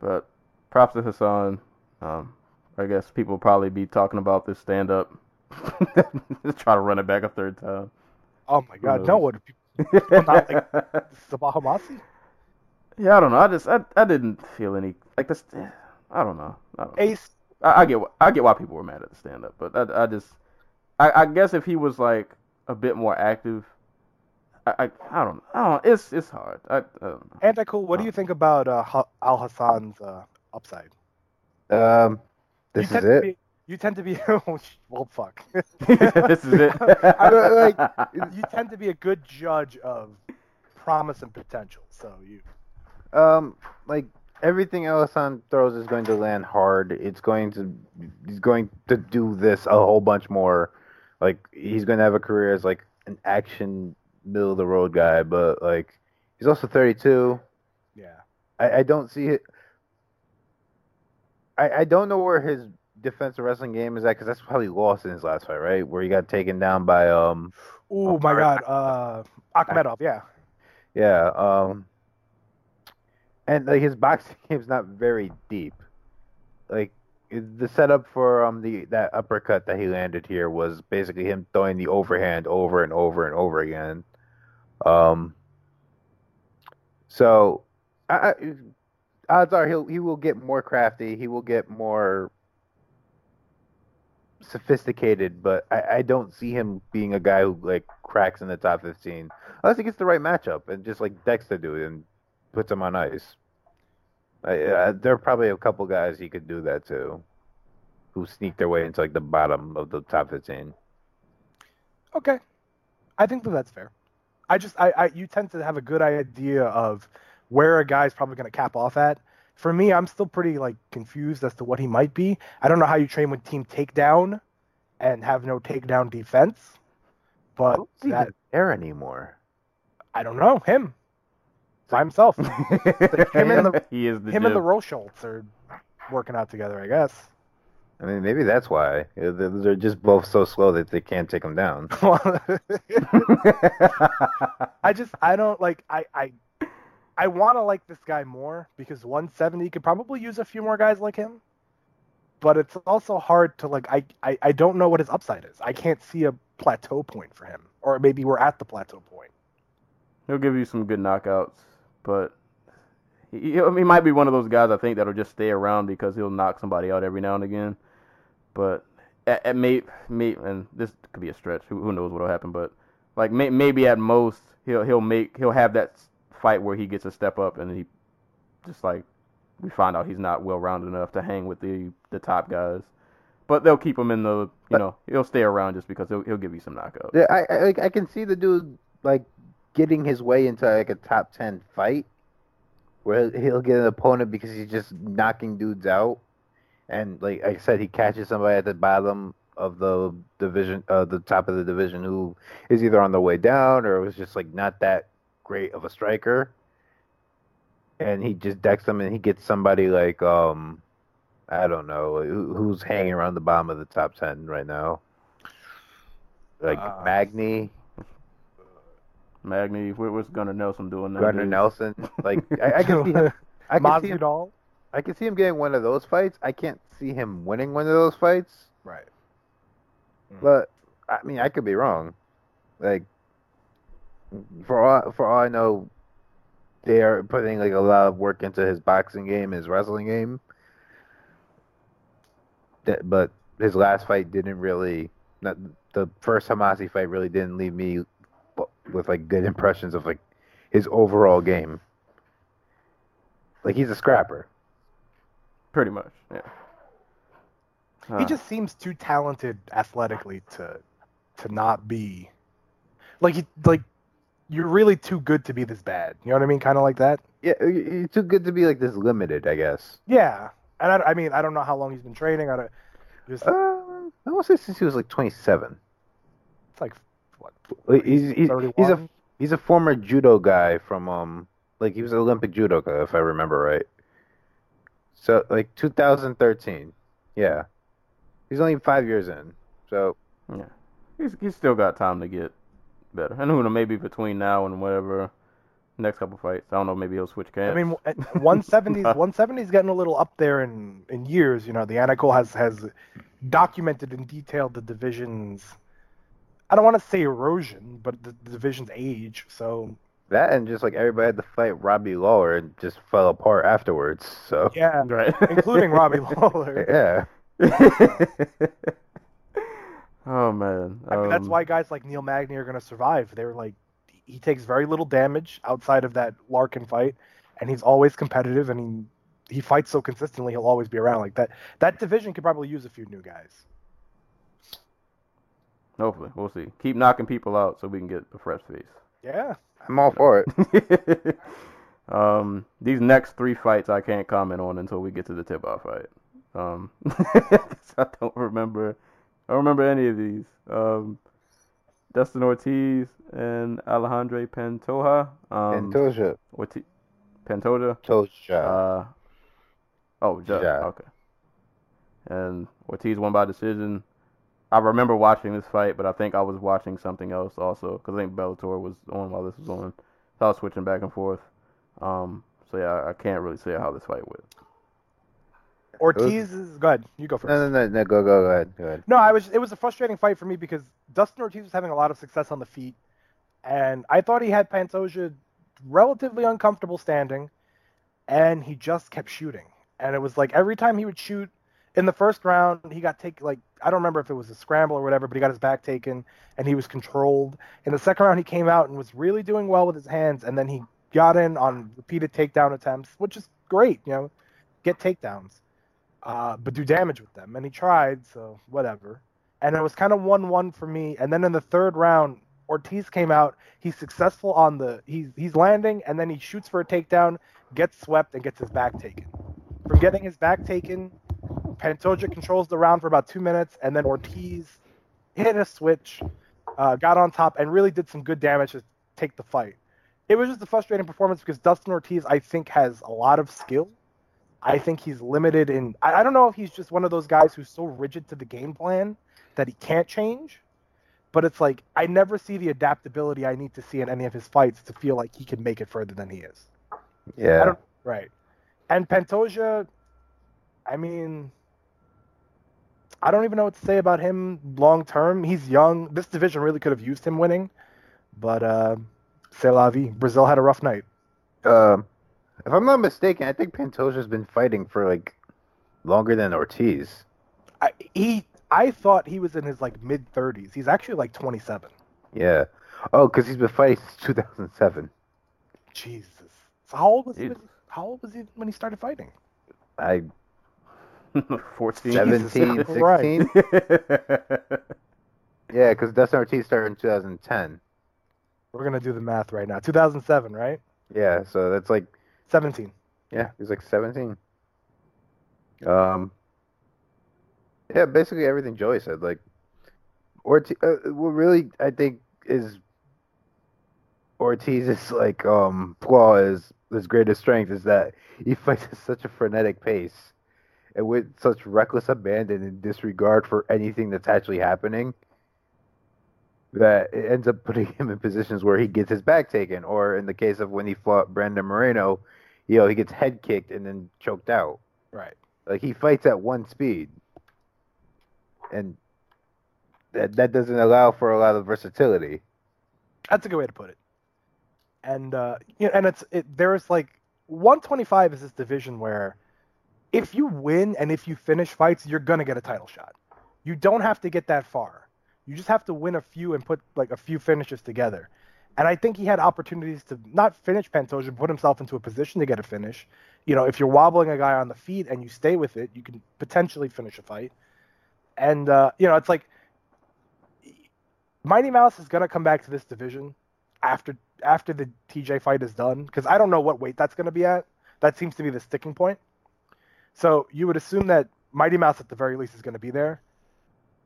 But props to Hassan. Um, I guess people will probably be talking about this stand up. [LAUGHS] Just try to run it back a third time. oh my God, no one. [LAUGHS] not like- [LAUGHS] This is about Homasi. yeah, I don't know. I just I, I didn't feel any like this. I don't know. I, don't know. Ace, I, I get I get why people were mad at the stand up, but I, I just I, I guess if he was like a bit more active, I I, I don't I don't it's it's hard. I, I don't know. anti cool. What do you think about uh, Alhassan's uh, upside? Um. This you is tend To it. be, you tend to be. [LAUGHS] oh, well, fuck. [LAUGHS] [LAUGHS] this is it. I don't- like, you tend to be a good judge of promise and potential. So you. Um, like everything Alhassan throws is going to land hard. It's going to he's going to do this a whole bunch more. Like he's going to have a career as like an action middle of the road guy, but like he's also 32. Yeah. I, I don't see it. I I don't know where his defensive wrestling game is at because that's probably lost in his last fight, right? Where he got taken down by um Oh my God. Uh, Akhmedov. Yeah. Yeah, um, and like his boxing [LAUGHS] game's not very deep. Like the setup for um the that uppercut that he landed here was basically him throwing the overhand over and over and over again. Um, so I, I, odds are he'll he will get more crafty. He will get more sophisticated, but I, I don't see him being a guy who like cracks in the top fifteen unless he gets the right matchup and just like Dexter do and puts him on ice. I, uh, there are probably a couple guys he could do that to, who sneak their way into like the bottom of the top fifteen. Okay. I think that that's fair. I just I, I you tend to have a good idea of where a guy's probably going to cap off at. For me, I'm still pretty like confused as to what he might be. I don't know how you train with team takedown and have no takedown defense, I but that that there anymore. I don't know him by himself. [LAUGHS] him and the [LAUGHS] he is the him and the Jib. Rocholts are working out together, I guess. I mean, maybe that's why Uh, they're they're just both so slow that they can't take him down. [LAUGHS] I just I don't like I I I want to like this guy more because 170 could probably use a few more guys like him. But it's also hard to like I, I I don't know what his upside is. I can't see a plateau point for him, or maybe we're at the plateau point. He'll give you some good knockouts, but he, he might be one of those guys I think that'll just stay around because he'll knock somebody out every now and again. But at, at may, may and this could be a stretch. Who, who knows what'll happen? But like may, maybe at most he'll he'll make he'll have that fight where he gets a step up and he just like we find out he's not well rounded enough to hang with the the top guys. But they'll keep him in the you uh, know he'll stay around just because he'll he'll give you some knockouts. Yeah, I, I I can see the dude like getting his way into like a top ten fight, where he'll get an opponent because he's just knocking dudes out, and like I said, he catches somebody at the bottom of the division, uh, the top of the division, who is either on the way down or was just like not that great of a striker, and he just decks them and he gets somebody like um. I don't know who, who's hanging around the bottom of the top ten right now. Like Uh, Magny, Magny. What, what's Gunnar Nelson doing now? Gunnar Nelson, like I, I can see him. [LAUGHS] I can see him. Masvidal. I can see him getting one of those fights. I can't see him winning one of those fights. Right. Mm. But I mean, I could be wrong. Like for all for all I know, they are putting like a lot of work into his boxing game, his wrestling game. That, but his last fight didn't really. Not, the first Homasi fight really didn't leave me with like good impressions of like his overall game. Like he's a scrapper. Pretty much, yeah. He Huh. just seems too talented athletically to to not be like he, like you're really too good to be this bad. You know what I mean? Kind of like that. Yeah, he- he's too good to be like this limited, I guess. Yeah. And I, I mean, I don't know how long he's been training. I don't. Just Uh, I want to say since he was like 27. it's? Like, He's he's, he's a he's a former judo guy from um like he was an Olympic judoka if I remember right. So like 2013, yeah. He's only five years in, so Yeah, he's he's still got time to get better. And who knows, maybe between now and whatever next couple fights, I don't know. Maybe he'll switch camps. I mean, at 170s, 170s [LAUGHS] getting a little up there in, in years. You know, the Anacle has has documented and detailed the division's. I don't want to say erosion, but the, the division's age. So that and just like everybody had to fight Robbie Lawler and just fell apart afterwards. So yeah, right, [LAUGHS] including Robbie Lawler. [LAUGHS] yeah, [LAUGHS] oh man, I mean, that's Um, why guys like Neil Magny are going to survive. They're like, he takes very little damage outside of that Larkin fight, and he's always competitive, and he he fights so consistently, he'll always be around like that. That division could probably use a few new guys. Hopefully, we'll see. Keep knocking people out so we can get a fresh face. Yeah, I'm all for it. [LAUGHS] um, these next three fights I can't comment on until we get to the tip-off fight. Um, 'cause [LAUGHS] I don't remember. I don't remember any of these. Um, Dustin Ortiz and Alejandro Pantoja. Um, Pantoja, Ortiz, Pantoja. Pantoja. Uh, oh, Ja. Ja. Okay. And Ortiz won by decision. I remember watching this fight, but I think I was watching something else also because I think Bellator was on while this was on. So I was switching back and forth. Um, so yeah, I, I can't really say how this fight went. Ortiz is go ahead. You go first. no, no, no, no, go, go, go ahead, go ahead. No, I was. It was a frustrating fight for me because Dustin Ortiz was having a lot of success on the feet, and I thought he had Pantoja relatively uncomfortable standing, and he just kept shooting. And it was like every time he would shoot in the first round, he got taken. Like I don't remember if it was a scramble or whatever, but he got his back taken, and he was controlled. In the second round, he came out and was really doing well with his hands, and then he got in on repeated takedown attempts, which is great. You know, get takedowns uh, but do damage with them. And he tried, so whatever. And it was kind of one-one for me. And then in the third round, Ortiz came out. He's successful on the he's he's landing, and then he shoots for a takedown, gets swept, and gets his back taken. From getting his back taken, Pantoja controls the round for about two minutes, and then Ortiz hit a switch, uh, got on top, and really did some good damage to take the fight. It was just a frustrating performance because Dustin Ortiz, I think, has a lot of skill. I think he's limited in. I, I don't know if he's just one of those guys who's so rigid to the game plan that he can't change. But it's like I never see the adaptability I need to see in any of his fights to feel like he can make it further than he is. Yeah, right. And Pantoja, I mean, I don't even know what to say about him long term. He's young. This division really could have used him winning, but uh, c'est la vie. Brazil had a rough night. Um, if I'm not mistaken, I think Pantoja's been fighting for like longer than Ortiz. I, he, I thought he was in his like mid 30s. He's actually like 27. Yeah. Oh, because he's been fighting since 2007. Jesus. So how old was he? Jesus. How old was he when he started fighting? I [LAUGHS] 14. 17, Christ. 16. [LAUGHS] Yeah, because Dustin Ortiz started in 2010. We're gonna do the math right now. 2007, right? Yeah, so that's like 17. yeah, he's like 17. Um. Yeah, basically everything Joey said. Like, Ortiz. Uh, what really I think is Ortiz's like um flaw is his greatest strength is that he [LAUGHS] fights at such a frenetic pace and with such reckless abandon and disregard for anything that's actually happening that it ends up [LAUGHS] putting him in positions where he gets his back taken, or in the case of when he fought Brandon Moreno, you know, he gets head kicked and then choked out. Right. Like he fights at one speed, and that that doesn't allow for a lot of versatility. That's a good way to put it. And uh, you know, and it's it. There's like 125 is this division where if you win and if you finish fights, you're gonna get a title shot. You don't have to get that far. You just have to win a few and put like a few finishes together. And I think he had opportunities to not finish Pantoja, put himself into a position to get a finish. You know, if you're wobbling a guy on the feet and you stay with it, you can potentially finish a fight. And uh, you know, it's like Mighty Mouse is gonna come back to this division after after the TJ fight is done because I don't know what weight that's gonna be at. That seems to be the sticking point. So you would assume that Mighty Mouse at the very least is gonna be there.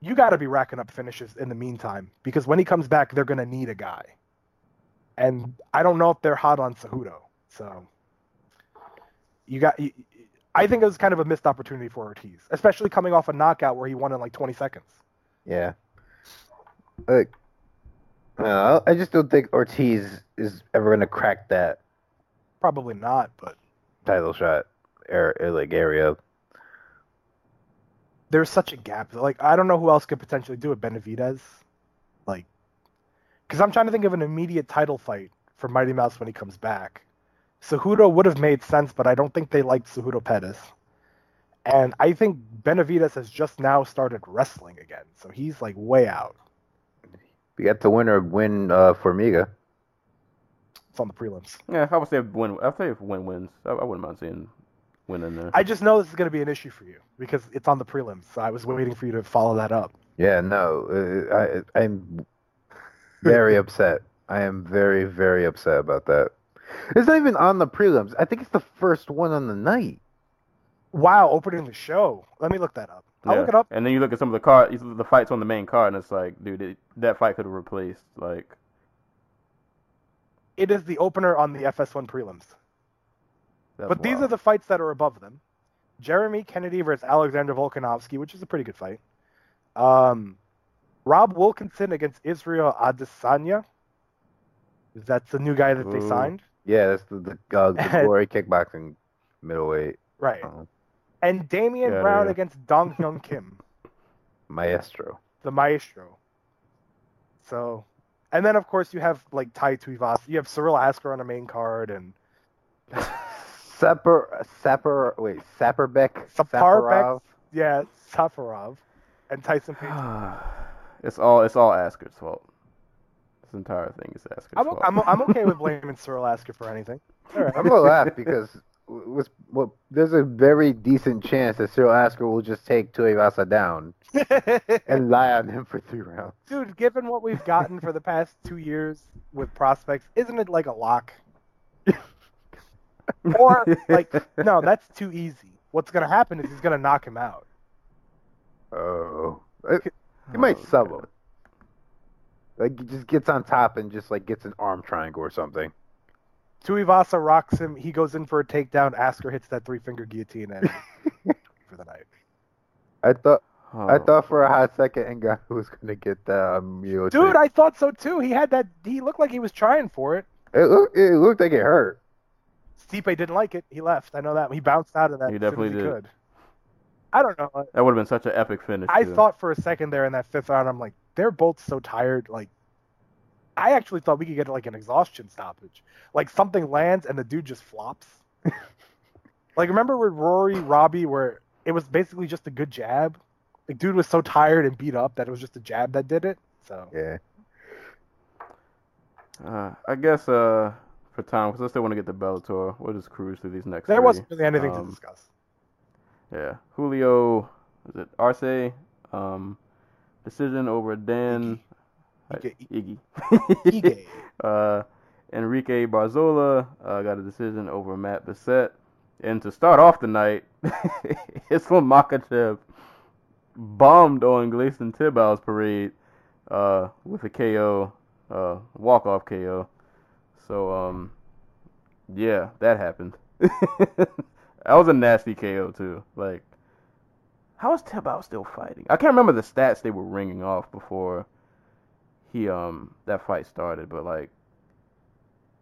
You got to be racking up finishes in the meantime because when he comes back, they're gonna need a guy. And I don't know if they're hot on Cejudo. So you got. You, I think it was kind of a missed opportunity for Ortiz, especially coming off a knockout where he won in like 20 seconds. Yeah. Like, uh, I just don't think Ortiz is ever gonna crack that Probably not, but title shot er, like area. there's such a gap. Like I don't know who else could potentially do it. Benavidez, like, because I'm trying to think of an immediate title fight for Mighty Mouse when he comes back. Cejudo would have made sense, but I don't think they liked Cejudo Pettis. And I think Benavidez has just now started wrestling again, so he's like way out. We got the winner Nguyen uh, Formiga. It's on the prelims. Yeah, I would say Nguyen. I'd say if Nguyen wins. I, I wouldn't mind seeing Nguyen in there. I just know this is going to be an issue for you because it's on the prelims. So I was waiting for you to follow that up. Yeah, no, uh, I, I'm very [LAUGHS] upset. I am very, very upset about that. It's not even on the prelims. I think it's the first one on the night. Wow, opening the show. Let me look that up. I'll Yeah. look it up. And then you look at some of the card, you look at the fights on the main card, and it's like, dude, it, that fight could have replaced like. It is the opener on the FS1 prelims. That's but these are the fights that are above them. Jeremy Kennedy versus Alexander Volkanovski, which is a pretty good fight. Um, Rob Wilkinson against Israel Adesanya. That's the new guy that they signed. Yeah, that's the the, uh, the [LAUGHS] glory kickboxing middleweight Right. uh, And Damian Yeah, Brown yeah. against Dong Hyun Kim, [LAUGHS] maestro. the maestro. So, and then of course you have like Tai Tuivasa. You have Cyril Asker on a main card and [LAUGHS] Sapper, Sapper, wait, Sapperbeck, Saparbeck, yeah, Safarov and Tyson Page. [SIGHS] it's all it's all Asker's fault. This entire thing is Asker's I'm, fault. I'm, I'm okay with [LAUGHS] blaming Cyril Asker for anything. All right. I'm gonna laugh [LAUGHS] because was well, there's a very decent chance that Cyril Asker will just take Tuivasa down [LAUGHS] and lie on him for three rounds. Dude, given what we've gotten for the past two years with prospects, isn't it like a lock? Or [LAUGHS] like, no, that's too easy. What's gonna happen is he's gonna knock him out. Oh, he might Oh, sub him. Like he just gets on top and just like gets an arm triangle or something. Tuivasa rocks him. He goes in for a takedown. Asker hits that three finger guillotine and [LAUGHS] for the night. I thought I Oh, thought for a hot second Ngannou [LAUGHS] was gonna get the um, Dude. I thought so too. He had that. He looked like he was trying for it. it looked it looked like it hurt. Stipe didn't like it. He left. I know that. He bounced out of that. He as as definitely he did. Could. I don't know. that would have been such an epic finish. I too. thought for a second there in that fifth round, I'm like, they're both so tired. Like, I actually thought we could get like an exhaustion stoppage. Like something lands and the dude just flops. [LAUGHS] like remember with Rory Robbie where it was basically just a good jab. Like dude was so tired and beat up that it was just a jab that did it. So Yeah. Uh, I guess uh, for time, because I still want to get the Bellator. We'll just cruise through these next. there three. wasn't really anything to Um, discuss. Yeah, Julio, is it Arce? Um, decision over Dan Ige. Iggy. Ige. [LAUGHS] uh, Enrique Barzola uh, got a decision over Matt Bessette. And to start off the night, [LAUGHS] Islam Makhachev bombed on Gleison Tibau's parade uh, with a KO, uh, walk-off KO. So, um, yeah, that happened. [LAUGHS] that was a nasty KO too. Like, how is Tibau still fighting? I can't remember the stats they were ringing off before he um that fight started, but like,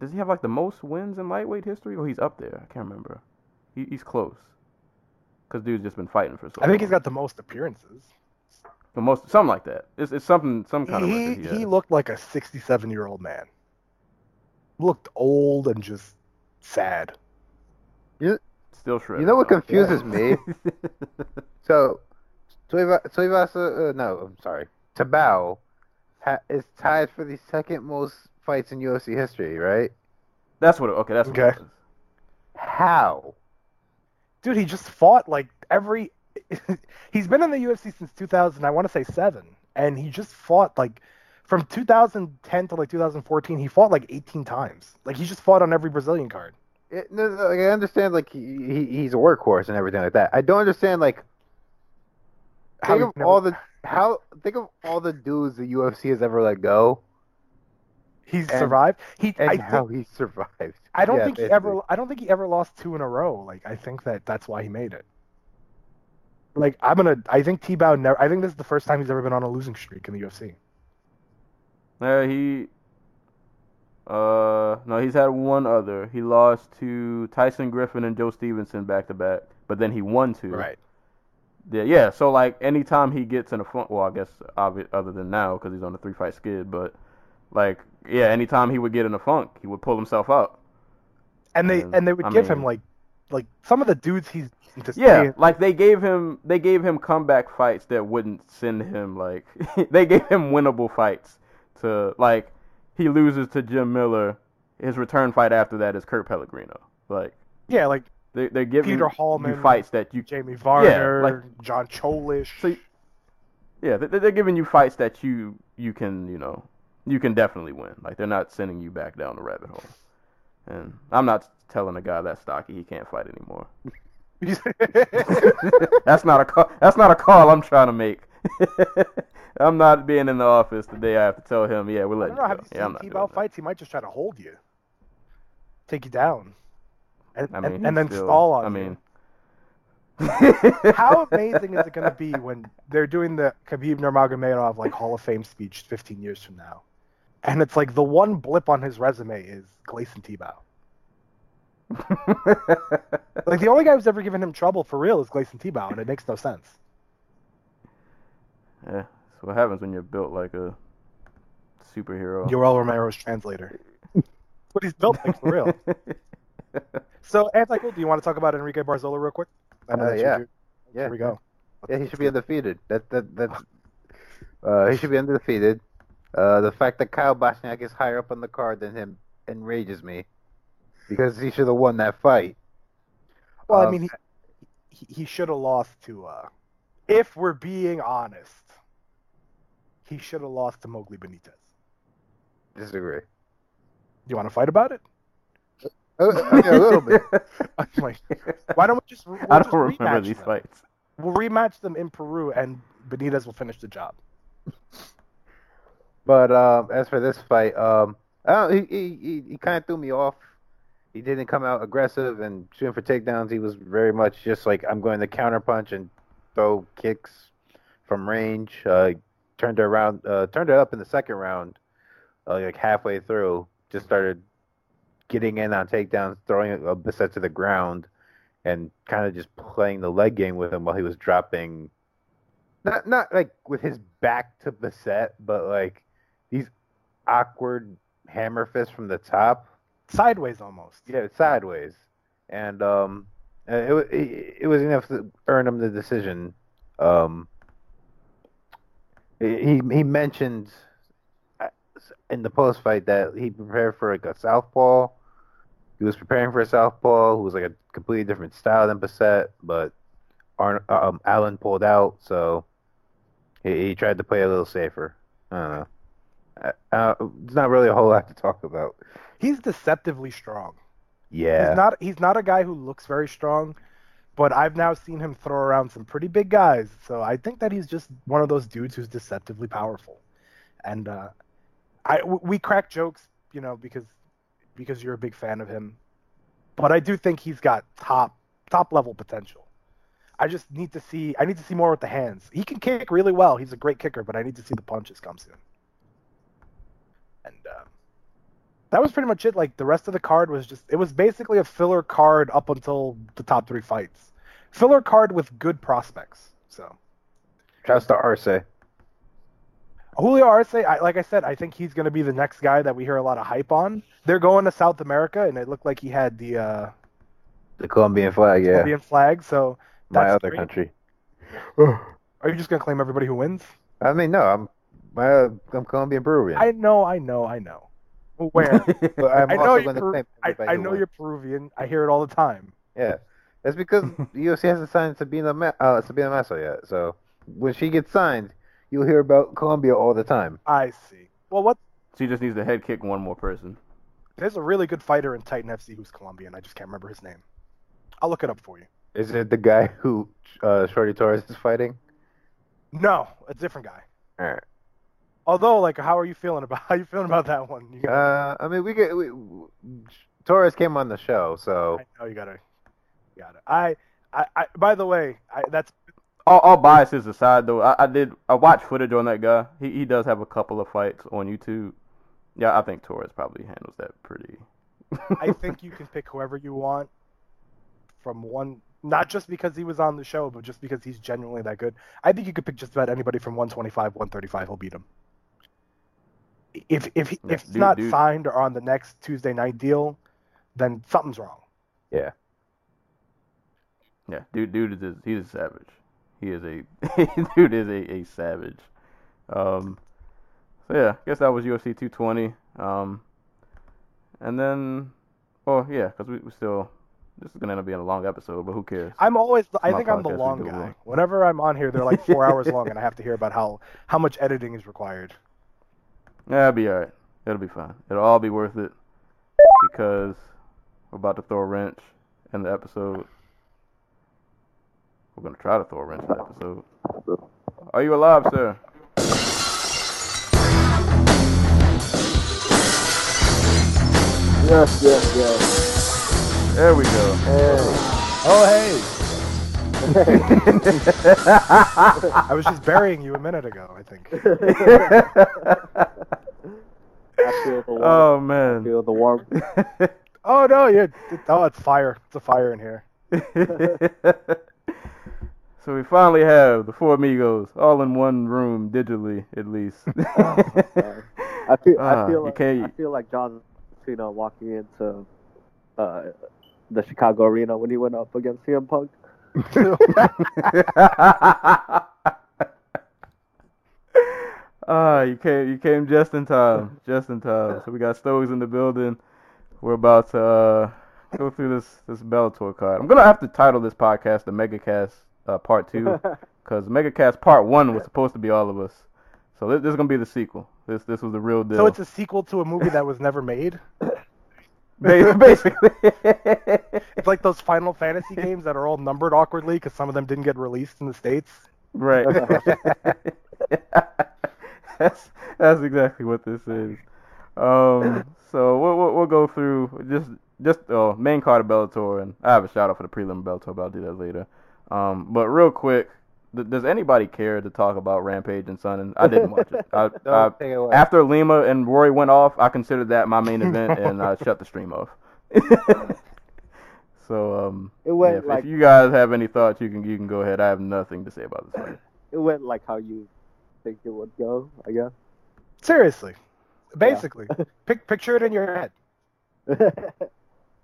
does he have like the most wins in lightweight history, or he's up there? I can't remember. He, he's close. Cause dude's just been fighting for so. Long. I think he's got the most appearances. the most something like that. It's it's something some kind he of he, he looked like a 67 year old man. Looked old and just sad. Still shredded. You know what though. confuses me? [LAUGHS] So, Tuiva- Tuivasa, uh, no, I'm sorry, Tabao ha- is tied for the second most fights in UFC history, right? That's what. It, okay, that's what Okay. it is. How? Dude, he just fought like every. [LAUGHS] he's been in the UFC since 2000. I want to say seven, and he just fought like from 2010 to like 2014. He fought like 18 times. Like he just fought on every Brazilian card. It, no, no, like, I understand, like he, he he's a workhorse and everything like that. I don't understand, like How think of never- all the [LAUGHS] how think of all the dudes the UFC has ever let go he's and- survived. He and I, how he survived. I don't Yeah, think he ever. I don't think he ever lost two in a row. Like I think that that's why he made it. Like I'm gonna. I think T-Bow never. I think this is the first time he's ever been on a losing streak in the UFC. Yeah, he. Uh, no, he's had one other. He lost to Tyson Griffin and Joe Stevenson back to back, but then he won two. Right. Yeah, yeah. So like, anytime he gets in a funk, well, I guess obvi- other than now because he's on a three fight skid, but like, yeah, anytime he would get in a funk, he would pull himself up. And they And, and they would I give him like like some of the dudes he's to Yeah, like they gave him they gave him comeback fights that wouldn't send him like [LAUGHS] they gave him winnable fights to like he loses to Jim Miller. His return fight after that is Kurt Pellegrino. Like yeah, like they they're giving Peter you Hallman, fights that you Jamie Varner, like- John Cholish. so yeah they- they're giving you fights that you you can you know you can definitely win. Like they're not sending you back down the rabbit hole. And I'm not telling a guy that stocky he can't fight anymore. [LAUGHS] [LAUGHS] that's not a call. That's not a call I'm trying to make. [LAUGHS] I'm not being in the office today. I have to tell him, yeah, we're letting I don't know. you Have go. you Yeah, I'm seen not T-Bow doing that. fights? He might just try to hold you, take you down, and, I mean, and, and then still- stall on I you. mean, How [LAUGHS] amazing is it going to be when they're doing the Khabib Nurmagomedov like Hall of Fame speech 15 years from now, and it's like the one blip on his resume is Gleison Tibau. [LAUGHS] Like the only guy who's ever given him trouble for real is Gleison Tibau, and it makes no sense. Yeah, that's what happens when you're built like a superhero. Yoel Romero's translator. [LAUGHS] but he's built like for real. So, Anti-Cool, do you want to talk about Enrique Barzola real quick? Uh, yeah. your- Yeah, Here we go. Yeah, he should be undefeated. That that that's uh, he should be undefeated. Uh, the fact that Kyle Bochniak is higher up on the card than him enrages me because he should have won that fight. Well, I Um, mean, he he, he should have lost to. uh If we're being honest, he should have lost to Mowgli Benitez. Disagree. Do you want to fight about it? Uh, okay, a little bit. [LAUGHS] I'm like, why don't we just? We'll I don't remember rematch these them. fights. We'll rematch them in Peru, and Benitez will finish the job. But um, as for this fight, um, I don't, he he he, he kind of threw me off. He didn't come out aggressive and shooting for takedowns. He was very much just like I'm going to counterpunch and throw kicks from range. Uh, turned it around, uh, turned it up in the second round, uh, like halfway through. Just started getting in on takedowns, throwing a Bessette to the ground, and kind of just playing the leg game with him while he was dropping. Not not like with his back to Bessette, but like these awkward hammer fists from the top. Sideways almost. Yeah, sideways, and um, it it, it was enough to earn him the decision. Um, he he mentioned uh, in the post fight that he prepared for like a southpaw. He was preparing for a southpaw who was like a completely different style than Bessette, but Arn- um, Allen pulled out, so he, he tried to play a little safer. I don't know. Uh, uh, there's not really a whole lot to talk about. He's deceptively strong. Yeah. He's not he's not a guy who looks very strong, but I've now seen him throw around some pretty big guys. So I think that he's just one of those dudes who's deceptively powerful. And uh, I we crack jokes, you know, because because you're a big fan of him. But I do think he's got top top level potential. I just need to see I need to see more with the hands. He can kick really well. He's a great kicker, but I need to see the punches come soon. And uh, that was pretty much it. Like the rest of the card was just it was basically a filler card up until the top three fights. Filler card with good prospects. So Shouts to Arce. Julio Arce, I, like I said, I think he's going to be the next guy that we hear a lot of hype on. They're going to South America, and it looked like he had the uh, The Colombian flag, yeah. Colombian flag. So my other great. country. Are you just going to claim everybody who wins? I mean, no, I'm my uh, I'm Colombian Peruvian. I know, I know, I know. Where? [LAUGHS] but I'm I know also you're Peru- claim I, I know you're Peruvian. I hear it all the time. Yeah, that's because [LAUGHS] UFC hasn't signed Sabina Ma- uh, Sabina Mazo yet. So when she gets signed, you'll hear about Colombia all the time. I see. Well, what? She just needs to head kick one more person. There's a really good fighter in Titan FC who's Colombian. I just can't remember his name. I'll look it up for you. Is it the guy who uh, Shorty Torres is fighting? No, a different guy. All right. Although, like, how are you feeling about [LAUGHS] how you feeling about that one? You gotta, Uh, I mean, we get we, Torres came on the show, so I know you gotta, you gotta. I, I, I by the way, I, that's All, all biases aside, though, I, I did I watched footage on that guy. He he does have a couple of fights on YouTube. Yeah, I think Torres probably handles that pretty. I [LAUGHS] think you can pick whoever you want from one, not just because he was on the show, but just because he's genuinely that good. I think you could pick just about anybody from 125, 135. He'll beat him. If if Yeah, if he's dude- not dude- signed or on the next Tuesday night deal, then something's wrong. yeah. Yeah, dude, dude is he's a savage. He is a [LAUGHS] dude is a, a savage. Um, so yeah, I guess that was UFC 220. Um, and then, oh yeah, because we, we still this is gonna end up being a long episode, but who cares? I'm always. I think I'm the long guy. long. Whenever I'm on here, they're like four hours long, and I have to hear about how how much editing is required. Yeah, it'll be alright. It'll be fine. It'll all be worth it because we're about to throw a wrench in the episode. We're gonna try to throw a wrench in the episode. Are you alive, sir? Yes, yes, yes. There we go. Oh hey, [LAUGHS] I was just burying you a minute ago. I think. [LAUGHS] I feel the warmth. oh I man. feel the warmth. Oh no, yeah. Oh, it's fire. It's a fire in here. [LAUGHS] so we finally have the four amigos all in one room digitally, at least. [LAUGHS] Sorry. I feel Ah, I feel like I feel like John Cena walking into uh, the Chicago arena when he went up against CM Punk. [LAUGHS] Ah, you came you came just in time, just in time. So we got Stokes in the building. We're about to uh, go through this this Bellator card. I'm gonna have to title this podcast the MegaCast uh, Part Two [LAUGHS] because MegaCast Part One was supposed to be all of us. So this, this is gonna be the sequel. This this was the real deal. So it's a sequel to a movie that was never made. [LAUGHS] [LAUGHS] Basically. It's like those Final Fantasy games that are all numbered awkwardly because some of them didn't get released in the states. Right. that's that's exactly what this is. Um, so we'll, we'll we'll go through just just uh, main card of Bellator, and I have a shout out for the prelim Bellator, but I'll do that later. Um, but real quick, th- does anybody care to talk about Rampage and Son? I didn't watch it. I, [LAUGHS] No, I, it away. after Lima and Rory went off, I considered that my main event, and I shut the stream off. [LAUGHS] so um, It went yeah, if, like if you guys have any thoughts, you can you can go ahead. I have nothing to say about this [LAUGHS] fight. it went like how you think it would go. I guess. Seriously, basically, Pic- picture it in your head.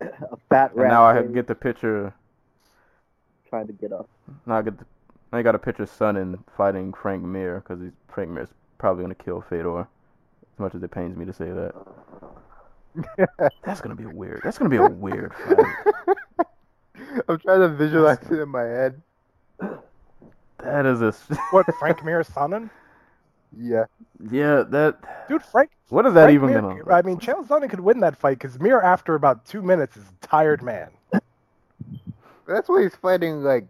a fat And now I get the picture. Trying to get up. Now I get the. I got a picture of Sonnen fighting Frank Mir because he's Frank Mir's probably gonna kill Fedor. As much as it pains me to say that. [LAUGHS] That's gonna be a weird. That's gonna be a weird fight. [LAUGHS] I'm trying to visualize it in my head. [GASPS] That is a. s- [LAUGHS] What Frank Mir Sonnen? Yeah. Yeah, that. Dude, Frank. What is that Frank even Mir, gonna? I mean, Chael Sonnen could win that fight because Mir, after about two minutes, is a tired man. That's why he's fighting like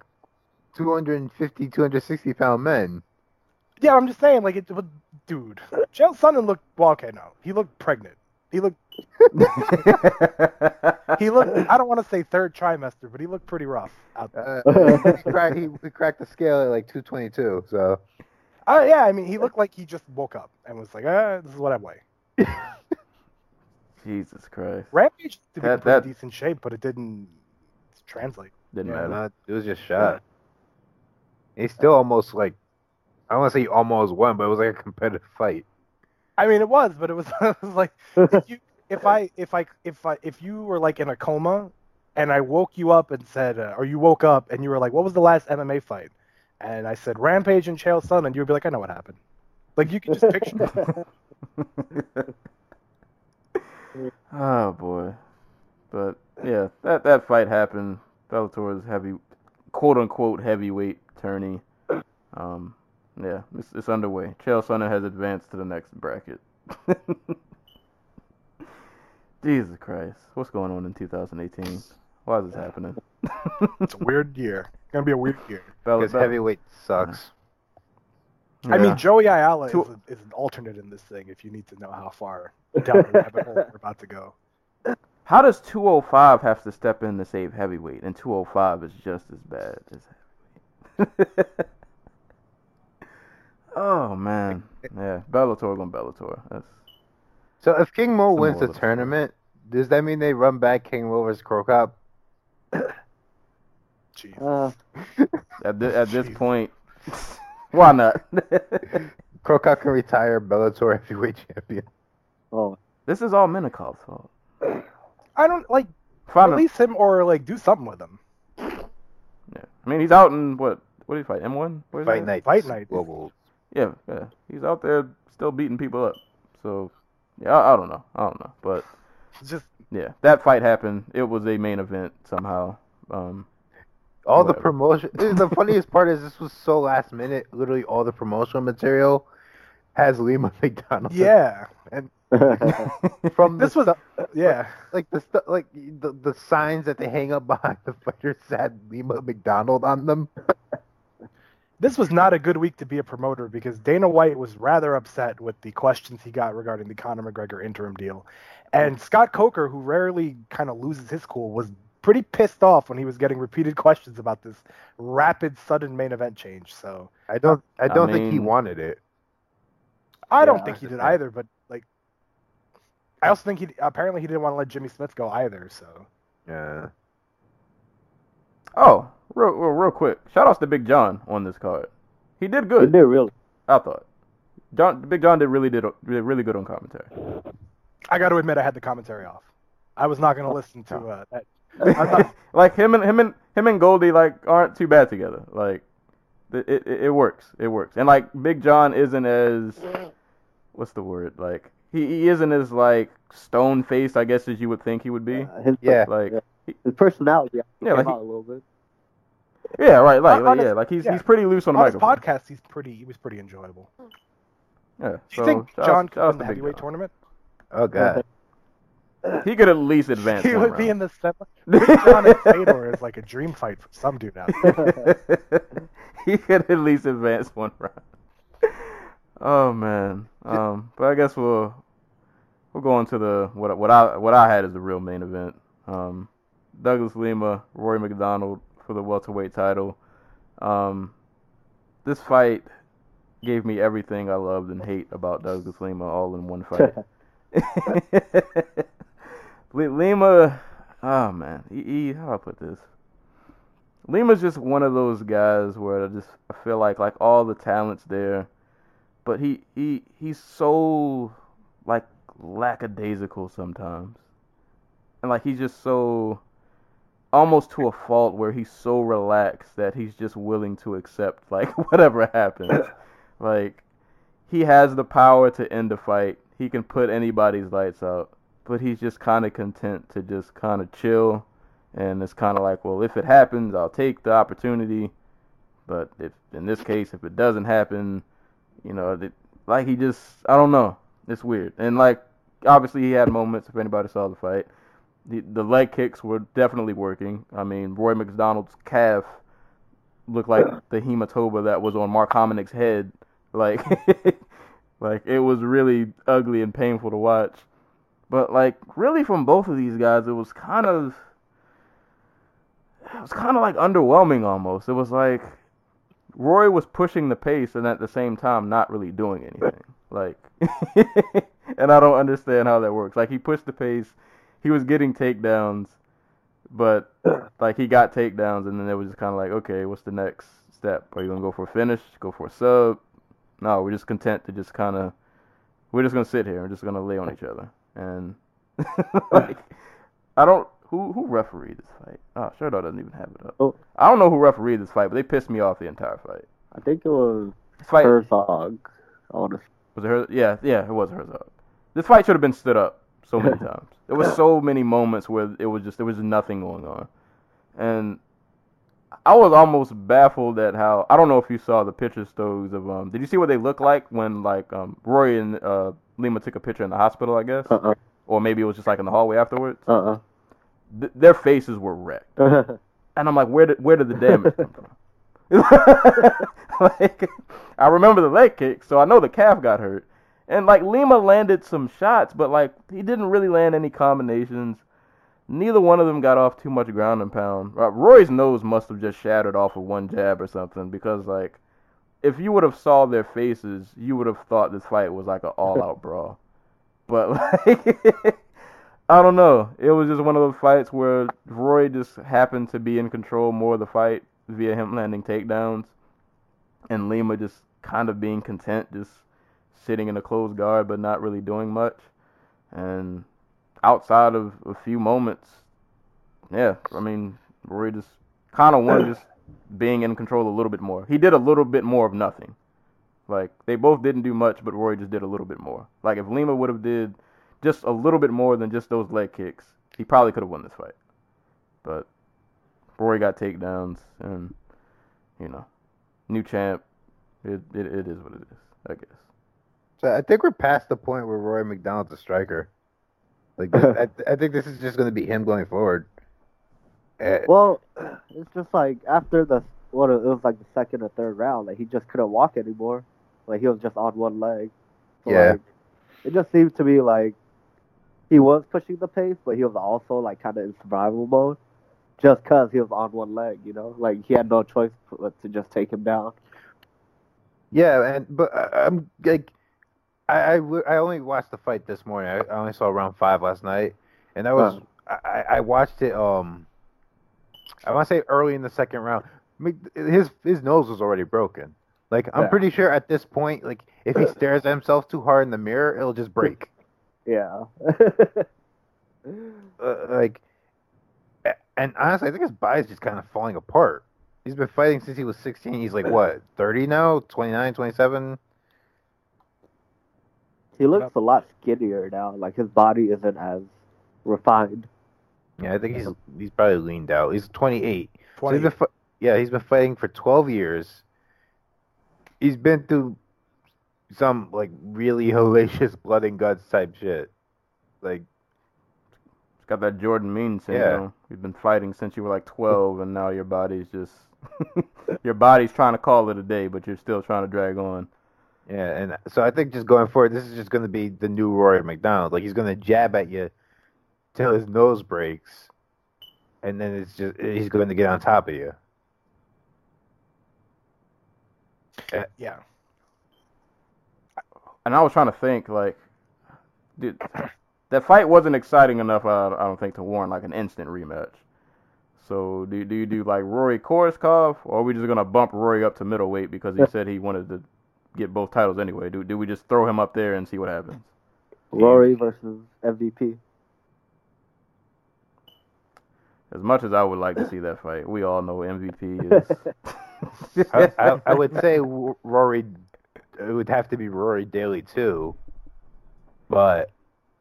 250, 260 pound men. Yeah, I'm just saying, like, it, but, dude, Chael Sonnen looked. Well, okay, no, he looked pregnant. He looked. [LAUGHS] He looked. I don't want to say third trimester, but he looked pretty rough out there. Uh, he, cracked, he, he cracked the scale at like 222. So Uh, yeah, I mean, he looked like he just woke up and was like, ah, this is what I weigh. [LAUGHS] Jesus Christ. Rampage to be That- in that- decent shape, but it didn't translate. Didn't Yeah, matter. not- it was just shot. He still almost like I don't want to say he almost won, but it was like a competitive fight. I mean, it was, but it was, [LAUGHS] it was like if you, if I, if I, if I, if you were like in a coma, and I woke you up and said, uh, or you woke up and you were like, "What was the last MMA fight?" And I said, "Rampage and Chael Sonnen," you would be like, "I know what happened." Like you can just picture. it. [LAUGHS] [LAUGHS] oh boy. But yeah, that that fight happened. Bellator's heavy, quote unquote heavyweight tourney. Um, yeah, it's, it's underway. Chael Sonnen has advanced to the next bracket. [LAUGHS] Jesus Christ, what's going on in 2018? Why is this happening? It's a weird year. It's gonna be a weird year. Bella- Because Bella- heavyweight sucks. I Yeah. mean, Joey Ayala is, a, is an alternate in this thing. If you need to know how far down the rabbit hole we're about to go. How does 205 have to step in to save heavyweight, and 205 is just as bad as heavyweight? [LAUGHS] oh man, yeah, Bellator going Bellator. That's So if King Mo wins the of the- tournament, does that mean they run back King Mo versus Cro Cop? Jeez. Uh, at, thi- at this Jeez. point, why not? [LAUGHS] Cro Cop can retire Bellator heavyweight champion. oh, this is all Minakov's fault. [LAUGHS] I don't like Find release him or like do something with him. yeah. I mean, he's out in what? What did he fight? M1? Fight night. Fight night. Global. Yeah, yeah. He's out there still beating people up. So, yeah, I, I don't know. I don't know, but just yeah, that fight happened. It was a main event somehow. Um, All the promotion. [LAUGHS] the funniest part is this was so last minute. Literally, all the promotional material has Lima [LAUGHS] MacDonald. yeah. And [LAUGHS] From this was stu- yeah. like the stu- like the the signs that they hang up behind the fighters [LAUGHS] had Lima MacDonald on them. This was not a good week to be a promoter because Dana White was rather upset with the questions he got regarding the Conor McGregor interim deal. And Scott Coker, who rarely kind of loses his cool, was pretty pissed off when he was getting repeated questions about this rapid, sudden main event change. So I don't I I don't think he wanted it. I Yeah, don't think he did the either, but like, I also think he apparently he didn't want to let Jimmy Smith go either. So Yeah. oh, real, real, real quick. Shout outs to Big John on this card. He did he good. did really. I thought. John, Big John did really did really, really good on commentary. I got to admit, I had the commentary off. I was not going to listen to uh, that. I'm not- [LAUGHS] like him and him and him and Goldie like aren't too bad together. Like it, it it works. It works. And like Big John isn't as what's the word? Like he, he isn't as like stone faced, I guess, as you would think he would be. Uh, his, Yeah. Like his personality Yeah, came like he- out a little bit. yeah, right. Like, like his- yeah, like he's yeah. he's pretty loose on the on his microphone. podcast, he's pretty. He was pretty enjoyable. Yeah. Do you so, think John outs- could win the heavyweight John. tournament? Oh god. He could at least advance. He would be in the semi. John and Fedor is like a dream fight for some dude out there. [LAUGHS] he could at least advance one round. Oh man. Um, but I guess we'll we'll go into the what what I what I had as the real main event. Um, Douglas Lima, Rory MacDonald for the welterweight title. Um, this fight gave me everything I loved and hate about Douglas Lima all in one fight. [LAUGHS] [LAUGHS] Li- Lima, oh man, he, he, how do I put this? Lima's just one of those guys where I just I feel like like all the talent's there, but he he he's so like lackadaisical sometimes, and like he's just so almost to a fault where he's so relaxed that he's just willing to accept like [LAUGHS] whatever happens. like he has the power to end a fight. He can put anybody's lights out, but he's just kind of content to just kind of chill. And it's kind of like, well, if it happens, I'll take the opportunity. But if in this case, if it doesn't happen, you know, it, like he just, I don't know, it's weird. And like, obviously, he had moments. If anybody saw the fight, the the leg kicks were definitely working. I mean, Roy MacDonald's calf looked like the hematoma that was on Mark Hominick's head. Like, [LAUGHS] like it was really ugly and painful to watch. But like, really, from both of these guys, it was kind of, it was kind of like underwhelming almost. It was like Roy was pushing the pace and at the same time not really doing anything. [LAUGHS] Like, [LAUGHS] and I don't understand how that works. Like he pushed the pace, he was getting takedowns, but [CLEARS THROAT] like he got takedowns, and then it was just kind of like, okay, what's the next step? Are you gonna go for a finish? Go for a sub? No, we're just content to just kind of, we're just gonna sit here and just gonna lay on each other, and [LAUGHS] like, I don't. Who who refereed this fight? Ah, oh, Sherdog doesn't even have it up. Oh. I don't know who refereed this fight, but they pissed me off the entire fight. I think it was fight Herzog. I want to. was it her? Yeah, yeah, it was Herzog. This fight should have been stood up so many [LAUGHS] times. There was so many moments where it was just there was nothing going on, and I was almost baffled at how I don't know if you saw the picture stoves of um. Did you see what they look like when like um Roy and uh Lima took a picture in the hospital? I guess, Uh uh or maybe it was just like in the hallway afterwards. uh Th- their faces were wrecked. uh. [LAUGHS] And I'm like, where did where did the damage come from? [LAUGHS] like, I remember the leg kick, so I know the calf got hurt. And like Lima landed some shots, but like he didn't really land any combinations. Neither one of them got off too much ground and pound. Roy's nose must have just shattered off of one jab or something because like if you would have saw their faces, you would have thought this fight was like an all-out brawl. But [LAUGHS] like I don't know. It was just one of those fights where Roy just happened to be in control more of the fight via him landing takedowns, and Lima just kind of being content, just sitting in a closed guard but not really doing much. And outside of a few moments, yeah, I mean, Roy just kind of won just being in control a little bit more. He did a little bit more of nothing. Like they both didn't do much, but Roy just did a little bit more. Like if Lima would have did just a little bit more than just those leg kicks, he probably could have won this fight. But Roy got takedowns, and you know, new champ. It it, it is what it is, I guess. So I think we're past the point where Roy MacDonald's a striker. Like [LAUGHS] I, I think this is just going to be him going forward. Uh, Well, it's just like after the what it was like the second or third round, like he just couldn't walk anymore. Like he was just on one leg. So, Yeah. Like, it just seemed to me like he was pushing the pace, but he was also like kind of in survival mode, just cause he was on one leg. You know, like he had no choice but to just take him down. Yeah, and but I'm like, I, I w- I only watched the fight this morning. I, I only saw round five last night, and I was I, I watched it. Um, I want to say early in the second round. Mc- His his nose was already broken. Like I'm Yeah. pretty sure at this point, like if he [LAUGHS] stares at himself too hard in the mirror, it'll just break. [LAUGHS] Yeah. [LAUGHS] uh, like, and honestly, I think his body's just kind of falling apart. He's been fighting since he was 16. He's like what, 30 now? 29, 27? He looks a lot skinnier now. Like his body isn't as refined. Yeah, I think he's he's probably leaned out. He's 28. So he's been yeah, he's been fighting for 12 years. He's been through some like really [LAUGHS] hellacious blood and guts type shit. Like, It's got that Jordan Mein syndrome. You've been fighting since you were like 12, and now your body's just [LAUGHS] [LAUGHS] your body's trying to call it a day, but you're still trying to drag on. Yeah, and so I think just going forward, this is just going to be the new Rory MacDonald. Like he's going to jab at you till his nose breaks, and then it's just he's going to get on top of you. yeah. And I was trying to think, like, dude, [CLEARS THROAT] that fight wasn't exciting enough. I, I don't think to warrant like an instant rematch. So do do you do like Rory Koreshkov, or are we just gonna bump Rory up to middleweight because he said he wanted to get both titles anyway? Do do we just throw him up there and see what happens? Rory versus MVP. As much as I would like to see that fight, we all know MVP is. [LAUGHS] I, I, I would say Rory. It would have to be Rory Daley too, but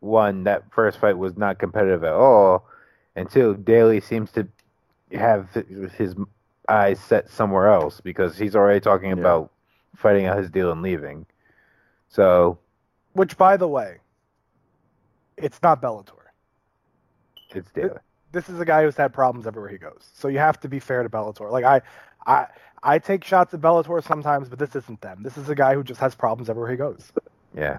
one that first fight was not competitive at all, and two Daley seems to have his eyes set somewhere else because he's already talking Yeah. about fighting out his deal and leaving. So Which, by the way, it's not Bellator. it's Daley. This is a guy who's had problems everywhere he goes. So you have to be fair to Bellator. Like I, I, I take shots at Bellator sometimes, but this isn't them. This is a guy who just has problems everywhere he goes. Yeah,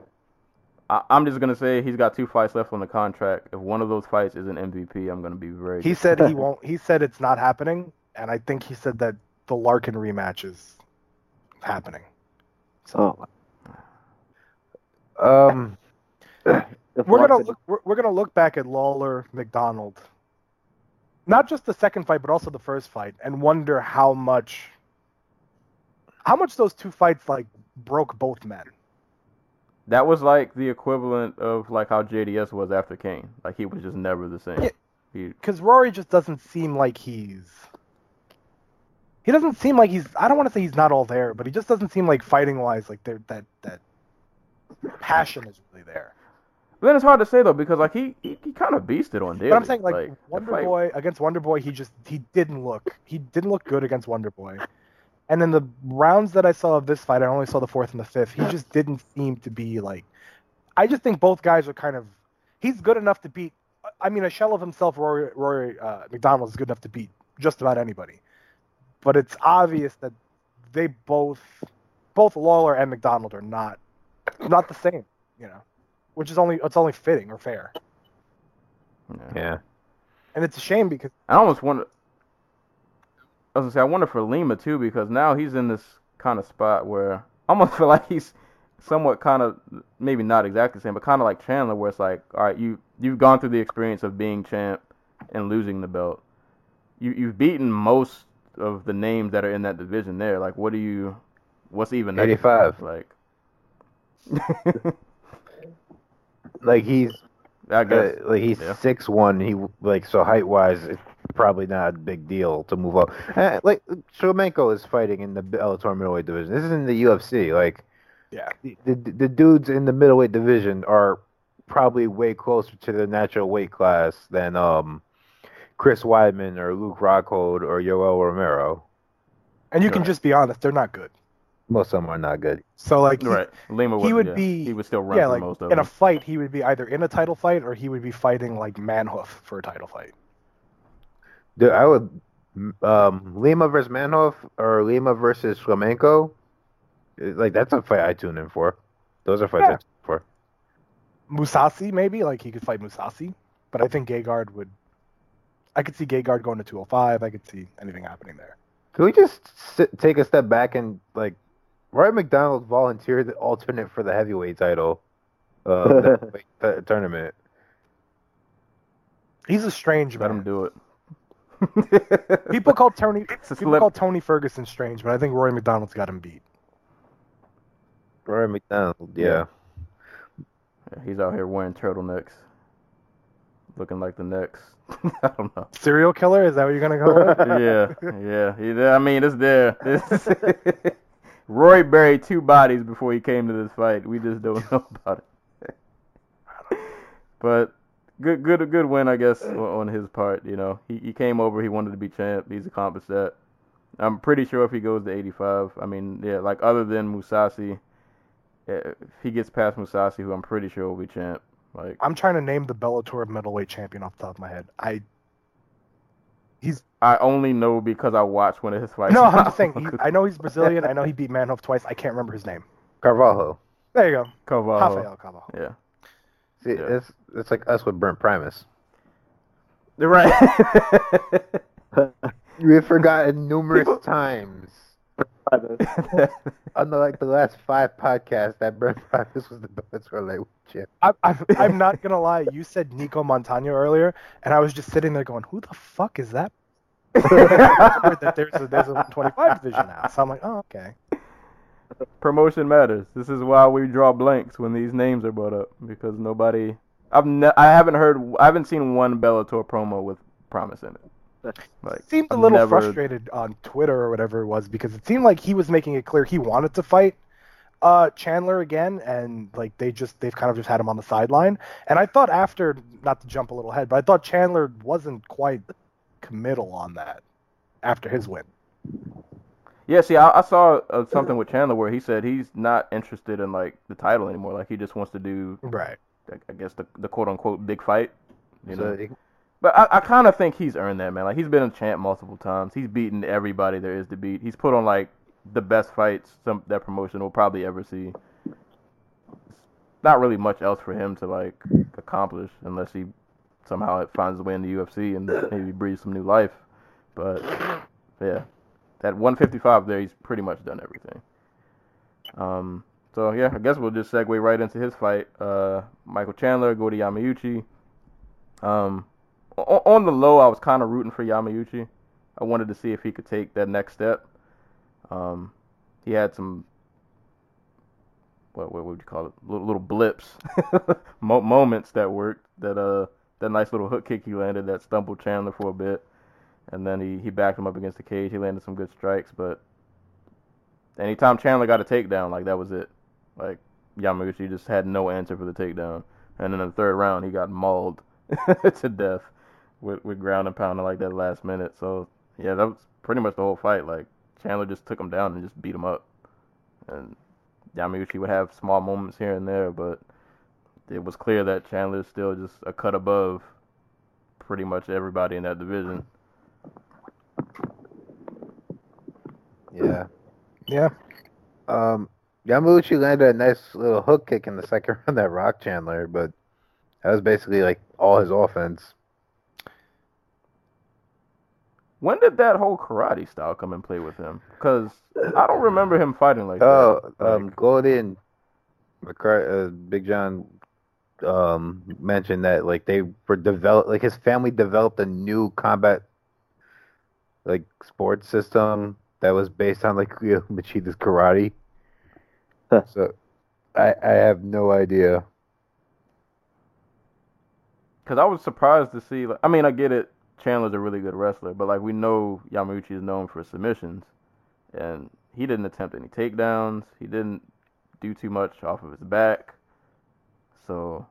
I, I'm just gonna say he's got two fights left on the contract. If one of those fights is an MVP, I'm gonna be very. He said he [LAUGHS] won't. He said it's not happening, and I think he said that the Larkin rematch is happening. So Oh, Um, We're gonna look. We're, we're gonna look back at Lawler MacDonald, not just the second fight, but also the first fight, and wonder how much, how much those two fights like broke both men. That was like the equivalent of like how JDS was after Cain. Like he was just never the same. Yeah. Because Rory just doesn't seem like he's. He doesn't seem like he's. I don't want to say he's not all there, but he just doesn't seem like fighting wise, like there that that passion is really there. but then it's hard to say though because like he he, he kind of beasted on Daley. But I'm saying like, the Wonder Boy against Wonder Boy, he just he didn't look he didn't look good against Wonder Boy. And then the rounds that I saw of this fight, I only saw the fourth and the fifth. He just didn't seem to be like. I just think both guys are kind of. He's good enough to beat. I mean, a shell of himself, Rory, Rory uh, MacDonald is good enough to beat just about anybody. But it's obvious that they both, both Lawler and MacDonald are not, not the same. You know, which is only it's only fitting or fair. Yeah. Yeah. And it's a shame because I almost wonder. I was gonna say I wonder for Lima too because now he's in this kind of spot where I [LAUGHS] almost feel like he's somewhat kind of maybe not exactly the same, but kind of like Chandler, where it's like, all right, you you've gone through the experience of being champ and losing the belt. You you've beaten most of the names that are in that division there. Like, what do you? What's even next? 85. Like, [LAUGHS] Like he's I guess. uh, like he's yeah. six one. He like so height wise, it's probably not a big deal to move up. Uh, like Shlemenko is fighting in the Bellator middleweight division. This is in the UFC. Like yeah, the, the the dudes in the middleweight division are probably way closer to their natural weight class than um Chris Weidman or Luke Rockhold or Yoel Romero. and you can just be honest, they're not good. Most of them are not good. So like, he- right. Lima he would yeah, be He would still run yeah, like most of them. in a fight, he would be either in a title fight or he would be fighting like Manhoef for a title fight. Dude, I would um Lima versus Manhoef or Lima versus Shlemenko. Like that's a fight I tune in for. Those are fights I tune in for. Mousasi maybe like he could fight Mousasi, but I think Gegard would. I could see Gegard going to 205. I could see anything happening there. Can we just sit, take a step back and like, Roy MacDonald volunteered the alternate for the heavyweight title, uh, that, like, the tournament. He's a strange Let man. him do it. [LAUGHS] People call Tony people slip. call Tony Ferguson strange, but I think Roy MacDonald's got him beat. Roy McDonald, yeah. Yeah, he's out here wearing turtlenecks, looking like the next. [LAUGHS] I don't know. Serial killer? Is that what you're gonna go with? [LAUGHS] yeah, yeah. He, I mean, it's there. It's- [LAUGHS] Roy buried two bodies before he came to this fight. We just don't know about it. but good, good, good win, I guess, on, on his part. You know, he he came over. He wanted to be champ. He's accomplished that. I'm pretty sure if he goes to 85, I mean, yeah, like other than Mousasi, eh, if he gets past Mousasi, who I'm pretty sure will be champ, like I'm trying to name the Bellator middleweight champion off the top of my head. I he's I only know because I watched one of his fights. no, I'm [LAUGHS] just saying. He, I know he's Brazilian. I know he beat Manhoef twice. I can't remember his name. Carvalho. There you go, Carvalho. Rafael Cabo. Yeah. See, Yeah. it's it's like us with Brent Primus. Right. [LAUGHS] We've forgotten numerous times. [LAUGHS] Unlike the last five podcasts, that Brent Primus was the best lightweight champ. I, I, I'm not gonna lie. You said Nicco Montaño earlier, and I was just sitting there going, "Who the fuck is that?" [LAUGHS] I remembered that there's a there's a 125 division now, so I'm like, "Oh, okay." Promotion matters. This is why we draw blanks when these names are brought up because nobody. I've ne- I haven't heard. I haven't seen one Bellator promo with Primus in it. Like seemed a little never- frustrated on Twitter or whatever it was because it seemed like he was making it clear he wanted to fight uh, Chandler again, and like they just they've kind of just had him on the sideline. And I thought after, not to jump a little ahead, but I thought Chandler wasn't quite committal on that after his win. Yeah, see, I, I saw uh, something with Chandler where he said he's not interested in like the title anymore. Like he just wants to do, Right. I- I guess, the the quote unquote big fight. You know. So he- But I, I kind of think he's earned that, man. Like he's been a champ multiple times. He's beaten everybody there is to beat. He's put on like the best fights some that promotion will probably ever see. Not really much else for him to like accomplish unless he somehow finds a way in the UFC and maybe breathes some new life. But yeah, that 155 there, he's pretty much done everything. Um, So yeah, I guess we'll just segue right into his fight. Uh, Michael Chandler Goiti Yamauchi. Um, on the low, I was kind of rooting for Yamauchi. I wanted to see if he could take that next step. Um, he had some what what would you call it? Little, little blips, [LAUGHS] moments that worked. That uh, that nice little hook kick he landed that stumbled Chandler for a bit, and then he he backed him up against the cage. He landed some good strikes, but anytime Chandler got a takedown, like that was it. Like Yamauchi just had no answer for the takedown, and then in the third round he got mauled [LAUGHS] to death with with ground and pounding like that last minute. So yeah, that was pretty much the whole fight. Like Chandler just took him down and just beat him up, and Yamauchi would have small moments here and there, but it was clear that Chandler is still just a cut above pretty much everybody in that division. Yeah. Yeah. Um, Yamauchi landed a nice little hook kick in the second [LAUGHS] round that rocked Chandler, but that was basically like all his offense. When did that whole karate style come and play with him? Because I don't remember him fighting like Oh, that. um, Like, Goldie and McCar- uh, Big John um mentioned that like they were develop like his family developed a new combat like sports system that was based on like Ryo [LAUGHS] Machida's karate. So I I have no idea. Because I was surprised to see. Like, I mean, I get it. Chandler's a really good wrestler, but like we know, Yamauchi is known for submissions, and he didn't attempt any takedowns. He didn't do too much off of his back. So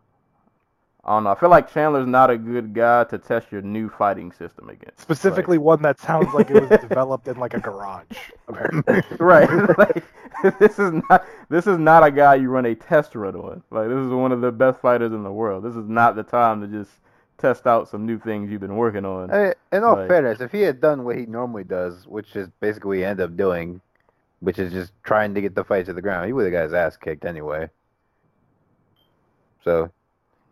I don't know. I feel like Chandler's not a good guy to test your new fighting system against. Specifically, one that sounds like it was [LAUGHS] developed in like a garage. Apparently. [LAUGHS] right. [LAUGHS] like this is not this is not a guy you run a test run on. Like this is one of the best fighters in the world. This is not the time to just test out some new things you've been working on. I mean, in all Like- fairness, if he had done what he normally does, which is basically what he ended up doing, which is just trying to get the fight to the ground, he would have got his ass kicked anyway. So,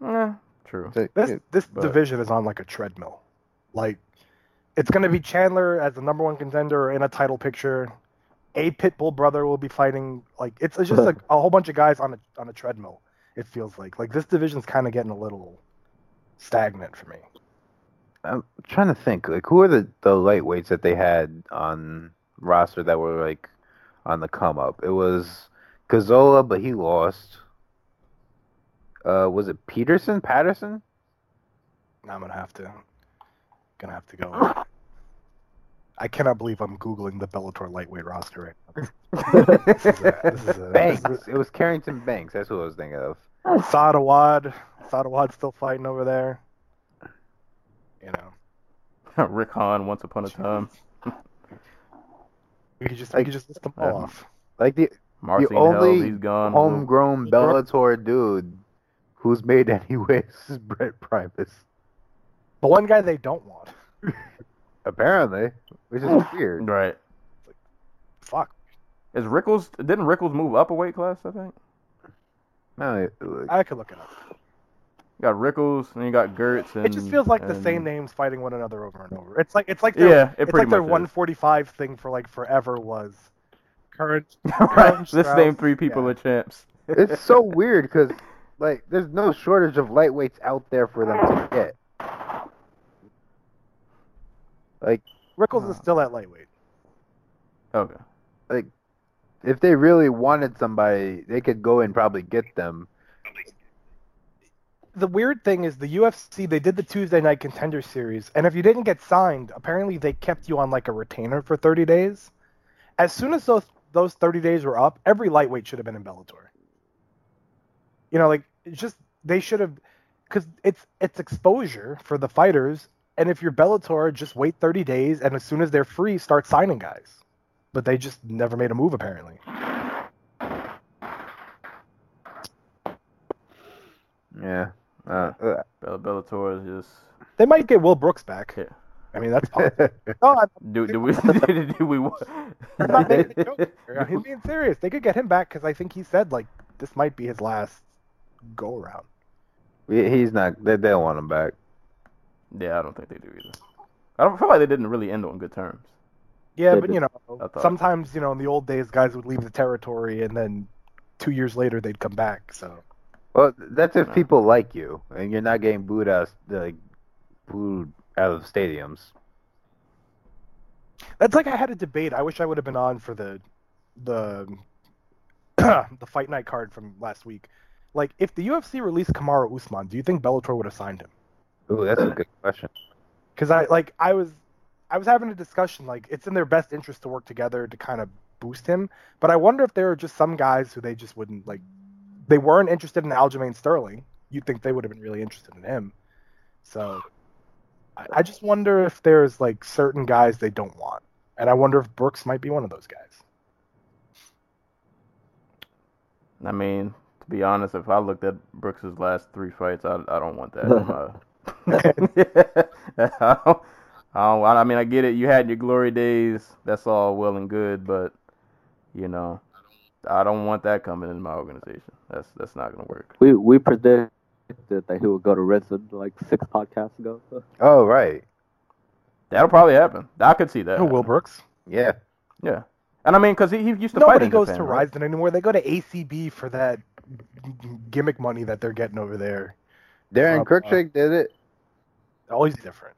Eh, true. so- This this But- division is on like a treadmill. Like it's gonna be Chandler as the number one contender in a title picture. A Pitbull brother will be fighting. Like it's, it's just [LAUGHS] like a whole bunch of guys on a on a treadmill. It feels like like this division's kind of getting a little stagnant for me. I'm trying to think, like, who are the, the lightweights that they had on roster that were, like, on the come up? It was Kazola, but he lost. Uh, was it Peterson? Patterson? I'm gonna have to gonna have to go. I cannot believe I'm googling the Bellator lightweight roster right now. [LAUGHS] This is a, this is a, Banks. It was Carrington Banks. That's who I was thinking of. Saad Awad. Sadawad's still fighting over there. You know, [LAUGHS] Rick Hahn, once upon a time. we could just we Like, could just list them all um, off. Like, the Marcin the only Held, he's gone. homegrown Bellator dude who's made [LAUGHS] any waves is Brent Primus. The one guy they don't want. [LAUGHS] Apparently. Which is weird. Right. Fuck. Is Rickels? Didn't Rickels move up a weight class? I think. No, like, I could look it up. You got Rickels, and you got Girtz, and It just feels like the same names fighting one another over and over. It's like it's like their, Yeah, it it's pretty like their much is. 145 thing for like forever was current. [LAUGHS] right. Current Let's name three people yeah. are champs. it's so [LAUGHS] weird because like there's no shortage of lightweights out there for them to get. Like Rickels is still at lightweight. Okay. like if they really wanted somebody, they could go and probably get them. the weird thing is the UFC they did the Tuesday night contender series, and if you didn't get signed, apparently they kept you on like a retainer for 30 days. As soon as those those 30 days were up, every lightweight should have been in Bellator. You know, like just they should have because it's it's exposure for the fighters, and if you're Bellator, just wait 30 days, and as soon as they're free, start signing guys. But they just never made a move apparently. Yeah. Uh, uh, Bell- Bellator is just. They might get Will Brooks back. Yeah. I mean, that's [LAUGHS] possible. no, I'm, Do, do we? [LAUGHS] do we? I'm not making a joke. [LAUGHS] here. He's being serious. They could get him back because I think he said like this might be his last go around. he's not. They, they don't want him back. Yeah, I don't think they do either. I don't feel like they didn't really end on good terms. Yeah, They but did. you know, sometimes you know in the old days, guys would leave the territory and then two years later they'd come back. So Well, that's if No. people like you and you're not getting booed out, like booed out of stadiums. that's like I had a debate. I wish I would have been on for the the [CLEARS THROAT] the fight night card from last week. Like, if the UFC released Kamaru Usman, do you think Bellator would have signed him? Ooh, that's a good question. because I like I was I was having a discussion like it's in their best interest to work together to kind of boost him, but I wonder if there are just some guys who they just wouldn't like. They weren't interested in Aljamain Sterling. You'd think they would have been really interested in him. So I, I just wonder if there's like certain guys they don't want, and I wonder if Brooks might be one of those guys. I mean, to be honest, if I looked at Brooks's last three fights, I, I don't want that. in my- [LAUGHS] [LAUGHS] I, don't, I, I mean, I get it. You had your glory days. That's all well and good, but you know, I don't want that coming in my organization. That's that's not gonna work. We we predicted that he would go to Rizin like six podcasts ago. Oh, right. That'll probably happen. I could see that. Who, Will. Brooks? Yeah. Yeah, and I mean, because he, he used to fight Nobody goes Japan, to right? Rizin anymore. They go to ACB for that gimmick money that they're getting over there. Daron Uh, did it. Always different.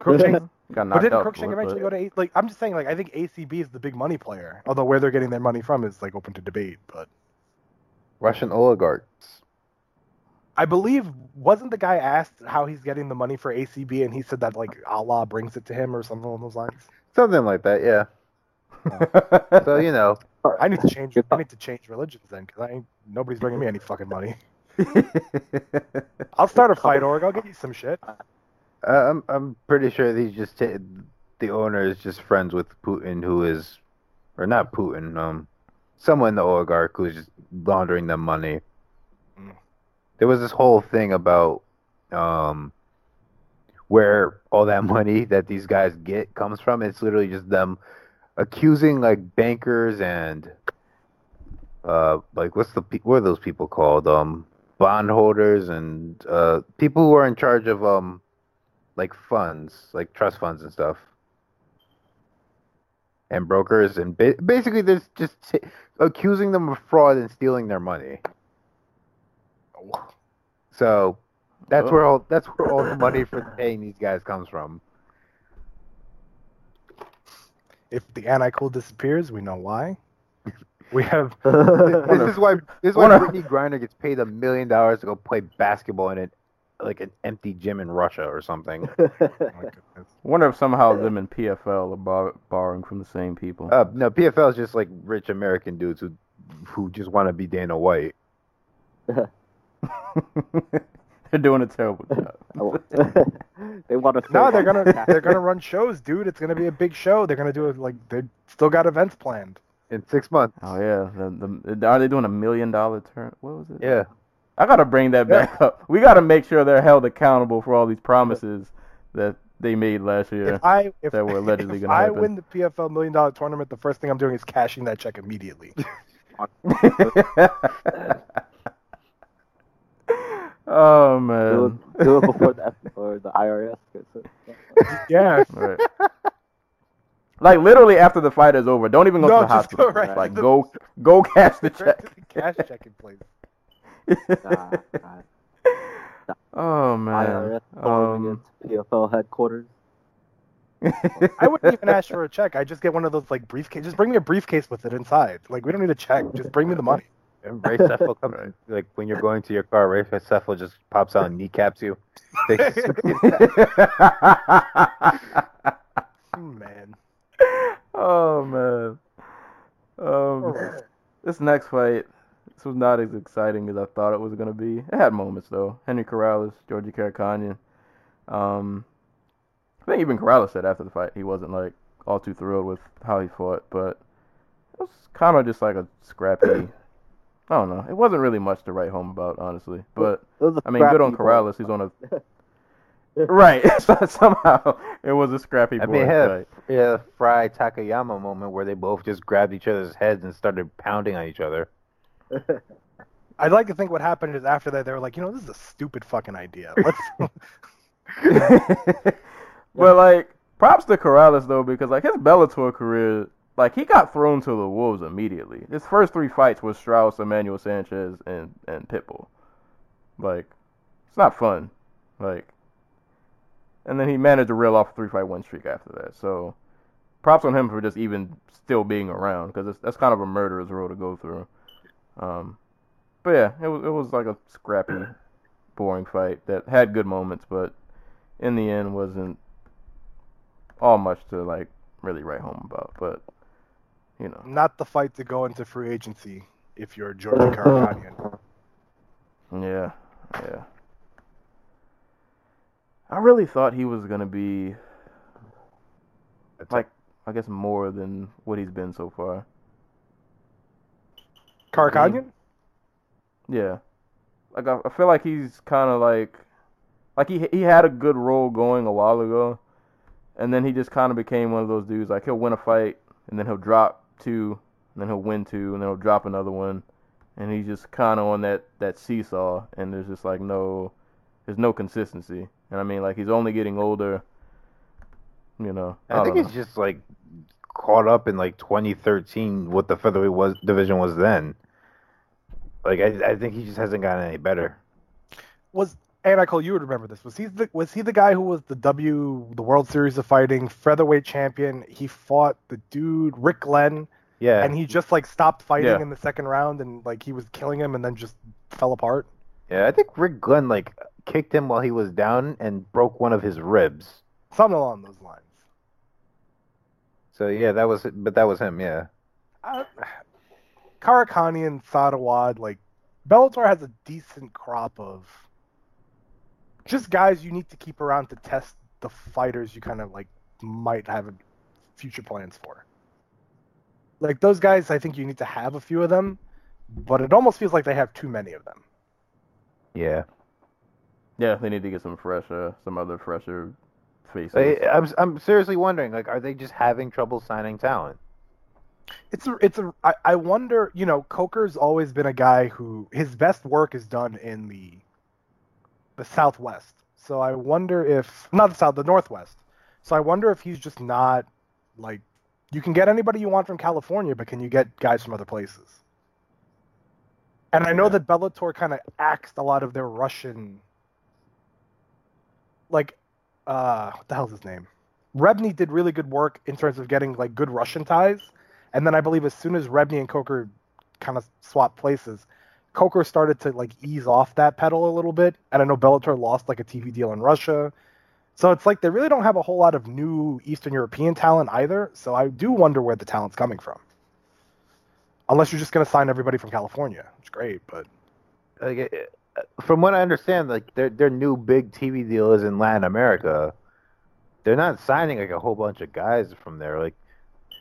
Cruickshank Got But knocked didn't out. Cruickshank for it, eventually go to A- like? I'm just saying, like I think ACB is the big money player. Although where they're getting their money from is like open to debate. But Russian oligarchs. I believe wasn't the guy asked how he's getting the money for ACB, and he said that like Allah brings it to him or something along those lines. Something like that, yeah. Oh. [LAUGHS] So, you know, I need to change. I need to change religions then, because I ain't nobody's bringing me any fucking money. [LAUGHS] I'll start a fight org. I'll get you some shit. Uh, I'm I'm pretty sure these just ta the owner is just friends with Putin, who is, or not Putin, um, someone in the oligarch who's just laundering them money. Mm. There was this whole thing about um, where all that money that these guys get comes from. It's literally just them accusing like bankers and uh, like what's the what are those people called? Um, bondholders and uh, people who are in charge of um, like funds, like trust funds and stuff, and brokers, and ba- basically they're just t- accusing them of fraud and stealing their money. So that's Oh. where all that's where all the money for paying these guys comes from. If the anti-cool disappears, we know why. [LAUGHS] We have This is why this is why Brittney Griner gets paid a million dollars to go play basketball in an like an empty gym in Russia or something. [LAUGHS] oh. Wonder if somehow [LAUGHS] them and PFL are bar- borrowing from the same people. Uh, no, PFL is just like rich American dudes who who just want to be Dana White. [LAUGHS] They're doing a terrible job. they want to. No, they're gonna they're gonna run shows, dude. It's gonna be a big show. They're gonna do it like they still got events planned. In six months. Oh yeah, the, the, are they doing a million dollar turn? What was it? Yeah. I gotta bring that back up. We gotta make sure they're held accountable for all these promises that they made last year. If I [LAUGHS] if, that were allegedly if gonna I happen. win the PFL million dollar tournament, the first thing I'm doing is cashing that check immediately. [LAUGHS] oh do man. it, do it before the or the IRS gets it. [LAUGHS] yeah. Right. Like literally after the fight is over, don't even go No, to the just go hospital. right like the- go go cash the check. to the cash checking place. Nah, nah. oh man. IRS storming Um, PFL headquarters. I wouldn't even ask for a check. I just get one of those like briefcase. Just bring me a briefcase with it inside. Like we don't need a check. Just bring me the money. And Ray Sefo comes like when you're going to your car, Ray Sefo just pops out and kneecaps you. [LAUGHS] Takes- Man. oh man. Um, this next fight, this was not as exciting as I thought it was gonna be. It had moments though. Henry Corrales, Georgie Karakhanyan. Um, I think even Corrales said after the fight he wasn't like all too thrilled with how he fought, but it was kind of just like a scrappy. I don't know. It wasn't really much to write home about, honestly. But It was a I mean, good on scrappy Corrales. He's on a [LAUGHS] right. [LAUGHS] Somehow it was a scrappy I boy mean, had fight. a yeah, Frye Takayama moment where they both just grabbed each other's heads and started pounding on each other. [LAUGHS] I'd like to think what happened is after that they were like, you know, this is a stupid fucking idea. [LAUGHS] Let's. [LAUGHS] but like, props to Corrales though, because like his Bellator career, like he got thrown to the wolves immediately. His first three fights was Straus, Emmanuel Sanchez, and and Pitbull. Like, it's not fun. Like, and then he managed to reel off a three fight win streak after that. So, props on him for just even still being around because that's kind of a murderer's road to go through. Um, but yeah, it was it was like a scrappy, [CLEARS THROAT] boring fight that had good moments, but in the end wasn't all much to like really write home about. But you know, Not the fight to go into free agency if you're Georgia Karakhanyan. [LAUGHS] yeah, yeah. I really thought he was gonna be like I guess more than what he's been so far. Karakhanyan? Yeah, like I, I feel like he's kind of like like he he had a good role going a while ago, and then he just kind of became one of those dudes like he'll win a fight and then he'll drop two, and then he'll win two, and then he'll drop another one, and he's just kind of on that that seesaw, and there's just like no there's no consistency, and I mean like he's only getting older. You know, I, think don't he's just like caught up in like 2013 what the featherweight was division was then. Like I, I think he just hasn't gotten any better. Was and I call you would remember this. Was he the was he the guy who was the W the World Series of Fighting featherweight champion? He fought the dude Rick Glenn Yeah, and he just like stopped fighting Yeah. in the second round and like he was killing him and then just fell apart. yeah. I think Rick Glenn like kicked him while he was down and broke one of his ribs. Something along those lines. So yeah, that was but that was him. Yeah, Uh, Karakhanyan and Saad Awad, like Bellator has a decent crop of just guys you need to keep around to test the fighters you kind of like might have future plans for. Like those guys, I think you need to have a few of them, but it almost feels like they have too many of them. yeah. yeah they need to get some fresher some other fresher faces. I, I'm I'm seriously wondering like, are they just having trouble signing talent? It's a, it's a. I, I wonder. You know, Coker's always been a guy who his best work is done in the the Southwest. So I wonder if not the South, the Northwest. So I wonder if he's just not like you can get anybody you want from California, but can you get guys from other places? And I know that Bellator kind of axed a lot of their Russian, like, uh, what the hell's his name? Rebney did really good work in terms of getting like good Russian ties, and then I believe as soon as Rebney and Coker kind of swapped places, Coker started to like ease off that pedal a little bit, and I know Bellator lost like a TV deal in Russia, so it's like they really don't have a whole lot of new Eastern European talent either. So I do wonder where the talent's coming from. Unless you're just going to sign everybody from California, it's great, but Like, from what I understand, like their their new big TV deal is in Latin America. They're not signing like a whole bunch of guys from there. Like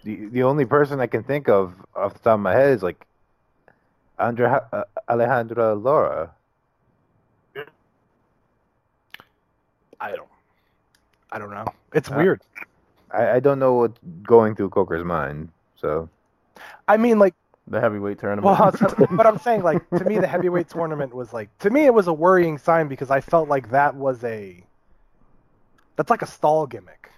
the the only person I can think of off the top of my head is like Andra uh, Alejandra Lara. I don't, I don't know. It's Uh, weird. I, I don't know what's going through Coker's mind. So I mean, like. The heavyweight tournament. Well, [LAUGHS] but I'm saying like to me the heavyweight tournament was like to me it was a worrying sign because I felt like that was a that's like a stall gimmick.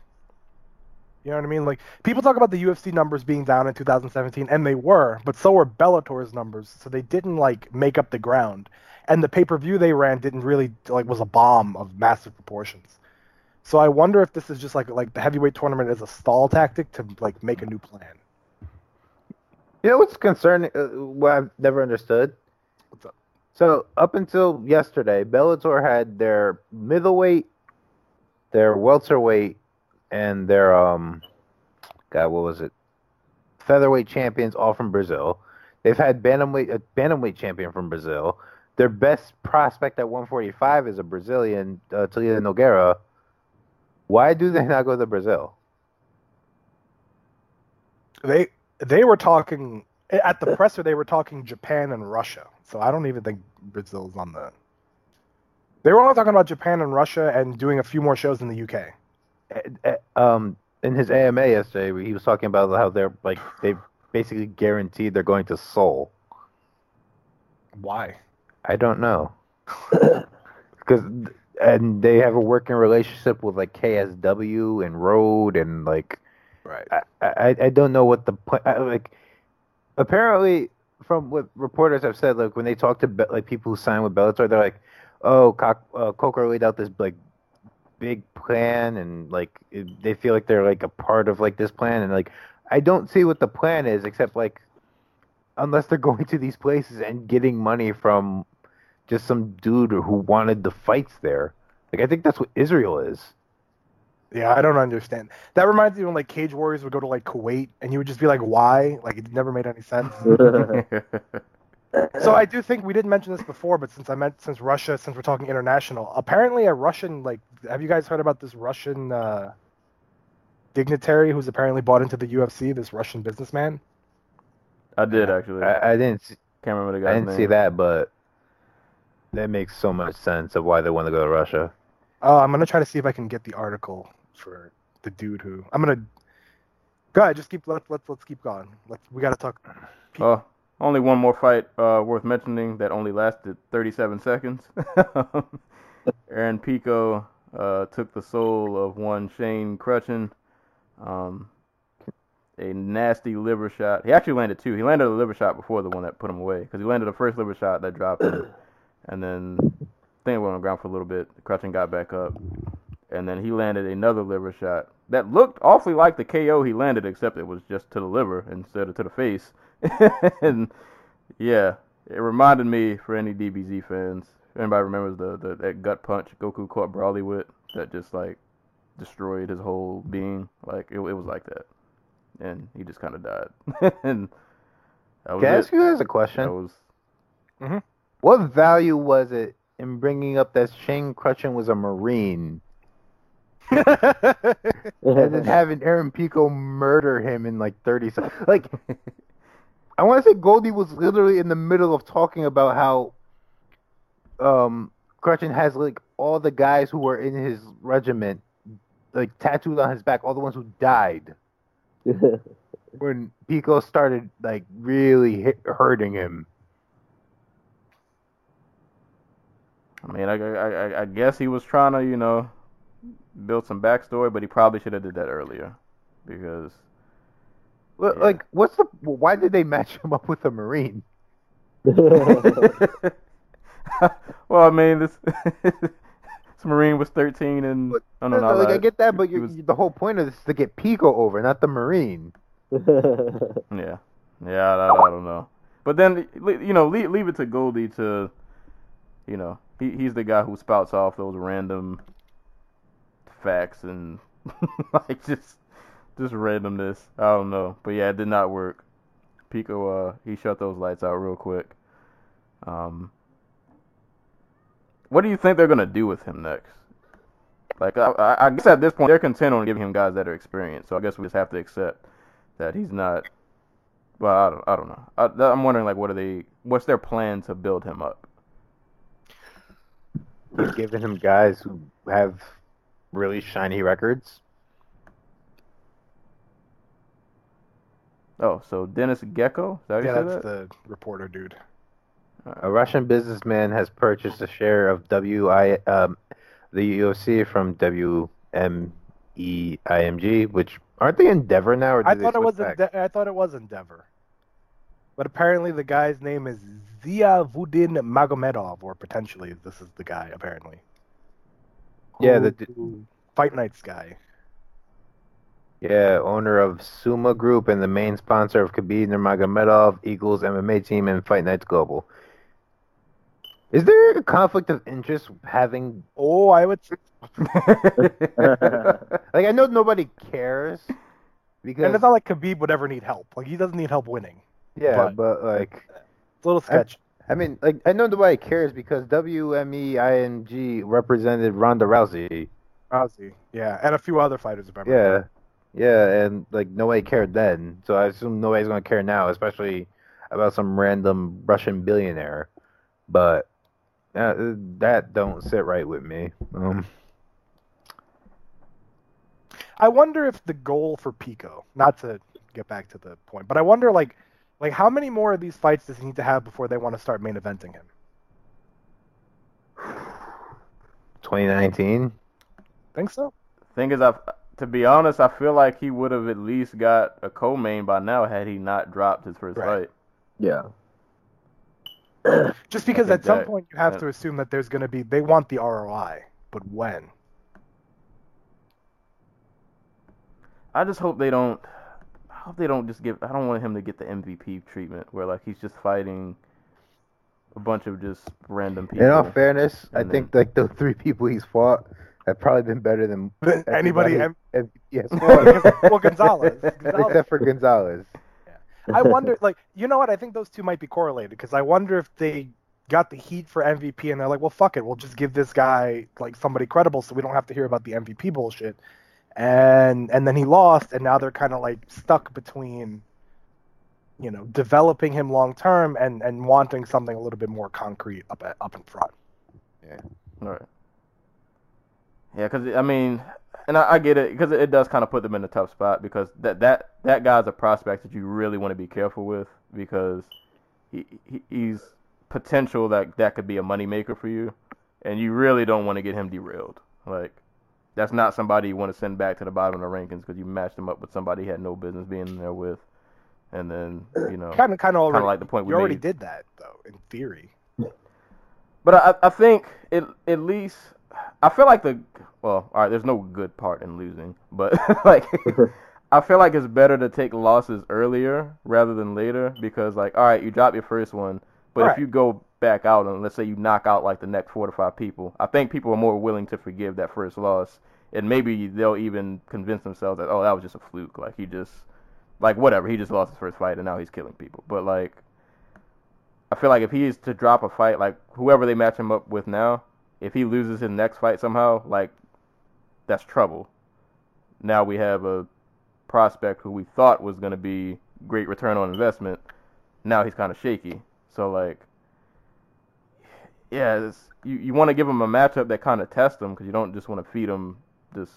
You know what I mean? Like people talk about the UFC numbers being down in 2017 and they were, but so were Bellator's numbers, so they didn't like make up the ground. And the pay-per-view they ran didn't really like was a bomb of massive proportions. So I wonder if this is just like like the heavyweight tournament is a stall tactic to like make a new plan. You know what's concerning? Uh, what I've never understood. What's up? So up until yesterday, Bellator had their middleweight, their welterweight, and their um, God, what was it? Featherweight champions all from Brazil. They've had bantamweight a bantamweight champion from Brazil. Their best prospect at 145 is a Brazilian, uh, Talia Nogueira. Why do they not go to Brazil? They they were talking at the [LAUGHS] presser. They were talking Japan and Russia. So I don't even think Brazil's on the. They were only talking about Japan and Russia and doing a few more shows in the UK. uh, um in his AMA yesterday, he was talking about how they're like they basically guaranteed they're going to Seoul. Why? I don't know [LAUGHS] because and they have a working relationship with like KSW and Road and like Right. I, I I don't know what the point. Like, apparently, from what reporters have said, like when they talk to Be- like people who sign with Bellator, they're like, "Oh, Cock, uh, Coker laid out this like big plan, and like it, they feel like they're like a part of like this plan, and like I don't see what the plan is except like unless they're [LAUGHS] going to these places and getting money from just some dude who wanted the fights there. Like I think that's what Israel is. Yeah, I don't understand. That reminds me when like Cage Warriors would go to like Kuwait, and you would just be like, "Why?" Like it never made any sense. [LAUGHS] so I do think we didn't mention this before, but since I meant since Russia, since we're talking international, apparently a Russian like, have you guys heard about this Russian uh, dignitary who's apparently bought into the UFC? This Russian businessman. I did actually. I, I didn't see, Can't remember the guy's I didn't name. see that, but that makes so much sense of why they want to go to Russia. Uh, I'm gonna try to see if I can get the article for the dude who I'm gonna. Go ahead, just keep let's let's let's keep going. Let's we gotta talk. Oh, only one more fight uh, worth mentioning that only lasted 37 seconds. [LAUGHS] Aaron Pico uh, took the soul of one Shane Kruchten. Um, a nasty liver shot. He actually landed two. He landed a liver shot before the one that put him away because he landed the first liver shot that dropped him, and then it went on the ground for a little bit. Kruchten got back up, and then he landed another liver shot that looked awfully like the KO he landed, except it was just to the liver instead of to the face. [LAUGHS] and yeah, it reminded me for any DBZ fans. Anybody remembers the, the that gut punch Goku caught Broly with that just like destroyed his whole being? Like it, it was like that, and he just kind of died. [LAUGHS] and that was Can I it. ask you guys a question? That was mm-hmm. What value was it in bringing up that Shane Kruchten was a Marine and then [LAUGHS] [LAUGHS] having Aaron Pico murder him in like 30 seconds? Like, [LAUGHS] I want to say Goldie was literally in the middle of talking about how um, Kruchten has like all the guys who were in his regiment like tattooed on his back, all the ones who died when Pico started like really hit, hurting him. I mean, I, I- I guess he was trying to, you know, build some backstory, but he probably should have did that earlier, because Well, Yeah. Like, what's the? Why did they match him up with a Marine? [LAUGHS] well, I mean, this, [LAUGHS] this Marine was 13 and But- oh, no, no, like, I get that, but He you was- the whole point of this is to get Pico over, not the Marine. [LAUGHS] Yeah, yeah, I, I don't know. But then, you know, leave, leave it to Goldie to, you know, he he's the guy who spouts off those random facts and [LAUGHS] like just just randomness. I don't know, but yeah, it did not work. Pico, uh, he shut those lights out real quick. Um, what do you think they're gonna do with him next? Like, I, I guess at this point they're content on giving him guys that are experienced. So I guess we just have to accept that he's not. Well, I don't, I don't know. I, I'm wondering, like, what are they? What's their plan to build him up? He's giving him guys who have really shiny records. Oh, so Dennis Gecko? Is that yeah, that's that? the reporter dude. A Russian businessman has purchased a share of WI um, the UFC from WMEIMG, which aren't they Endeavor now? Or I thought it was? Ende- I thought it was Endeavor, but apparently the guy's name is Ziyavudin Magomedov, or potentially this is the guy. Apparently, Yeah, oh, the- who- Fight Nights guy. Yeah, owner of Summa Group and the main sponsor of Khabib Nurmagomedov, Eagles MMA team, and Fight Nights Global. Is there a conflict of interest having Oh, I would. [LAUGHS] like I know nobody cares because And it's not like Khabib would ever need help. Like he doesn't need help winning. yeah, but- but like It's a little sketch. I mean like I know nobody cares because WMEIMG represented Ronda Rousey. Rousey, yeah, and a few other fighters. If I Yeah. remember. Yeah, and like nobody cared then, so I assume nobody's gonna care now, especially about some random Russian billionaire. But uh, that don't sit right with me. Um, I wonder if the goal for Pico, not to get back to the point, but I wonder like, like how many more of these fights does he need to have before they want to start main eventing him? 2019. Think so? Thing is, I've to be honest, I feel like he would have at least got a co-main by now had he not dropped his first Right. fight. Yeah. [CLEARS THROAT] Just because at some that- point you have that- to assume that there's going to be they want the ROI, but when? I just hope they don't. I hope they don't just give. I don't want him to get the MVP treatment where like he's just fighting a bunch of just random people. In all fairness, I And think like the three people he's fought have probably been better than [LAUGHS] Anybody? everybody- em- ev- yes, [LAUGHS] well, well, Gonzalez. Gonzalez. [LAUGHS] except for Gonzalez. I wonder, like, you know what? I think those two might be correlated because I wonder if they got the heat for MVP and they're like, well, fuck it, we'll just give this guy like somebody credible so we don't have to hear about the MVP bullshit. And and then he lost, and now they're kind of like stuck between, you know, developing him long term and and wanting something a little bit more concrete up at, up in front. Yeah. Right. Yeah, because I mean, and I, I get it because it does kind of put them in a tough spot because that that that guy's a prospect that you really want to be careful with because he, he he's potential that that could be a moneymaker for you, and you really don't want to get him derailed. Like that's not somebody you want to send back to the bottom of the rankings because you matched them up with somebody he had no business being there with, and then you know Kind of, kind of kind already. of like the point we you already made. did that though, in theory. But I, I think it at least I feel like the well, all right. There's no good part in losing, but [LAUGHS] like [LAUGHS] I feel like it's better to take losses earlier rather than later because like all right, you drop your first one, but Right. if you go back out and let's say you knock out like the next four to five people, I think people are more willing to forgive that first loss, and maybe they'll even convince themselves that oh that was just a fluke, like he just like whatever, he just lost his first fight and now he's killing people, but like. I feel like if he is to drop a fight, like whoever they match him up with now, if he loses his next fight somehow, like that's trouble. Now we have a prospect who we thought was going to be great return on investment. Now he's kind of shaky. So like, yeah, it's, you you want to give him a matchup that kind of tests him because you don't just want to feed him this,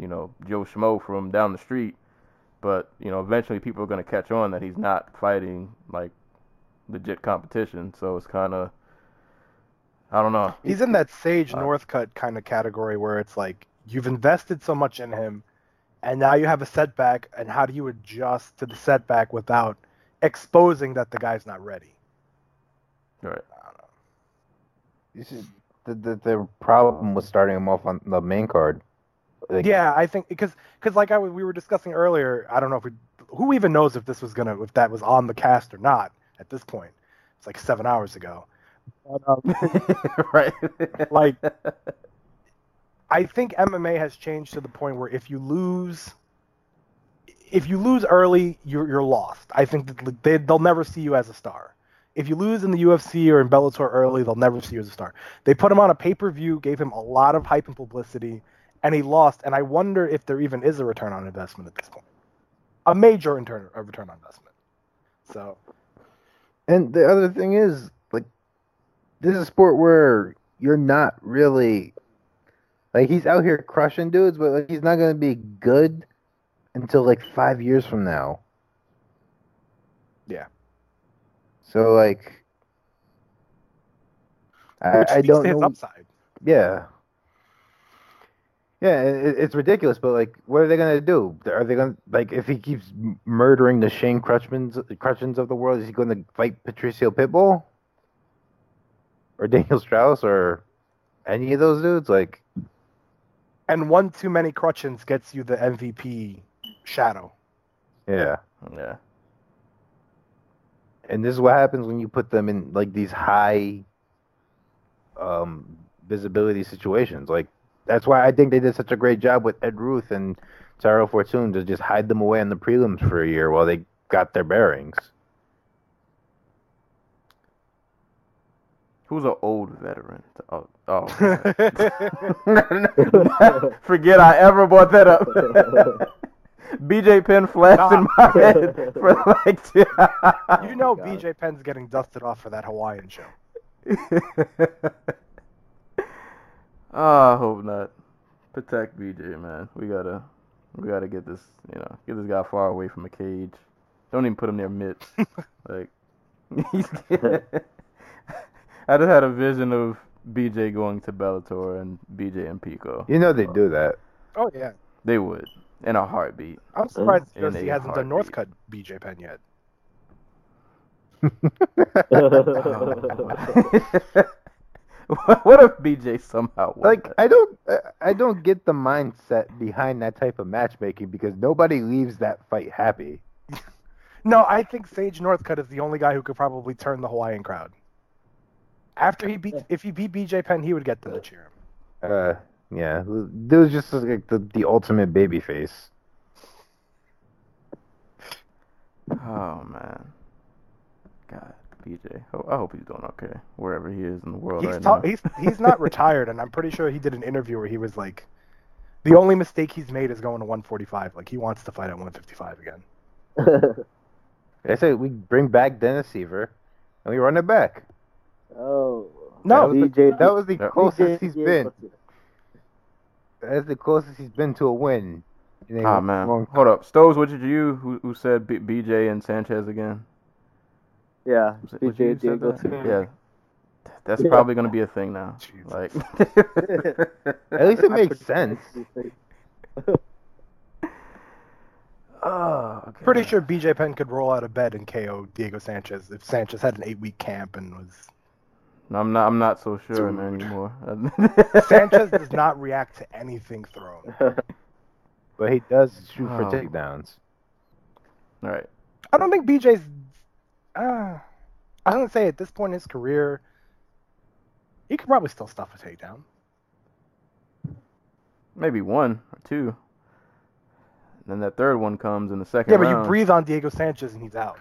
you know, Joe Schmo from down the street. But you know, eventually people are going to catch on that he's not fighting like legit competition. So it's kind of, I don't know. He's in that Sage Uh, Northcutt kind of category where it's like you've invested so much in him, and now you have a setback, and how do you adjust to the setback without exposing that the guy's not ready? Right. This is the, the the problem with starting him off on the main card. Like, Yeah, I think because because like I we were discussing earlier, I don't know if we who even knows if this was gonna if that was on the cast or not at this point. It's like seven hours ago. But, um, [LAUGHS] right. Like- I think MMA has changed to the point where if you lose, if you lose early, you're you're lost. I think that they they'll never see you as a star. If you lose in the UFC or in Bellator early, they'll never see you as a star. They put him on a pay per view, gave him a lot of hype and publicity, and he lost. And I wonder if there even is a return on investment at this point, a major return a return on investment. So And the other thing is, like, this is a sport where you're not really like he's out here crushing dudes, but like he's not gonna be good until like five years from now. Yeah. So like, I, which I don't know. upside. Yeah. Yeah, it, it's ridiculous, but like, what are they gonna do? Are they gonna like if he keeps murdering the Shane Crutchmans, Kruchtens of the world? Is he going to fight Patricio Pitbull or Daniel Strauss or any of those dudes? Like, And one too many Kruchtens gets you the MVP shadow. yeah. yeah. And this is what happens when you put them in like these high um, visibility situations. Like that's why I think they did such a great job with Ed Ruth and Tyrell Fortune to just hide them away in the prelims for a year while they got their bearings. Who's an old veteran? Oh, oh. [LAUGHS] [LAUGHS] Forget I ever brought that up. [LAUGHS] BJ Penn flashed in my head for [LAUGHS] like two You know oh BJ Penn's getting dusted off for that Hawaiian show. oh, [LAUGHS] I hope not. Protect BJ, man. We gotta, we gotta get this, you know, get this guy far away from a cage. Don't even put him near mitts. [LAUGHS] like, he's. I just had a vision of BJ going to Bellator and BJ and Pico. You know they do that. Oh yeah. They would in a heartbeat. I'm surprised In UFC a hasn't done heartbeat. Northcutt BJ Penn yet. [LAUGHS] what if BJ somehow won Like that? I don't, I- I don't get the mindset behind that type of matchmaking because nobody leaves that fight happy. [LAUGHS] No, I think Sage Northcutt is the only guy who could probably turn the Hawaiian crowd. After he beat, if he beat BJ Penn, he would get them to cheer him. Uh, yeah, it was just like the the ultimate baby face. Oh man, God, BJ. Ho- I hope he's doing okay wherever he is in the world He's right ta- now. he's he's not [LAUGHS] retired, and I'm pretty sure he did an interview where he was like, the only mistake he's made is going to 145. Like he wants to fight at 155 again. [LAUGHS] I say we bring back Dennis Siver, and we run it back. oh. No, that was the, that was the Yeah. closest he's BJ been. That's the closest he's been to a win. in a Ah man, long- hold up, Stoves. Was it you who who said B- BJ and Sanchez again? Yeah, Was it- was BJ Diego too. Yeah, that's Yeah. probably gonna be a thing now. Jesus. Like, [LAUGHS] [LAUGHS] At least it makes sense. [LAUGHS] oh, okay. Pretty sure BJ Penn could roll out of bed and KO Diego Sanchez if Sanchez had an eight week camp and was. I'm not. I'm not so sure Dude. anymore. [LAUGHS] Sanchez does not [LAUGHS] react to anything thrown. [LAUGHS] But he does shoot for Oh. takedowns. All right. I don't think BJ's. Uh, I don't say at this point in his career, he could probably still stuff a takedown. Maybe one or two. then that third one comes in the second Yeah, but round. you breathe on Diego Sanchez and he's out.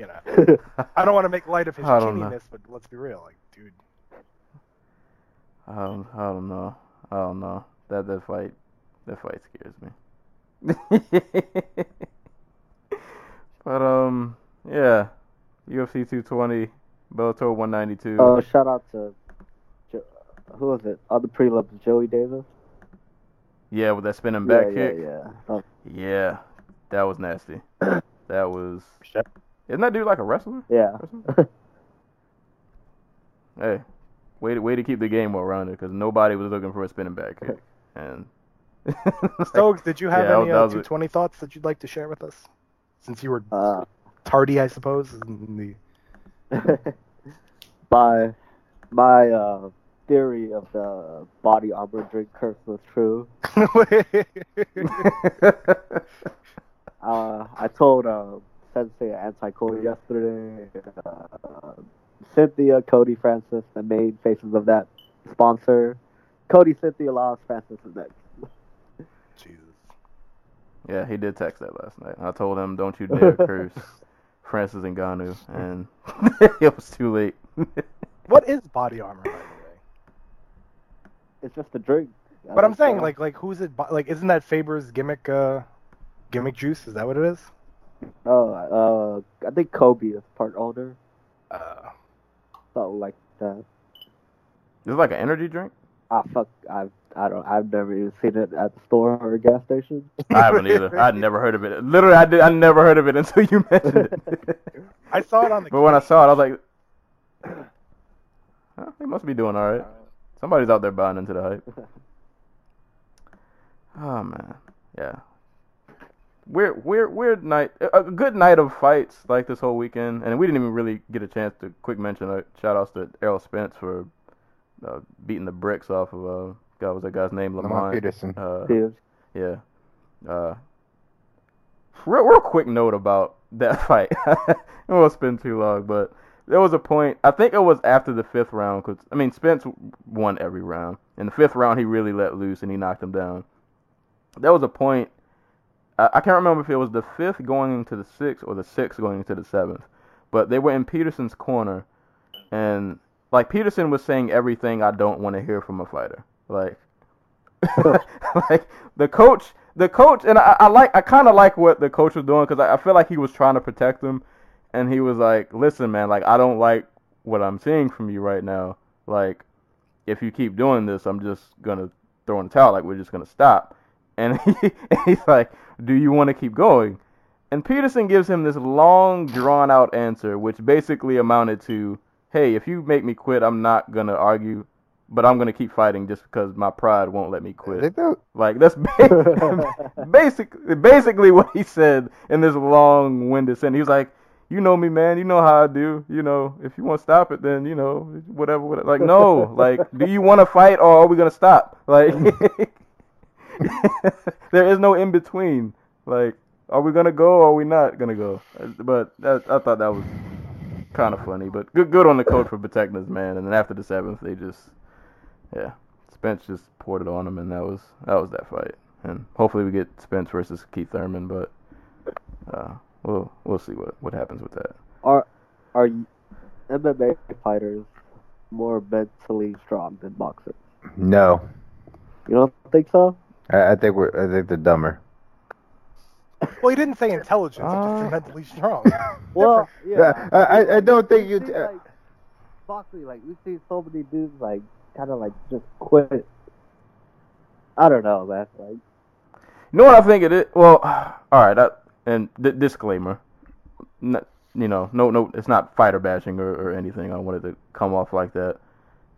You know, [LAUGHS] I don't want to make light of his I don't chinniness, but let's be real, like, dude. I don't, I don't know. I don't know. That that fight, that fight scares me. [LAUGHS] but um, yeah, UFC 220, Bellator 192. Oh, shout out to jo- who was it? Other prelims, Joey Davis. yeah, with that spinning back yeah, kick. yeah, yeah. Oh, Yeah, that was nasty. [COUGHS] that was. Isn't that dude like a wrestler? yeah. Hey, way to way to keep the game well rounded because nobody was looking for a spinning back kick. [LAUGHS] And [LAUGHS] Stokes, did you [LAUGHS] have Yeah, any that uh, was it. 220 thoughts that you'd like to share with us? Since you were Uh, tardy, I suppose. In my my uh, theory of the body armor drink curse was true. Uh, I told uh, Sensei Anti Cody yesterday. Uh, Cynthia, Cody, Francis, the main faces of that sponsor. Cody, Cynthia, Laws, Francis is next. Jesus. yeah, he did text that last night. I told him, "Don't you dare [LAUGHS] curse Francis Ngannou," and [LAUGHS] it was too late. [LAUGHS] What is body armor, by the way? It's just a drink. But I'm saying, like, like who's it? Like, isn't that Faber's gimmick? Uh, gimmick juice? Is that what it is? Oh, uh, I think Kobe is part owner. Uh, Something like that. it like an energy drink. Ah, fuck. I've, I don't, I've never even seen it at the store or a gas station. I haven't either. I'd never heard of it. Literally, I did. I never heard of it [LAUGHS] until you mentioned it. [LAUGHS] I saw it on the. but when I saw it, I was like, [COUGHS] huh, "They must be doing all right." Somebody's out there buying into the hype. [LAUGHS] Oh man, yeah. Weird, weird, weird night. A a good night of fights like this whole weekend, and we didn't even really get a chance to quick mention. Uh, shout outs to Errol Spence for uh, beating the bricks off of uh, God what was that guy's name? Lamont Lamont. Peterson. Uh, Dude. yeah. Uh, real, real quick note about that [LAUGHS] fight. it won't spend too long, but there was a point. I think it was after the fifth round, because I mean Spence won every round. In the fifth round, he really let loose and he knocked him down. There was a point. I, can't remember if it was the fifth going into the sixth or the sixth going into the seventh, but they were in Peterson's corner, and like Peterson was saying everything I don't want to hear from a fighter. Like, [LAUGHS] like the coach, the coach, and I, I like, I kind of like what the coach was doing because I, I feel like he was trying to protect him, and he was like, "Listen, man, like I don't like what I'm seeing from you right now. Like, if you keep doing this, I'm just gonna throw in the towel. Like, we're just gonna stop." And, he, [LAUGHS] and he's like, "Do you want to keep going?" And Peterson gives him this long, drawn out answer, which basically amounted to, "Hey, if you make me quit, I'm not gonna argue but I'm gonna keep fighting just because my pride won't let me quit. Like that's ba- [LAUGHS] basically basically what he said in this long-winded sentence. He was like, "You know me, man. You know how I do. You know, if you want to stop it, then you know, whatever. whatever. Like, no. Like, do you want to fight or are we gonna stop? Like, [LAUGHS] [LAUGHS] there is no in between. Like, are we gonna go or are we not gonna go? But that, I thought that was kind of funny. But good, good on the coach for protecting his man. And then after the seventh, they just, yeah, Spence just poured it on him, and that was that was that fight. And hopefully we get Spence versus Keith Thurman, but uh, we'll we'll see what what happens with that. Are are MMA fighters more mentally strong than boxers? no, You don't think so? I, I think we're I think they're dumber. Well, he didn't say intelligence, Uh, it's just mentally [LAUGHS] strong. Well, Yeah, yeah. I, I, I don't think you. We see, like, boxing, like we see so many dudes like kind of like just quit. I don't know, man. Like, You know what I think it is? Well, [SIGHS] all right. I, and d- disclaimer, n- you know, no, no, it's not fighter bashing or, or anything. I wanted to come off like that.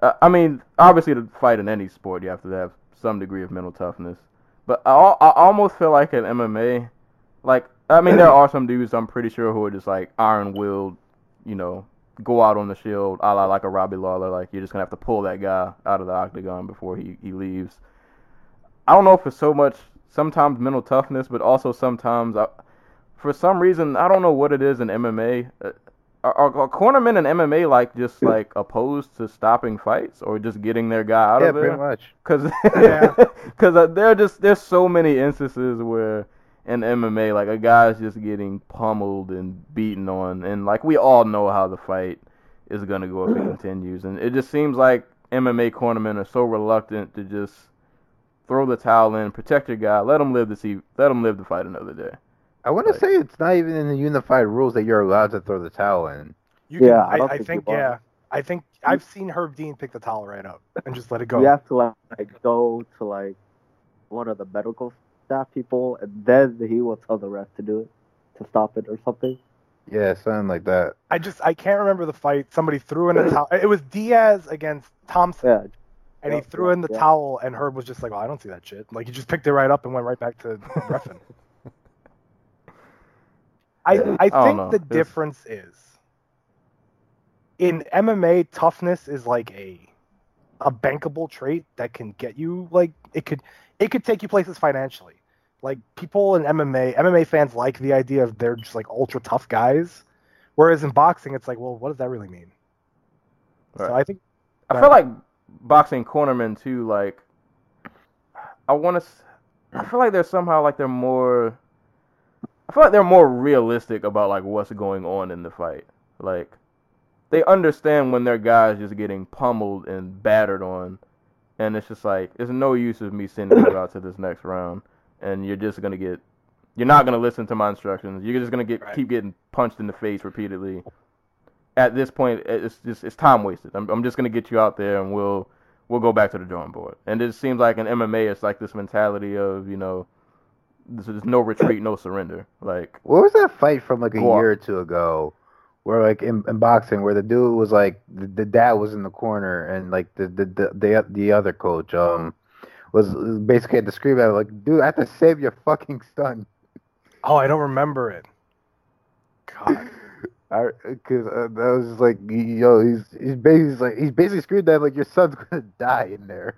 Uh, I mean, obviously, to fight in any sport, you have to have some degree of mental toughness. But I, I almost feel like in MMA, like I mean, there are some dudes I'm pretty sure who are just like iron willed, you know, go out on the shield, a la like a Robbie Lawler. Like you're just gonna have to pull that guy out of the octagon before he he leaves. I don't know if it's so much sometimes mental toughness, but also sometimes I, for some reason I don't know what it is in MMA. Uh, Are, are, are cornermen in MMA like just like opposed to stopping fights or just getting their guy out yeah, of there? pretty much. Cause, [LAUGHS] Yeah. cause uh, there are just there's so many instances where in MMA like a guy's just getting pummeled and beaten on, and like we all know how the fight is gonna go if it [CLEARS THROAT] continues, and it just seems like MMA cornermen are so reluctant to just throw the towel in, protect your guy, let him live to see, let him live to fight another day. I want to say it's not even in the unified rules that you're allowed to throw the towel in. You can, Yeah, I I, don't I think think, yeah. I think I've seen Herb Dean pick the towel right up and just let it go. you have to like, like go to like one of the medical staff people, and then he will tell the ref to do it to stop it or something. Yeah, something like that. I just I can't remember the fight. Somebody threw in a towel. It was Diaz against Thompson, Yeah, and he threw yep, in the yep. towel, and Herb was just like, "Well, I don't see that shit." Like he just picked it right up and went right back to refing. [LAUGHS] I I think know. the It's- difference is in MMA, toughness is like a a bankable trait that can get you like it could it could take you places financially. Like people in MMA, MMA fans like the idea of they're just like ultra tough guys, whereas in boxing, it's like, well, what does that really mean? So I think I feel like boxing cornermen too. Like, I want to. I feel like they're somehow like they're more. I feel like they're more realistic about like what's going on in the fight. Like, they understand when their guys just getting pummeled and battered on, and it's just like it's no use of me sending you out to this next round, and you're just gonna get. You're not gonna listen to my instructions. You're just gonna get Right. keep getting punched in the face repeatedly at this point it's just it's time wasted. I'm I'm just gonna get you out there and we'll we'll go back to the drawing board. And it seems like in MMA it's like this mentality of you know there's, there's no retreat, no surrender. Like What was that fight from like a Go on. year or two ago? Where like in, in boxing, where the dude was like the, the dad was in the corner and like the the the the, the other coach um was basically had to scream at him like, dude, I have to save your fucking son. oh, I don't remember it. God. [LAUGHS] I because uh, that was just like yo, he's he's basically like he's basically screamed at like your son's gonna die in there.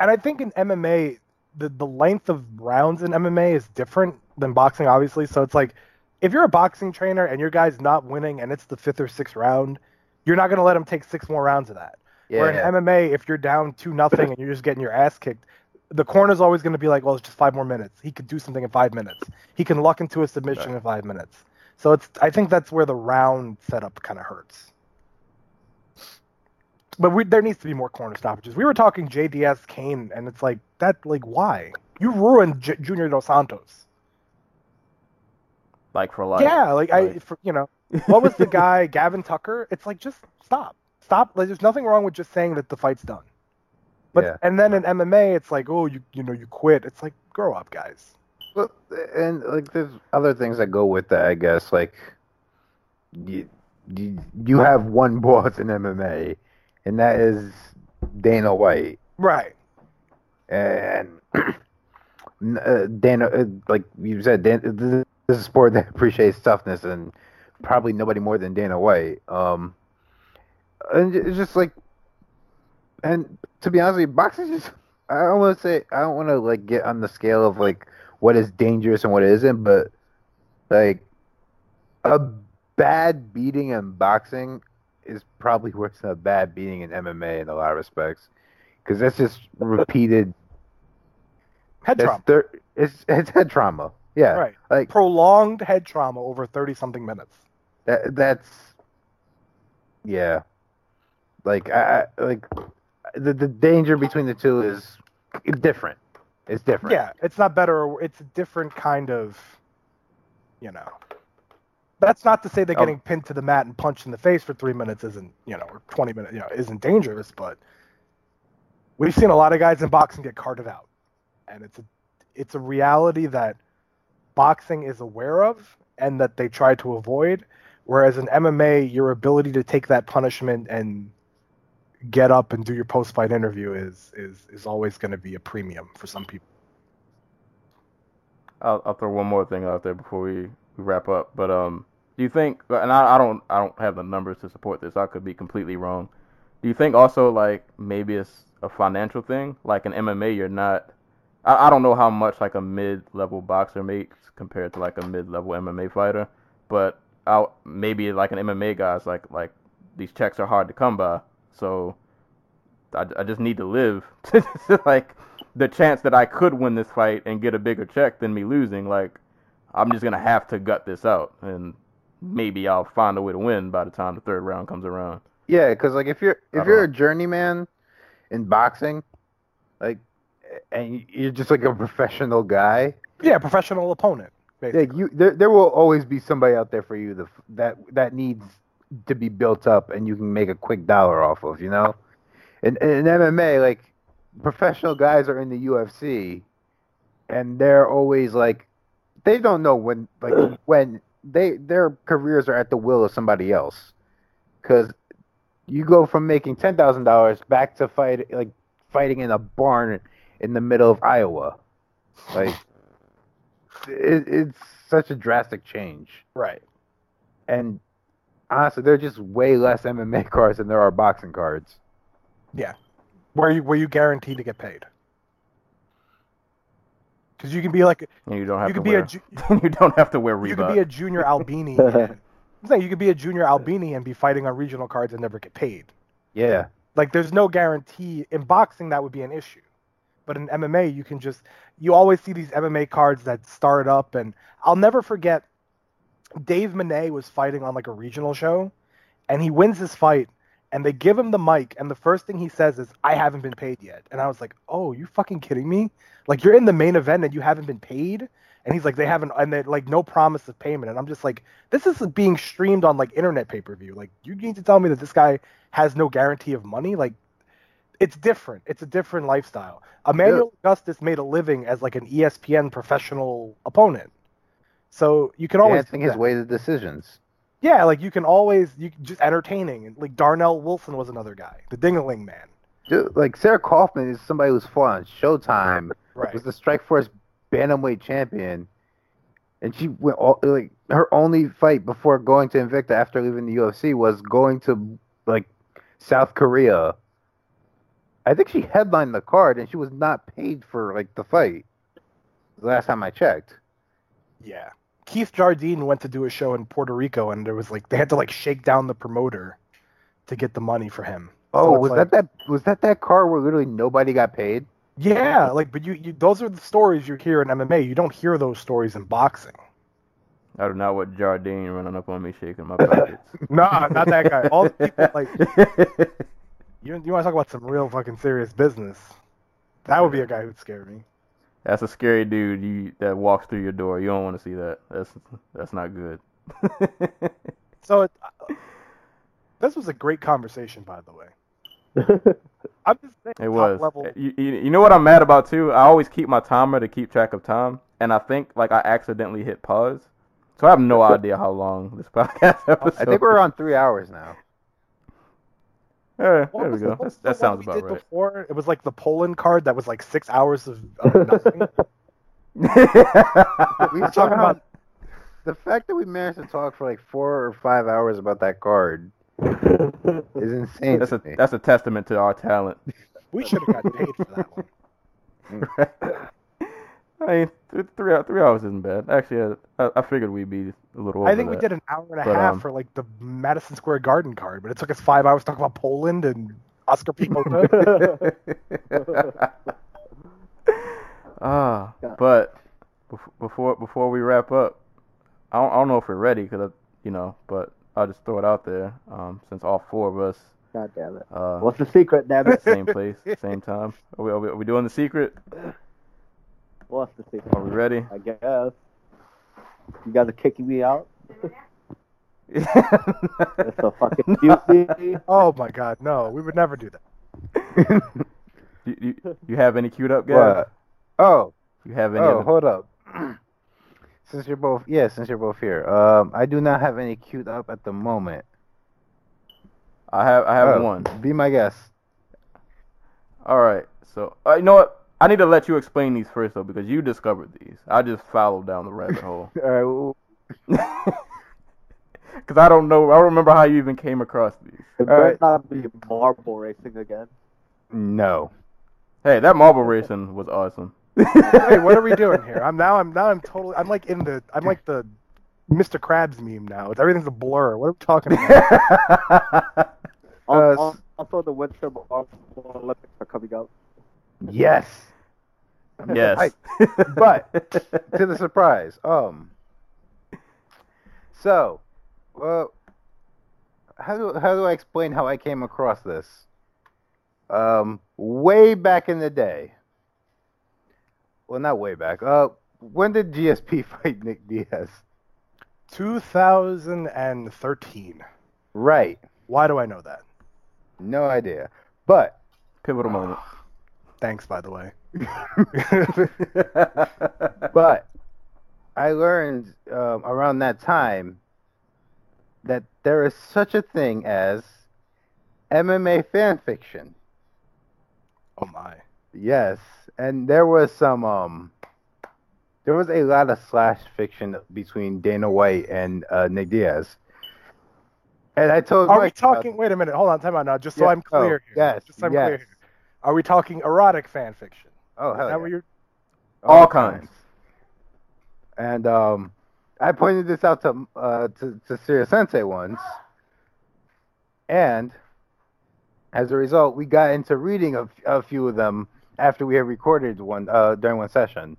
and I think in MMA, the the length of rounds in MMA is different than boxing, obviously. So it's like if you're a boxing trainer and your guy's not winning and it's the fifth or sixth round, you're not gonna let him take six more rounds of that. Where in MMA, if you're down two nothing and you're just getting your ass kicked, the corner's always gonna be like, well, it's just five more minutes. He could do something in five minutes. He can luck into a submission in five minutes. So it's I think that's where the round setup kind of hurts. But we, there needs to be more corner stoppages. We were talking JDS Cain, and it's like that. Like, why? You ruined J- Junior Dos Santos. like for life. yeah, like, I, for, you know, what was the guy [LAUGHS] Gavin Tucker? It's like just stop, stop. Like, there's nothing wrong with just saying that the fight's done. But Yeah. and then in MMA, it's like, oh, you you know, you quit. It's like, grow up, guys. Well, and like there's other things that go with that, I guess. Like you, you, you have one boss in MMA, and that is Dana White, Right. and [CLEARS THROAT] uh, Dana, uh, like you said, Dan, this is a sport that [LAUGHS] appreciates toughness, and probably nobody more than Dana White. Um, and it's just like, and to be honest with you, boxing just. I don't want to say I don't want to like get on the scale of like what is dangerous and what isn't, but like a bad beating in boxing is probably worse than a bad beating in MMA in a lot of respects, because that's just repeated. [LAUGHS] Head trauma. thir- it's it's head trauma. Yeah, Right. like Prolonged head trauma over 30 something minutes. that. That's yeah. Like I I- like the the danger between the two is different. It's different. Yeah, it's not better. It's a different kind of, you know. That's not to say that Oh. getting pinned to the mat and punched in the face for three minutes isn't, you know, or 20 minutes, you know, isn't dangerous. But we've seen a lot of guys in boxing get carted out, and it's a, it's a reality that boxing is aware of and that they try to avoid. Whereas in MMA, your ability to take that punishment and get up and do your post-fight interview is is is always going to be a premium for some people. I'll, I'll throw one more thing out there before we, we wrap up. But um, do you think? And I, I don't I don't have the numbers to support this. I could be completely wrong. Do you think also like maybe it's a financial thing? Like in MMA, you're not. I, I don't know how much like a mid-level boxer makes compared to like a mid-level MMA fighter, but I'll, maybe like an MMA guy's like like these checks are hard to come by. So I, I just need to live. [LAUGHS] like the chance that I could win this fight and get a bigger check than me losing, like I'm just gonna have to gut this out, and maybe I'll find a way to win by the time the third round comes around. Yeah, because like if you're if you're know. a journeyman in boxing, like, and you're just like a professional guy, Yeah, professional opponent. Basically. like you, there there will always be somebody out there for you that that that needs to be built up, and you can make a quick dollar off of, you know. And in MMA, like professional guys are in the UFC, and they're always like, they don't know when like [CLEARS THROAT] when they their careers are at the will of somebody else, because you go from making ten thousand dollars back to fight like fighting in a barn in the middle of Iowa, like it, it's such a drastic change. Right. And honestly, there are just way less MMA [LAUGHS] cards than there are boxing cards. Yeah, where you where you guaranteed to get paid. Because you can be like you don't have you to could be wear. a ju- [LAUGHS] you don't have to wear Reebok. you could be a junior [LAUGHS] Albini. and, [LAUGHS] I'm saying you could be a junior Albini and be fighting on regional cards and never get paid. Yeah. Like there's no guarantee in boxing that would be an issue. But in MMA you can just you always see these MMA cards that start up and I'll never forget Dave Monet was fighting on like a regional show and he wins his fight and they give him the mic and the first thing he says is I haven't been paid yet. And I was like, "Oh, you fucking kidding me? Like you're in the main event and you haven't been paid?" And he's like, "They haven't and they like no promise of payment." And I'm just like, "This is being streamed on like internet pay-per-view. Like you need to tell me that this guy has no guarantee of money? Like it's different. It's a different lifestyle. Emmanuel Augustus made a living as like an ESPN professional opponent. So you can always do his way to decisions. Yeah, like you can always you can just entertaining. Like Darnell Wilson was another guy, the Dingaling man. Dude, like Sarah Kaufman is somebody who's fought on Showtime, Right. was the Strikeforce bantamweight champion, and she went all, like her only fight before going to Invicta after leaving the UFC was going to like South Korea. I think she headlined the card and she was not paid for like the fight. The last time I checked. Yeah. Keith Jardine went to do a show in Puerto Rico, and there was like they had to like shake down the promoter to get the money for him. Oh, it's was like- that that was that that car where literally nobody got paid? Yeah, like but you, you those are the stories you hear in MMA. You don't hear those stories in boxing. I do not want Jardine running up on me shaking my [LAUGHS] pockets. Nah, not that guy. [LAUGHS] All the people like you. You want to talk about some real fucking serious business? That would be a guy who'd scare me. That's a scary dude you, that walks through your door. You don't want to see that. That's that's not good. [LAUGHS] So it, uh, this was a great conversation, by the way. [LAUGHS] I'm just saying, It was. level. You, you, you know what I'm mad about too? I always keep my timer to keep track of time, and I think like I accidentally hit pause, so I have no [LAUGHS] idea how long this podcast episode. I think we're on three hours now. Yeah, What there we go. what was That's, the that one sounds we about did right. Before it was like the Poland card that was like six hours of, of [LAUGHS] nothing. [LAUGHS] We were talking about- [LAUGHS] the fact that we managed to talk for like four or five hours about that card is insane. that's to a me. that's a testament to our talent. we should have got paid for that one. I mean, th- three hou- three hours isn't bad. Actually, I, I figured we'd be a little. Over I think we that. did an hour and a But, half um, for like the Madison Square Garden card, but it took us five hours to talk about Poland and Oscar Piechota. [LAUGHS] [LAUGHS] Ah, but before before we wrap up, I don't, I don't know if we're ready because you know, but I'll just throw it out there. Um, since all four of us, God damn it. uh, What's the secret, damn it? same place, same time. Are we, are we, are we doing the secret? What's the secret? Are we ready? I guess. You guys are kicking me out? [LAUGHS] It's a fucking mutiny. [LAUGHS] oh my God, no, we would never do that. you, you, you have any queued up, guys? What? Oh, You have any? oh, other- hold up. [CLEARS THROAT] since you're both, yeah, since you're both here, um, I do not have any queued up at the moment. I have I have Oh, one. Be my guest. All right. So uh, you know what? I need to let you explain these first though because you discovered these. I just followed down the rabbit hole. [LAUGHS] All right. well, Because [LAUGHS] I don't know. I don't remember how you even came across these. It All better right. not be marble racing again. No. Hey, that marble racing was awesome. hey, what are we [LAUGHS] doing here? I'm now. I'm now. I'm totally. I'm like in the. I'm like the Mr. Krabs meme now. It's everything's a blur. What are we talking about? Uh, Al- Also, the Winter Marble Olympics are coming up. Yes. yes. but to the surprise. Um. So, well, how do how do I explain how I came across this? Um, way back in the day. Well, not way back. Uh, when did GSP [LAUGHS] fight Nick Diaz? 2013. Right. Why do I know that? No idea. But Pivotal moment. Thanks, by the way. [LAUGHS] but I learned um, around that time that there is such a thing as MMA fan fiction. Oh my. Yes, and there was some um, there was a lot of slash fiction between Dana White and uh, Nick Diaz. And I told Are we Mike about- talking? Wait a minute. Hold on. Time out now. Just so I'm clear. oh, here. yes, Just so I'm yes. clear. Here. Are we talking erotic fan fiction? Oh hell yeah. you're? All kinds. And um, I pointed this out to uh, to, to Sirius Sensei once, and as a result, we got into reading a, a few of them after we had recorded one uh, during one session,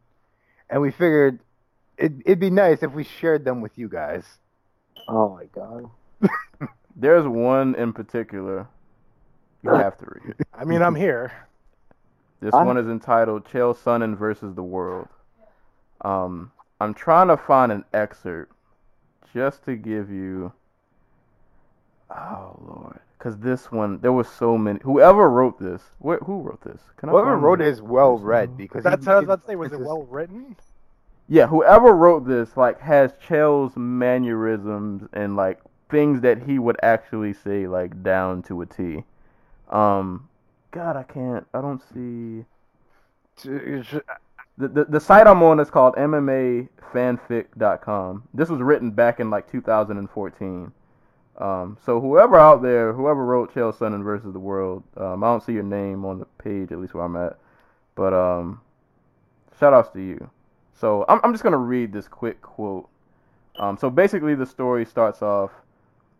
and we figured it, it'd be nice if we shared them with you guys. Oh my god. [LAUGHS] There's one in particular you [LAUGHS] have to read. I mean, I'm here. This I- one is entitled Chael Sonnen versus the World. Um, I'm trying to find an excerpt just to give you. Oh Lord, because this one there was so many. Whoever wrote this, wh- who wrote this? Can Whoever find wrote it? it is well read because That's he- what I was about to say. Was it well written? Yeah, whoever wrote this like has Chael's mannerisms and like things that he would actually say like down to a T. Um, God, I can't. I don't see. The, the, the site I'm on is called MMAfanfic.com. This was written back in like 2014. Um, so whoever out there, whoever wrote Chael Sonnen versus the World, um, I don't see your name on the page, at least where I'm at. But um, shout outs to you. So I'm, I'm just gonna read this quick quote. Um, so basically the story starts off.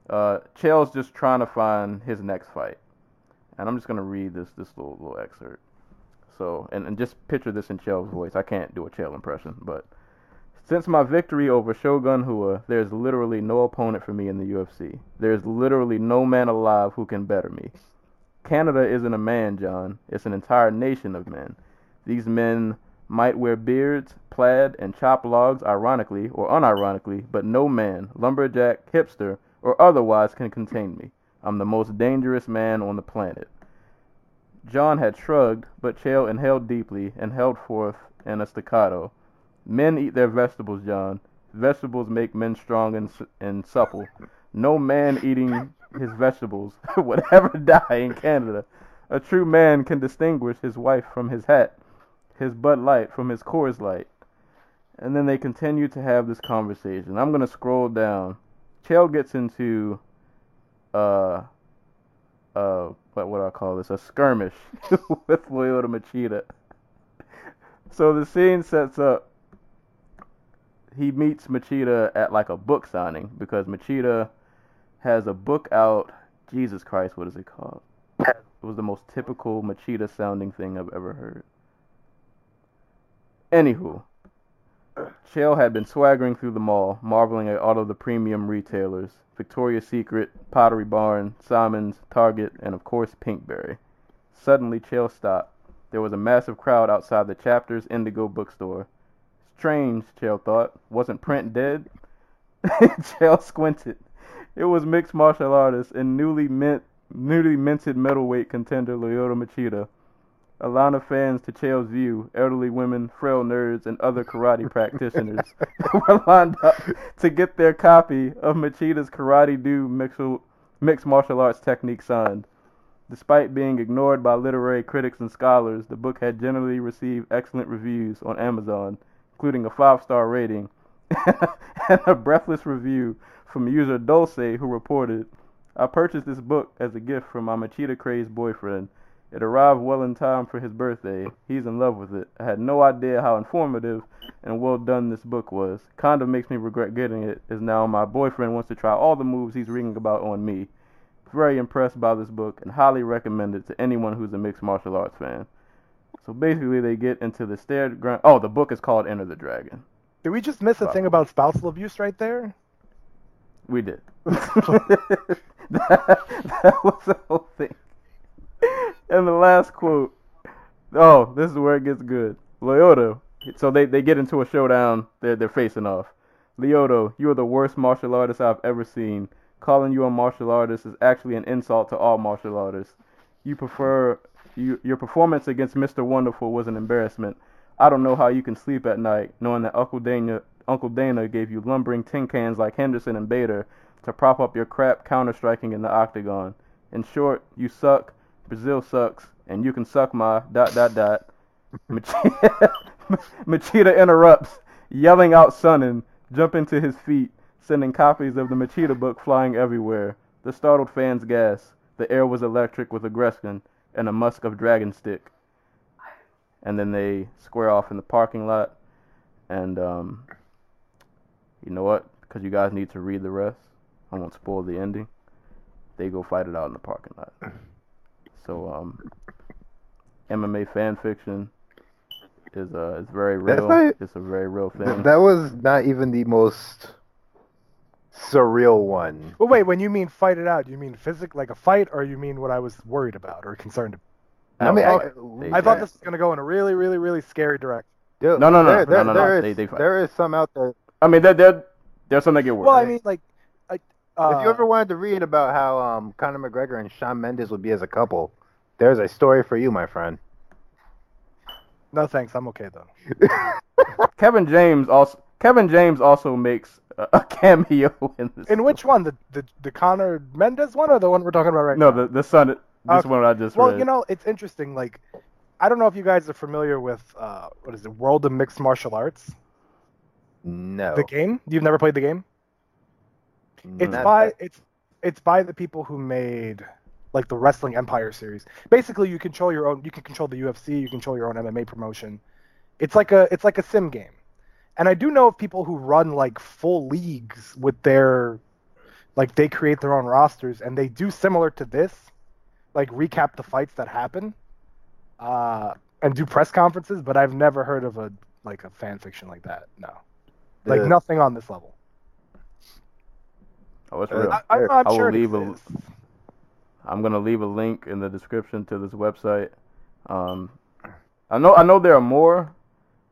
Uh, Chael's just trying to find his next fight, and I'm just gonna read this this little little excerpt. So and, and just picture this in Chael's voice. I can't do a Chael impression, but since my victory over Shogun Rua, there's literally no opponent for me in the UFC. There's literally no man alive who can better me. Canada isn't a man, John. It's an entire nation of men. These men might wear beards, plaid, and chop logs, ironically or unironically, but no man, lumberjack, hipster, or otherwise can contain me. I'm the most dangerous man on the planet. John had shrugged, but Chael inhaled deeply and held forth in a staccato. Men eat their vegetables, John. Vegetables make men strong and, and supple. No man eating his vegetables [LAUGHS] would ever die in Canada. A true man can distinguish his wife from his hat, his Bud Light from his Coors Light. And then they continue to have this conversation. I'm gonna scroll down. Chael gets into uh uh what what I call this? A skirmish [LAUGHS] with Lyoto Machida. So the scene sets up he meets Machida at like a book signing because Machida has a book out. Jesus Christ, what is it called? It was the most typical Machida sounding thing I've ever heard. Anywho, Chael had been swaggering through the mall, marveling at all of the premium retailers Victoria's Secret, Pottery Barn, Simon's, Target, and of course Pinkberry. Suddenly, Chael stopped. There was a massive crowd outside the Chapters Indigo bookstore. Strange, Chael thought. Wasn't Print dead? [LAUGHS] Chael squinted. It was mixed martial artist and newly mint, newly minted middleweight contender Lyoto Machida. A line of fans to Chael's view, elderly women, frail nerds, and other karate [LAUGHS] practitioners [LAUGHS] were lined up to get their copy of Machida's Karate Do mixed, mixed martial arts technique signed. Despite being ignored by literary critics and scholars, the book had generally received excellent reviews on Amazon, including a five-star rating [LAUGHS] and a breathless review from user Dulce who reported, I purchased this book as a gift from my Machida crazed boyfriend. It arrived well in time for his birthday. He's in love with it. I had no idea how informative and well done this book was. Kind of makes me regret getting it, as now my boyfriend wants to try all the moves he's reading about on me. Very impressed by this book and highly recommend it to anyone who's a mixed martial arts fan. So basically, they get into the stair ground. Oh, the book is called Enter the Dragon. Did we just miss a thing about spousal abuse right there? We did. [LAUGHS] [LAUGHS] that, that was the whole thing. [LAUGHS] And the last quote. Oh, this is where it gets good. Lyoto. So they, they get into a showdown. They're, they're facing off. Lyoto, you are the worst martial artist I've ever seen. Calling you a martial artist is actually an insult to all martial artists. You prefer you, your performance against Mr. Wonderful was an embarrassment. I don't know how you can sleep at night knowing that Uncle Dana Uncle Dana gave you lumbering tin cans like Henderson and Bader to prop up your crap counter striking in the octagon. In short, you suck, Brazil sucks, and you can suck my dot dot dot. [LAUGHS] Machida, [LAUGHS] Machida interrupts, yelling out Sonnen, jumping to his feet, sending copies of the Machida book flying everywhere. The startled fans gasp. The air was electric with aggression and a musk of dragon stick. And then they square off in the parking lot, and um, you know what? Because you guys need to read the rest. I won't spoil the ending. They go fight it out in the parking lot. [LAUGHS] So, um, MMA fan fiction is uh, is very real. not- It's a very real Th- thing. that was not even the most surreal one. Well, wait. When you mean fight it out, you mean physical, like a fight, or you mean what I was worried about or concerned about? I mean, No, I, I thought this was gonna go in a really, really, really scary direction. dude, No, no, no, there, no, there, no, no, there they- they there is some out there. I mean, there, there, there's some that get worse. Well, I mean, like, I, uh, if you ever wanted to read about how um, Conor McGregor and Shawn Mendes would be as a couple, there's a story for you, my friend. no thanks, I'm okay though. [LAUGHS] Kevin James also Kevin James also makes a, a cameo in this. In which one, the the the Conor Mendes one, or the one we're talking about right no, now? the the son. This Okay. one I just Well, read. you know, it's interesting. Like, I don't know if you guys are familiar with uh, what is it, World of Mixed Martial Arts, No. the game. You've never played the game? It's Not by that- it's it's by the people who made like the Wrestling Empire series. Basically, you control your own. You can control the UFC. You control your own MMA promotion. It's like a it's like a sim game. And I do know of people who run like full leagues with their like they create their own rosters and they do similar to this, like recap the fights that happen, uh, and do press conferences. But I've never heard of a like a fan fiction like that. No, like The- nothing on this level. Oh, it's Uh, real. I, I'm, I'm I will sure leave a- exists. I'm gonna leave a link in the description to this website. Um, I know I know there are more.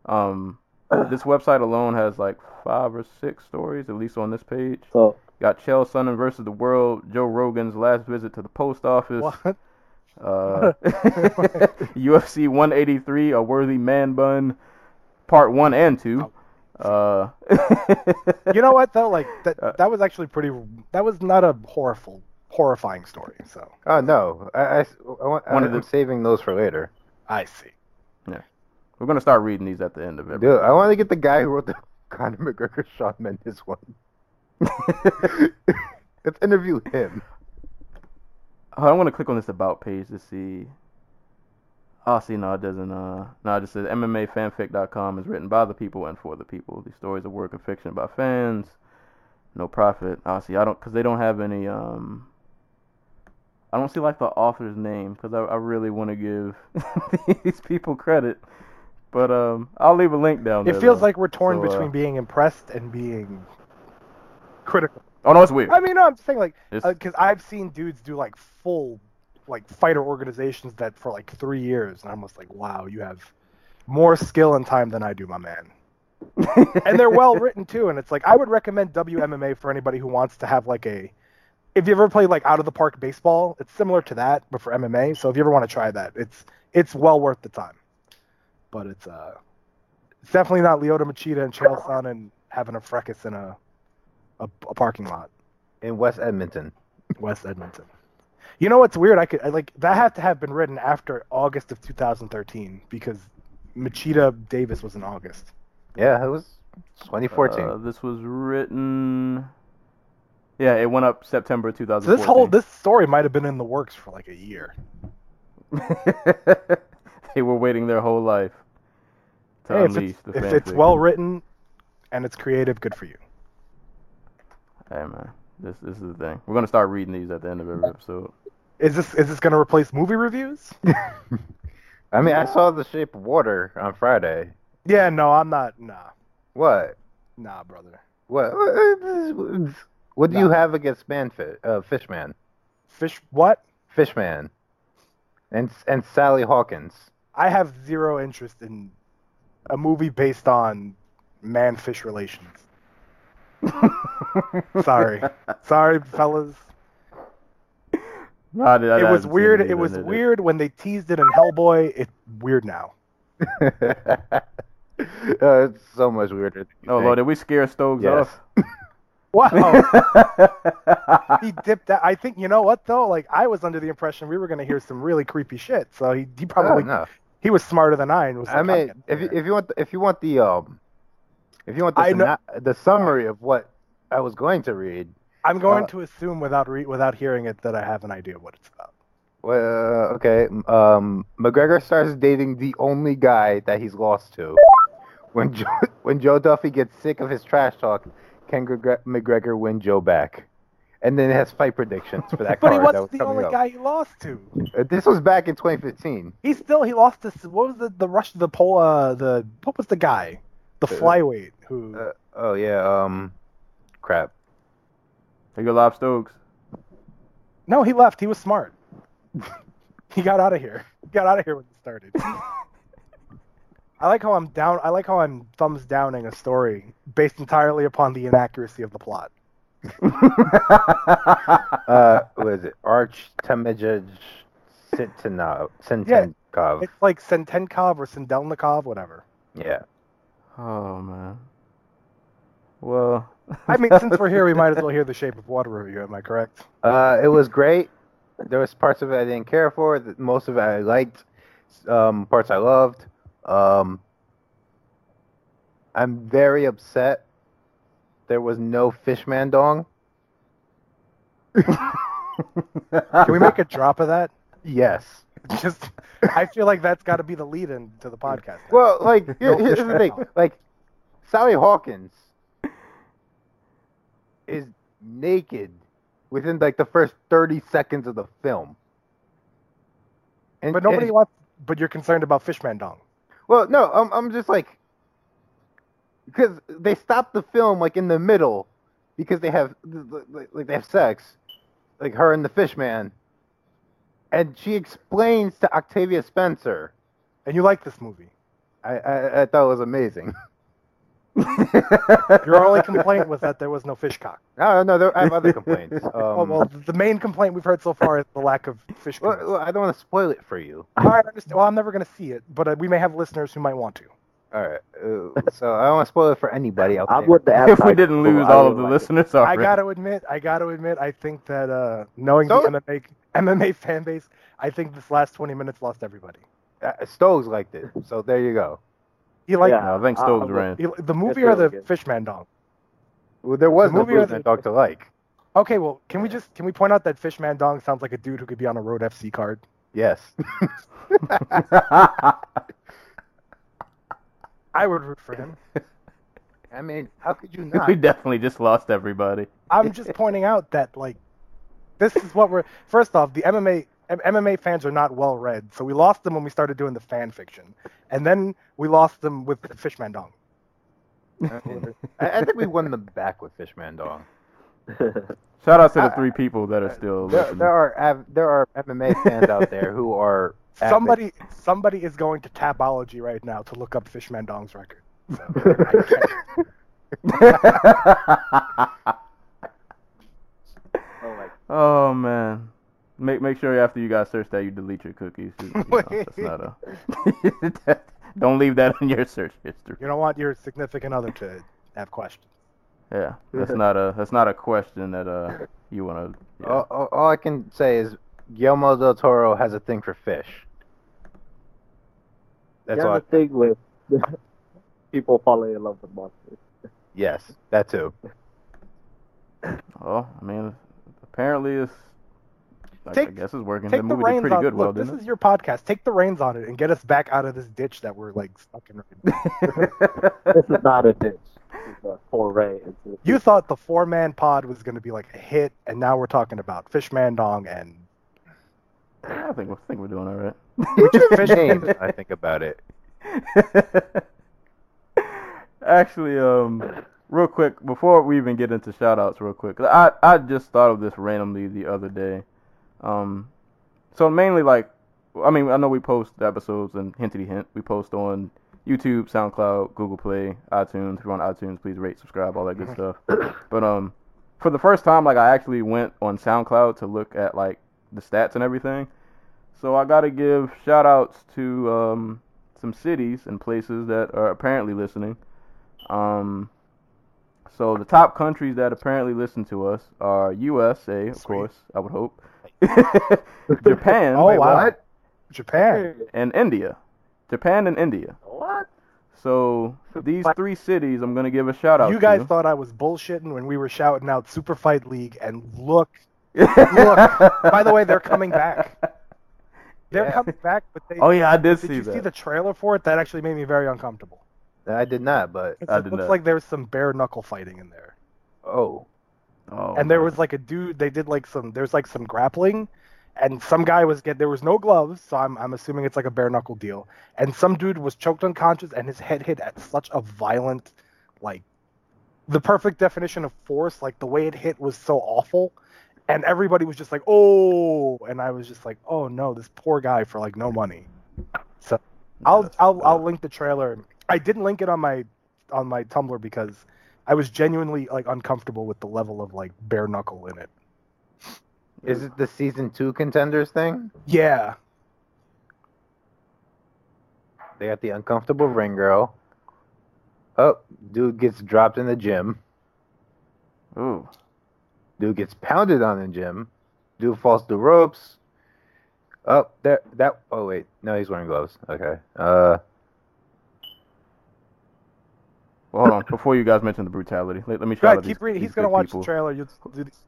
Um, [CLEARS THROAT] this website alone has like five or six stories, at least on this page. So Got Chael Sonnen versus the World, Joe Rogan's last visit to the post office, What? uh, [LAUGHS] [LAUGHS] UFC 183, a worthy man bun, part one and two. Uh, you know what though? Like [LAUGHS] that Uh, that was actually pretty. That was not a horrible horrifying story. So Oh no, I, I, I want, One of I'm saving those for later. I see. Yeah, we're gonna start reading these at the end of it. Dude, I want to get the guy who wrote the [LAUGHS] Conor McGregor Shawn Mendes one. [LAUGHS] Let's interview him. I'm gonna click on this about page to see. Oh, see, no, it doesn't. Uh, no, it just says MMAfanfic.com is written by the people and for the people. These stories are work of fiction by fans. No profit. Oh, see, I don't, cause they don't have any. Um, I don't see like the author's name, cause I, I really want to give [LAUGHS] these people credit. But um, I'll leave a link down there. It feels though. like we're torn So, uh, between being impressed and being critical. Oh no, it's weird. I mean, no, I'm just saying like because I've seen dudes do like full like fighter organizations that for like three years, and I'm just like, wow, you have more skill and time than I do, my man. [LAUGHS] and they're well written too. And it's like I would recommend WMMA for anybody who wants to have like a. If you ever play like out of the park baseball, it's similar to that, but for MMA. So if you ever want to try that, it's it's well worth the time. But it's uh, it's definitely not Lyoto Machida and Chael and having a fracas in a, a a parking lot. in West Edmonton. West Edmonton. You know what's weird? I could I, like that had to have been written after August of 2013 because Machida Davis was in August. Yeah, it was 2014. Uh, this was written. Yeah, it went up September So this whole this story might have been in the works for like a year. [LAUGHS] they were waiting their whole life to Hey, if unleash it's, the if it's well written and it's creative, good for you. Hey man, this this is the thing. We're gonna start reading these at the end of every episode. Is this is this going to replace movie reviews? [LAUGHS] I mean, I saw The Shape of Water on Friday. Yeah, no, I'm not. Nah, What? nah, brother. What? What do you have against Manfi uh, Fishman? Fish, what? Fishman, and and Sally Hawkins. I have zero interest in a movie based on man-fish relations. [LAUGHS] Sorry, sorry, fellas. No, I it was weird. either, It was did it? weird when they teased it in Hellboy. It's weird now. [LAUGHS] uh, it's so much weirder. Than Oh think. lord, did we scare Stokes Yes. [LAUGHS] Wow, off? [LAUGHS] he dipped out. I think you know what though. Like I was under the impression we were going to hear some really creepy shit. So he, he Oh, probably no. he was smarter than I and was like, I mean, if you, if you want the, if you want the um if you want the I know- the summary of what I was going to read, I'm going uh, to assume without re- without hearing it that I have an idea what it's about. well, okay, um, McGregor starts dating the only guy that he's lost to. When Joe, [LAUGHS] when Joe Duffy gets sick of his trash talk, can McGregor win Joe back? And then it has fight predictions for that [LAUGHS] But he wasn't was the only up. guy he lost to. Uh, This was back in 2015. He still he lost to What was the the rush the pole uh the what was the guy the Uh, flyweight who Uh, oh yeah, um, crap. Are you alive, Stokes? no he left he was smart. [LAUGHS] he got out of here. He got out of here when it started. [LAUGHS] I like how I'm down. I like how I'm thumbs downing a story based entirely upon the inaccuracy of the plot. [LAUGHS] Uh, what is it? Arch Temejaj Sintenov. Sintenkov. It's like Sentenkov or Sendelnikov, whatever. Yeah. Oh man. Well. I mean, since we're here, we might as well hear [LAUGHS] the Shape of Water review. Am I correct? Uh, it was great. There was parts of it I didn't care for. Most of it I liked. Um, parts I loved. Um, I'm very upset. There was no Fishman dong. Can we make a drop of that? Yes. [LAUGHS] Just, I feel like that's got to be the lead-in to the podcast. Well, like here, here's the thing. Like Sally Hawkins is naked within like the first 30 seconds of the film. And, But nobody and- wants. But you're concerned about Fishman Dong. Well, no, I'm I'm just like because they stopped the film like in the middle because they have like, like they have sex, like her and the fish man, and she explains to Octavia Spencer. And you like this movie. I I, I thought it was amazing. [LAUGHS] [LAUGHS] Your only complaint was that there was no fish cock. No, no, there, I have other complaints. Um, [LAUGHS] oh well, the main complaint we've heard so far is the lack of fish. well, well, I don't want to spoil it for you. All right, I understand. Well, I'm never going to see it, but uh, we may have listeners who might want to. All right. Uh, so I don't want to spoil it for anybody out I'm there. the if we didn't lose I all of the like it. listeners I gotta admit, I gotta admit, I think that uh, knowing So- the MMA MMA fan base, I think this last 20 minutes lost everybody. Uh, Stokes liked it, so there you go. You liked. Yeah. No, I think I- Stokes I- ran. you- the movie It's or the really good. Fishman dog? Well, there was The no movie or movement the- dog to like. Okay, well, can we just can we point out that Fishman Dong sounds like a dude who could be on a Road FC card? Yes. [LAUGHS] I would root for him. I mean, how could you [LAUGHS] not? we definitely just lost everybody. I'm just pointing out that like this is what we're first off the MMA M- MMA fans are not well read, so we lost them when we started doing the fan fiction, and then we lost them with Fishman Dong. Uh, [LAUGHS] I, I think we won them back with Fishman Dog. [LAUGHS] Shout out to the three people that are still There, listening. there are there are MMA fans out there who are avid- Somebody somebody is going to Tapology right now to look up Fishman Dong's record. So, I can't- Oh my oh man. Make make sure after you guys search that you delete your cookies. You- you know, that's [LAUGHS] not a. [LAUGHS] Don't leave that in your search history. you don't want your significant other to have questions. Yeah, that's not a that's not a question that uh you want to. Yeah. All, all, all I can say is Guillermo del Toro has a thing for fish. That's yeah, all. I, the thing with [LAUGHS] people falling in love with monsters. yes, that too. Oh, I mean, apparently it's. I, I Take- guess it's working. Take the the movie did reins pretty on. good, well, this didn't is your podcast. Take the reins on it and get us back out of this ditch that we're like stuck in. Right [LAUGHS] This is not a ditch. This a foray into You thought the four man pod was going to be like a hit, and now we're talking about Fishman Dong and I think I think we're doing all right. Which is fish [LAUGHS] Names, I think about it. [LAUGHS] Actually, um, real quick before we even get into shout outs, real quick, I I just thought of this randomly the other day. Um, so mainly like, I mean, I know we post episodes and hintity hint. We post on YouTube, SoundCloud, Google Play, iTunes. If you're on iTunes, please rate, subscribe, all that good stuff. But um, for the first time, like I actually went on SoundCloud to look at like the stats and everything. So I gotta give shout outs to um some cities and places that are apparently listening. Um, so the top countries that apparently listen to us are USA, of Sweet. course, I would hope, [LAUGHS] Japan, Oh, Wait, wow. what? Japan. and India. Japan and India. What? So these three cities, I'm gonna give a shout out. You guys to. thought I was bullshitting when we were shouting out Super Fight League, and look, [LAUGHS] Look. by the way, they're coming back. They're Yeah. coming back, but they. Oh yeah, I did, Did see you see the trailer for it? That actually made me very uncomfortable. I did not, but It's- I it did looks not. like there's some bare knuckle fighting in there. oh, oh, and there was like a dude. They did like some. There's like some grappling, and some guy was get. There was no gloves, so I'm I'm assuming it's like a bare knuckle deal. And some dude was choked unconscious, and his head hit at such a violent, like, the perfect definition of force. Like the way it hit was so awful, and everybody was just like, oh, and I was just like, oh no, this poor guy for like no money. So I'll I'll I'll link the trailer. I didn't link it on my on my Tumblr because I was genuinely like uncomfortable with the level of like bare knuckle in it. is it the season two contenders thing? Yeah, They got the uncomfortable ring girl. Oh, dude gets dropped in the gym. Ooh. Dude gets pounded on in gym. Dude falls through ropes. Oh, there. That. Oh wait, no, he's wearing gloves. Okay. Uh, Well. Before you guys mention the brutality, let, let me go shout ahead, keep these, reading. He's gonna watch people the trailer. You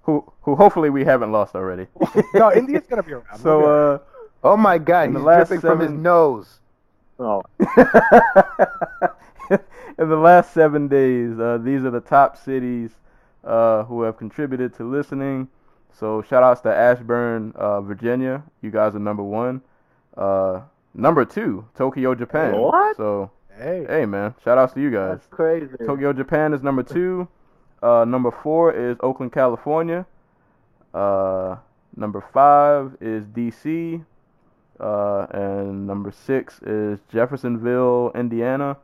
who who hopefully we haven't lost already. [LAUGHS] No, India's gonna be around. so uh. oh my God, he's last dripping from his nose. Oh, [LAUGHS] in the last seven days, uh, these are the top cities uh, who have contributed to listening. So shout outs to Ashburn, uh, Virginia. You guys are number one. Uh, number two, Tokyo, Japan. What? So hey, hey man, shout outs to you guys. that's crazy. Tokyo, Japan is number two. Uh, number four is Oakland, California. Uh, number five is DC. Uh, and number six is Jeffersonville, Indiana.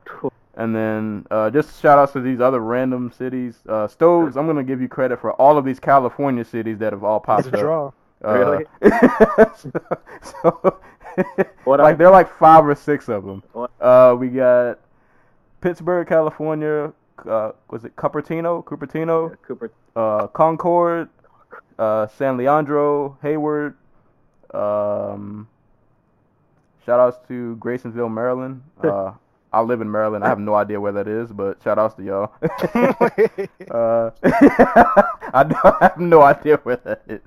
And then uh, just shout outs to these other random cities. Uh, Stoves, I'm gonna give you credit for all of these California cities that have all it's popped a up. draw. Uh, Really? [LAUGHS] so, [LAUGHS] like I- there are like five or six of them. Uh, we got Pittsburgh, California. Uh, was it Cupertino? Cupertino. Cooper. Uh, Concord. Uh, San Leandro, Hayward. Um, shout outs to Graysonville, Maryland. [LAUGHS] Uh, I live in Maryland. I have no idea where that is, but shout outs to y'all. [LAUGHS] uh, I, don't, I have no idea where that is.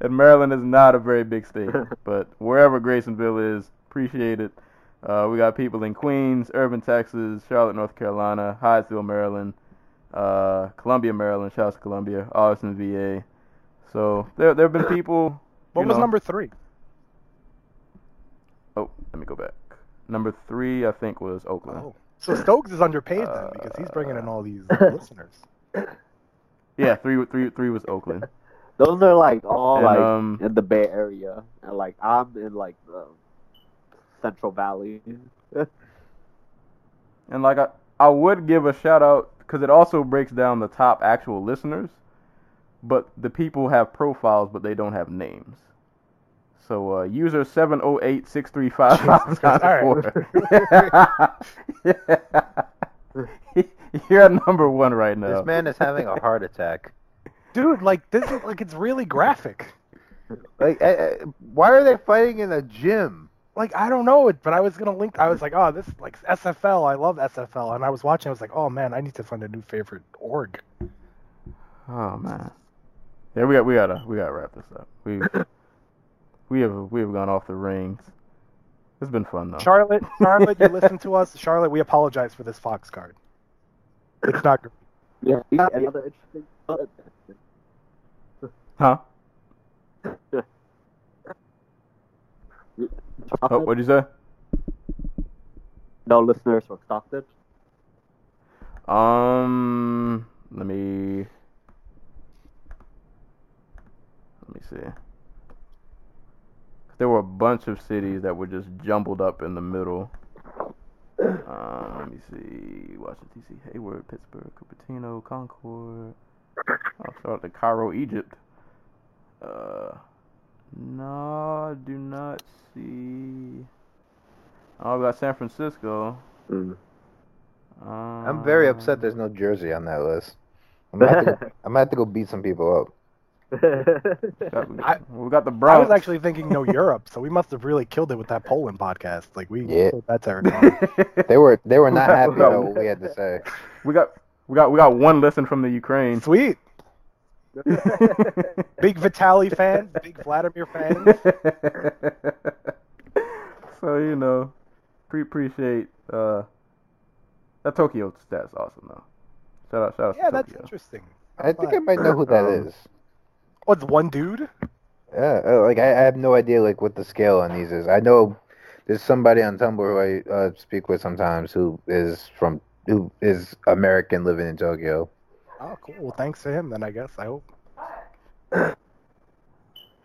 And Maryland is not a very big state, [LAUGHS] but wherever Graysonville is, appreciate it. Uh, we got people in Queens, Irving, Texas, Charlotte, North Carolina, Hyattsville, Maryland, uh, Columbia, Maryland. Shout out to Columbia, Austin, VA. So there, there have been people. [CLEARS THROAT] What was know- number three? Oh, let me go back. Number three, I think, was Oakland. Oh. So Stokes is underpaid then because he's bringing in all these [LAUGHS] listeners. Yeah, three, three, three was Oakland. Those are like all And, like um, in the Bay Area, and like I'm in like the Central Valley. [LAUGHS] And like I, I would give a shout out because it also breaks down the top actual listeners, but the people have profiles, but they don't have names. So uh, user seven zero eight six three five five nine four. [LAUGHS] [LAUGHS] You're at number one right now. This man is having a heart attack. Dude, like this is like it's really graphic. Like, I, I, why are they fighting in a gym? Like I don't know it, but I was gonna link. I was like, oh, this like SFL. I love SFL, and I was watching. I was like, oh man, I need to find a new favorite org. Oh man. Yeah, we got we gotta we gotta wrap this up. We [COUGHS] we have we have gone off the rings. It's been fun though. Charlotte, Charlotte, you listen to [LAUGHS] us. Charlotte, we apologize for this Fox card. It's not. gr- Yeah. you got Any other interesting? Huh? Oh, what'd you say? No listeners were Stockton. Um, let me let me see. There were a bunch of cities that were just jumbled up in the middle. Um, let me see. Washington D.C., Hayward, Pittsburgh, Cupertino, Concord. Shout out to Cairo, Egypt. Uh, no, I do not see. Oh, we got San Francisco. Mm. I'm very Um, upset there's no Jersey on that list. I'm gonna, have to go, [LAUGHS] I'm gonna have to go beat some people up. We, I- we got the I was actually thinking no Europe, so we must have really killed it with that Poland podcast. Like we Yeah. killed that territory. [LAUGHS] They were they were not happy about what we had to say. [LAUGHS] we got we got we got one listen from the Ukraine. Sweet, [LAUGHS] big Vitali fans, big Vladimir fans. [LAUGHS] so you know, pre- appreciate uh that Tokyo stats awesome though. Shout out, shout out Yeah, to that's Tokyo. interesting. I think I might know who that Um, is. What's one dude? Yeah, uh, like I, I have no idea like what the scale on these is. I know there's somebody on Tumblr who I uh, speak with sometimes who is from who is American living in Tokyo. Oh, cool. Well, thanks to him then. I guess. I hope. [COUGHS] Shout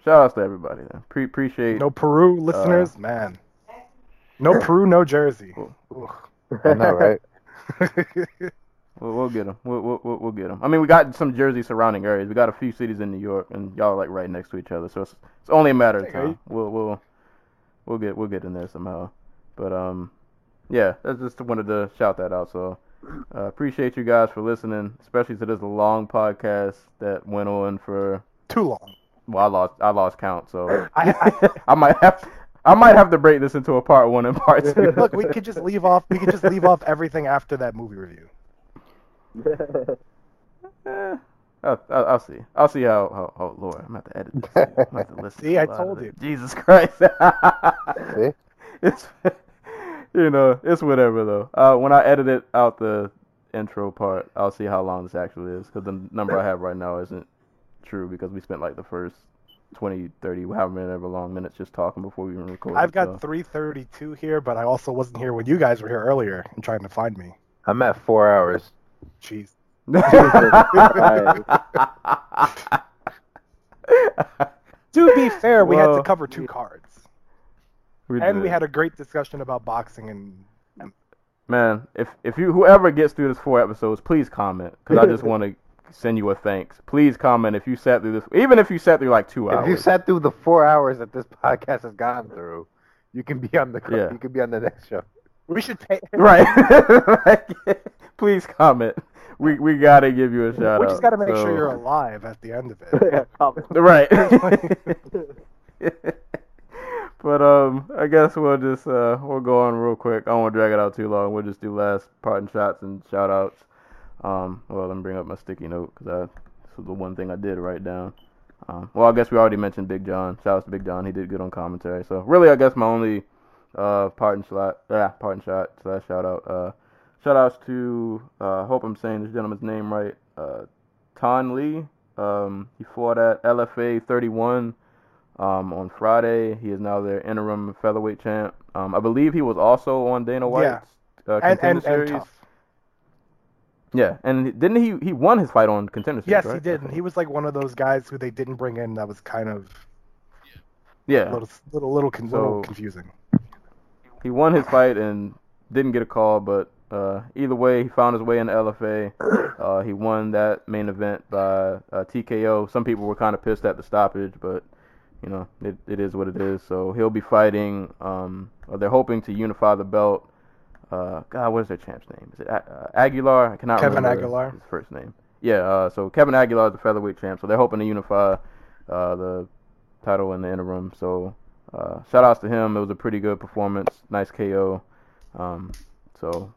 outs to everybody then. Pre- appreciate No Peru listeners, man. No Peru, no Jersey. Ugh. I know, right? [LAUGHS] We'll, we'll get them. We'll, we'll, we'll- we'll get them. I mean, we got some Jersey surrounding areas. We got a few cities in New York, and y'all are like right next to each other. So it's, it's only a matter of time. We'll we'll we'll get we'll get in there somehow. But um, yeah, I just wanted to shout that out. So uh, appreciate you guys for listening, especially to this long podcast that went on for. Too long. Well, I lost I lost count, so [LAUGHS] I, I, I might have I might have to break this into a part one and part two. [LAUGHS] look, we could just leave off. We could just leave off everything after that movie review. [LAUGHS] Eh, I'll, I'll, I'll see. I'll see how, how. Oh Lord, I'm gonna edit this. I'm gonna have listen. See, to a I told you. Jesus Christ. See? it's, you know, it's whatever though. Uh, when I edit it out the intro part, I'll see how long this actually is because the number I have right now isn't true because we spent like the first 20, 30, however many long minutes just talking before we even recorded. I've got so. 332 here, but I also wasn't here when you guys were here earlier and trying to find me. I'm at four hours. Jeez. [LAUGHS] To be fair, we had to cover two cards, We and we had a great discussion about boxing and. Man, if if you whoever gets through this four episodes, please comment because I just [LAUGHS] want to send you a thanks. Please comment if you sat through this, even if you sat through like two hours. If you sat through the four hours that this podcast has gone through, you can be on the Yeah. you can be on the next show. We should pay. [LAUGHS] right. [LAUGHS] Like, please comment. We we gotta give you a shout We out. just got to make So- sure you're alive at the end of it. Yeah. Right. But um, I guess we'll just uh we'll go on real quick. I don't want to drag it out too long. We'll just do last parting shots and shout outs. Um, well, let me bring up my sticky note because this was the one thing I did write down. Um, well, I guess we already mentioned Big John. Shout out to Big John. He did good on commentary. So really, I guess my only uh parting shot, yeah, parting shot slash shout out. Uh, shout outs to uh, hope I'm saying this gentleman's name right. Uh, Thanh Le. Um, he fought at LFA 31 um, on Friday. He is now their interim featherweight champ. Um, I believe he was also on Dana White's uh, contender and, and series. tough. Yeah, and didn't he he won his fight on contender series? Yes, right? he did. And he was like one of those guys who they didn't bring in. That was kind of Yeah, little, little, little, con- little confusing. he won his fight and didn't get a call, but uh, either way, he found his way in the LFA. [COUGHS] Uh, he won that main event by uh, TKO. Some people were kind of pissed at the stoppage, but you know it, it is what it is. So he'll be fighting. Um, or they're hoping to unify the belt. Uh, God, what is their champ's name? Is it A- uh, Aguilar? I cannot Kevin remember Aguilar. his first name. Yeah. Uh, so Kevin Aguilar is the featherweight champ. So they're hoping to unify uh, the title in the interim. So uh, shout outs to him. It was a pretty good performance. Nice KO. Um, so,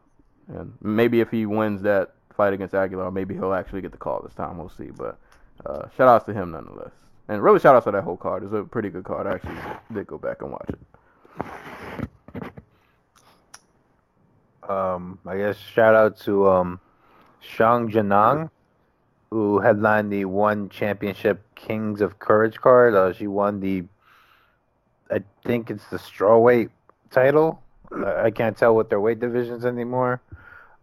and maybe if he wins that fight against Aguilar, maybe he'll actually get the call this time. We'll see. But uh, shout outs to him nonetheless. And really shout out to that whole card. It's a pretty good card. I actually did go back and watch it. Um, I guess shout out to um, Xiong Jing Nan, who headlined the One Championship Kings of Courage card. Uh, she won the, I think it's the strawweight title. I can't tell what their weight divisions anymore.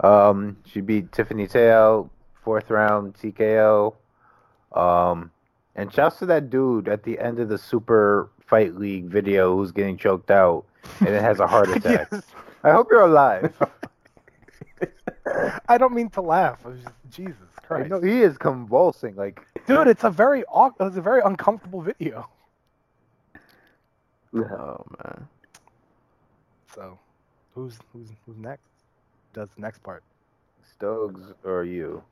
Um, she beat Tiffany Teo, fourth round TKO. Um, and shouts to that dude at the end of the Super Fight League video who's getting choked out and it has a heart [LAUGHS] attack. Yes. I hope you're alive. [LAUGHS] I don't mean to laugh. Just, Jesus Christ, know he is convulsing. Like dude, it's a very awk- it's a very uncomfortable video. [LAUGHS] Oh man. So, who's who's who's next? Does the next part? Stokes or you?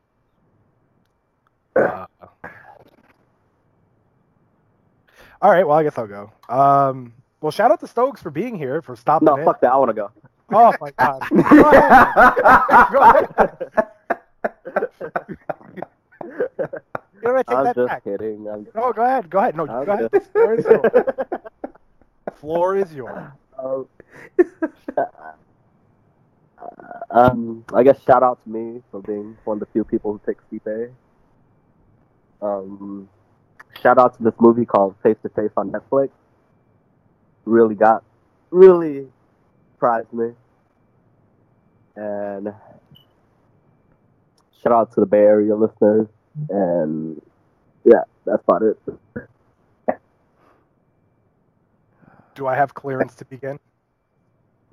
Uh, all right. Well, I guess I'll go. Um, well, shout out to Stokes for being here for stopping No, in. fuck that. I want to go. Oh my god. [LAUGHS] Go ahead. [LAUGHS] Go ahead. You know what? I take I'm that just back. kidding. I'm No, go ahead. Go ahead. No, I'm go ahead. Floor is yours. [LAUGHS] Floor is yours. Um, um, I guess shout out to me for being one of the few people who picked Stipe. Um, shout out to this movie called Face to Face on Netflix. Really got, really surprised me. And shout out to the Bay Area listeners. And yeah, that's about it. Do I have clearance to begin?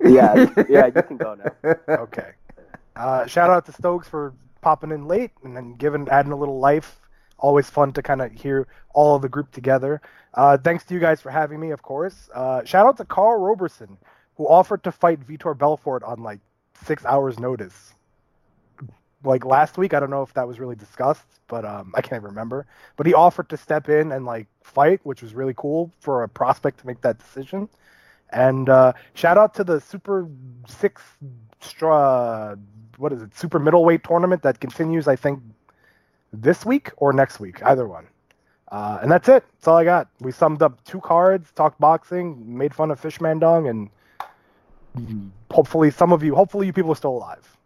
Yeah, [LAUGHS] yeah, you can go now. Okay. Uh, shout out to Stokes for popping in late and then giving adding a little life. Always fun to kind of hear all of the group together. Uh, thanks to you guys for having me, of course. Uh, shout out to Karl Roberson, who offered to fight Vitor Belfort on like six hours' notice. Like last week, I don't know if that was really discussed, but um, I can't remember. But he offered to step in and like fight, which was really cool for a prospect to make that decision. And uh, shout out to the Super Six Straw, what is it? Super Middleweight tournament that continues, I think, this week or next week, either one. Uh, and that's it. That's all I got. We summed up two cards, talked boxing, made fun of Fishman Dong, and hopefully some of you, hopefully you people are still alive.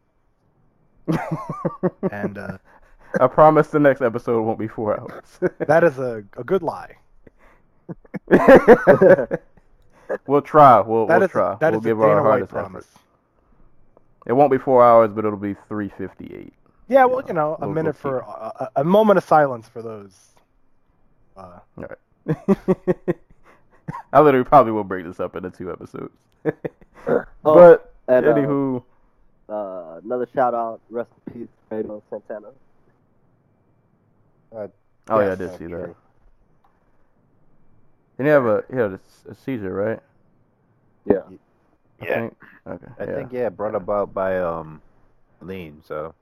[LAUGHS] And uh, I promise the next episode won't be four hours. [LAUGHS] that is a, a good lie. [LAUGHS] we'll try. We'll, That we'll is try. that we'll give our hardest promise. effort. It won't be four hours, but it'll be three fifty-eight. Yeah, well, you know, a minute for a, a, a moment of silence for those. Uh, [LAUGHS] I literally probably will break this up into two episodes. [LAUGHS] Oh, but and, uh, anywho, Uh, another shout out, rest in peace, Fredo Santana. oh yeah, I did see that. And Didn't have a he had a, a seizure, right? Yeah. I Yeah. think. Okay. I yeah. think yeah, brought about by um, lean. So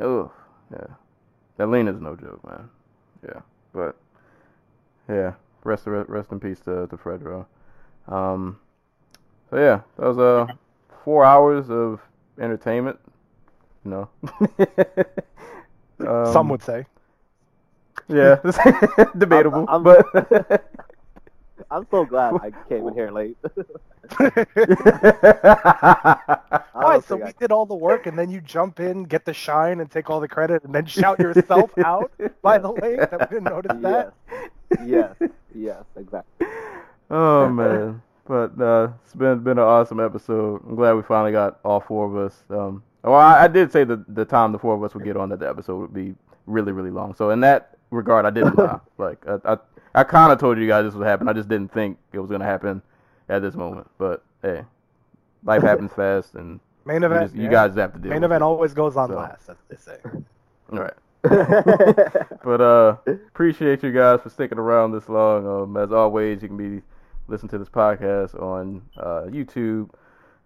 Oh, yeah. That lean is no joke, man. Yeah, but yeah, rest rest in peace to to Fredo. Um, so yeah, that was uh four hours of entertainment. No. [LAUGHS] um, Some would say. Yeah, [LAUGHS] [LAUGHS] debatable, I'm- but. I'm so glad I [LAUGHS] came in here late. [LAUGHS] I So think we I- did all the work, and then you jump in, get the shine, and take all the credit, and then shout yourself [LAUGHS] out by the lake that we didn't notice that. yes, yes, yes, exactly. Oh man, but uh, it's been been an awesome episode. I'm glad we finally got all four of us. Um, well, I, I did say that the time the four of us would get on that the episode would be really really long. So in that regard, I didn't lie. Like I I, I kind of told you guys this would happen. I just didn't think it was gonna happen at this moment. But hey, life happens fast, and Main you, event. just, you yeah. guys have to deal. Main event it. always goes on So. last, as they say. All right. [LAUGHS] But uh, appreciate you guys for sticking around this long. Um, as always, you can be listen to this podcast on uh, YouTube,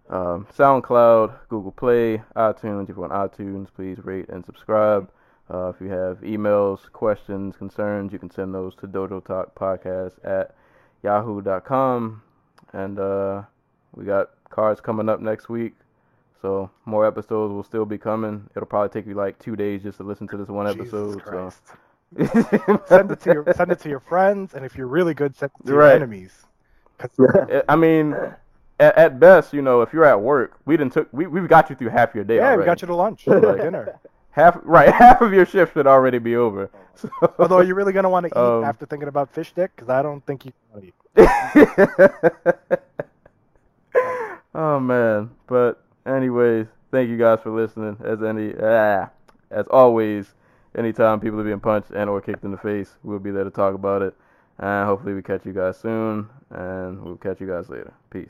um, SoundCloud, Google Play, iTunes. If you're on iTunes, please rate and subscribe. Uh, if you have emails, questions, concerns, you can send those to Dojo Talk Podcast at yahoo.com. And uh, we got cards coming up next week. So more episodes will still be coming. It'll probably take you like two days just to listen to this one episode. So [LAUGHS] send it to your send it to your friends, and if you're really good, send it to your enemies. [LAUGHS] I mean, at, at best, you know, if you're at work, we didn't took we we've got you through half your day. yeah, we got you to lunch, [LAUGHS] Like- dinner. Half right. [LAUGHS] Half of your shift should already be over. So, [LAUGHS] Although, are you really gonna want to eat Um, after thinking about fish dick? Because I don't think you want to eat. [LAUGHS] oh man, but anyways, thank you guys for listening. As any ah, as always, anytime people are being punched and or kicked in the face, we'll be there to talk about it. And hopefully we catch you guys soon, and we'll catch you guys later. Peace.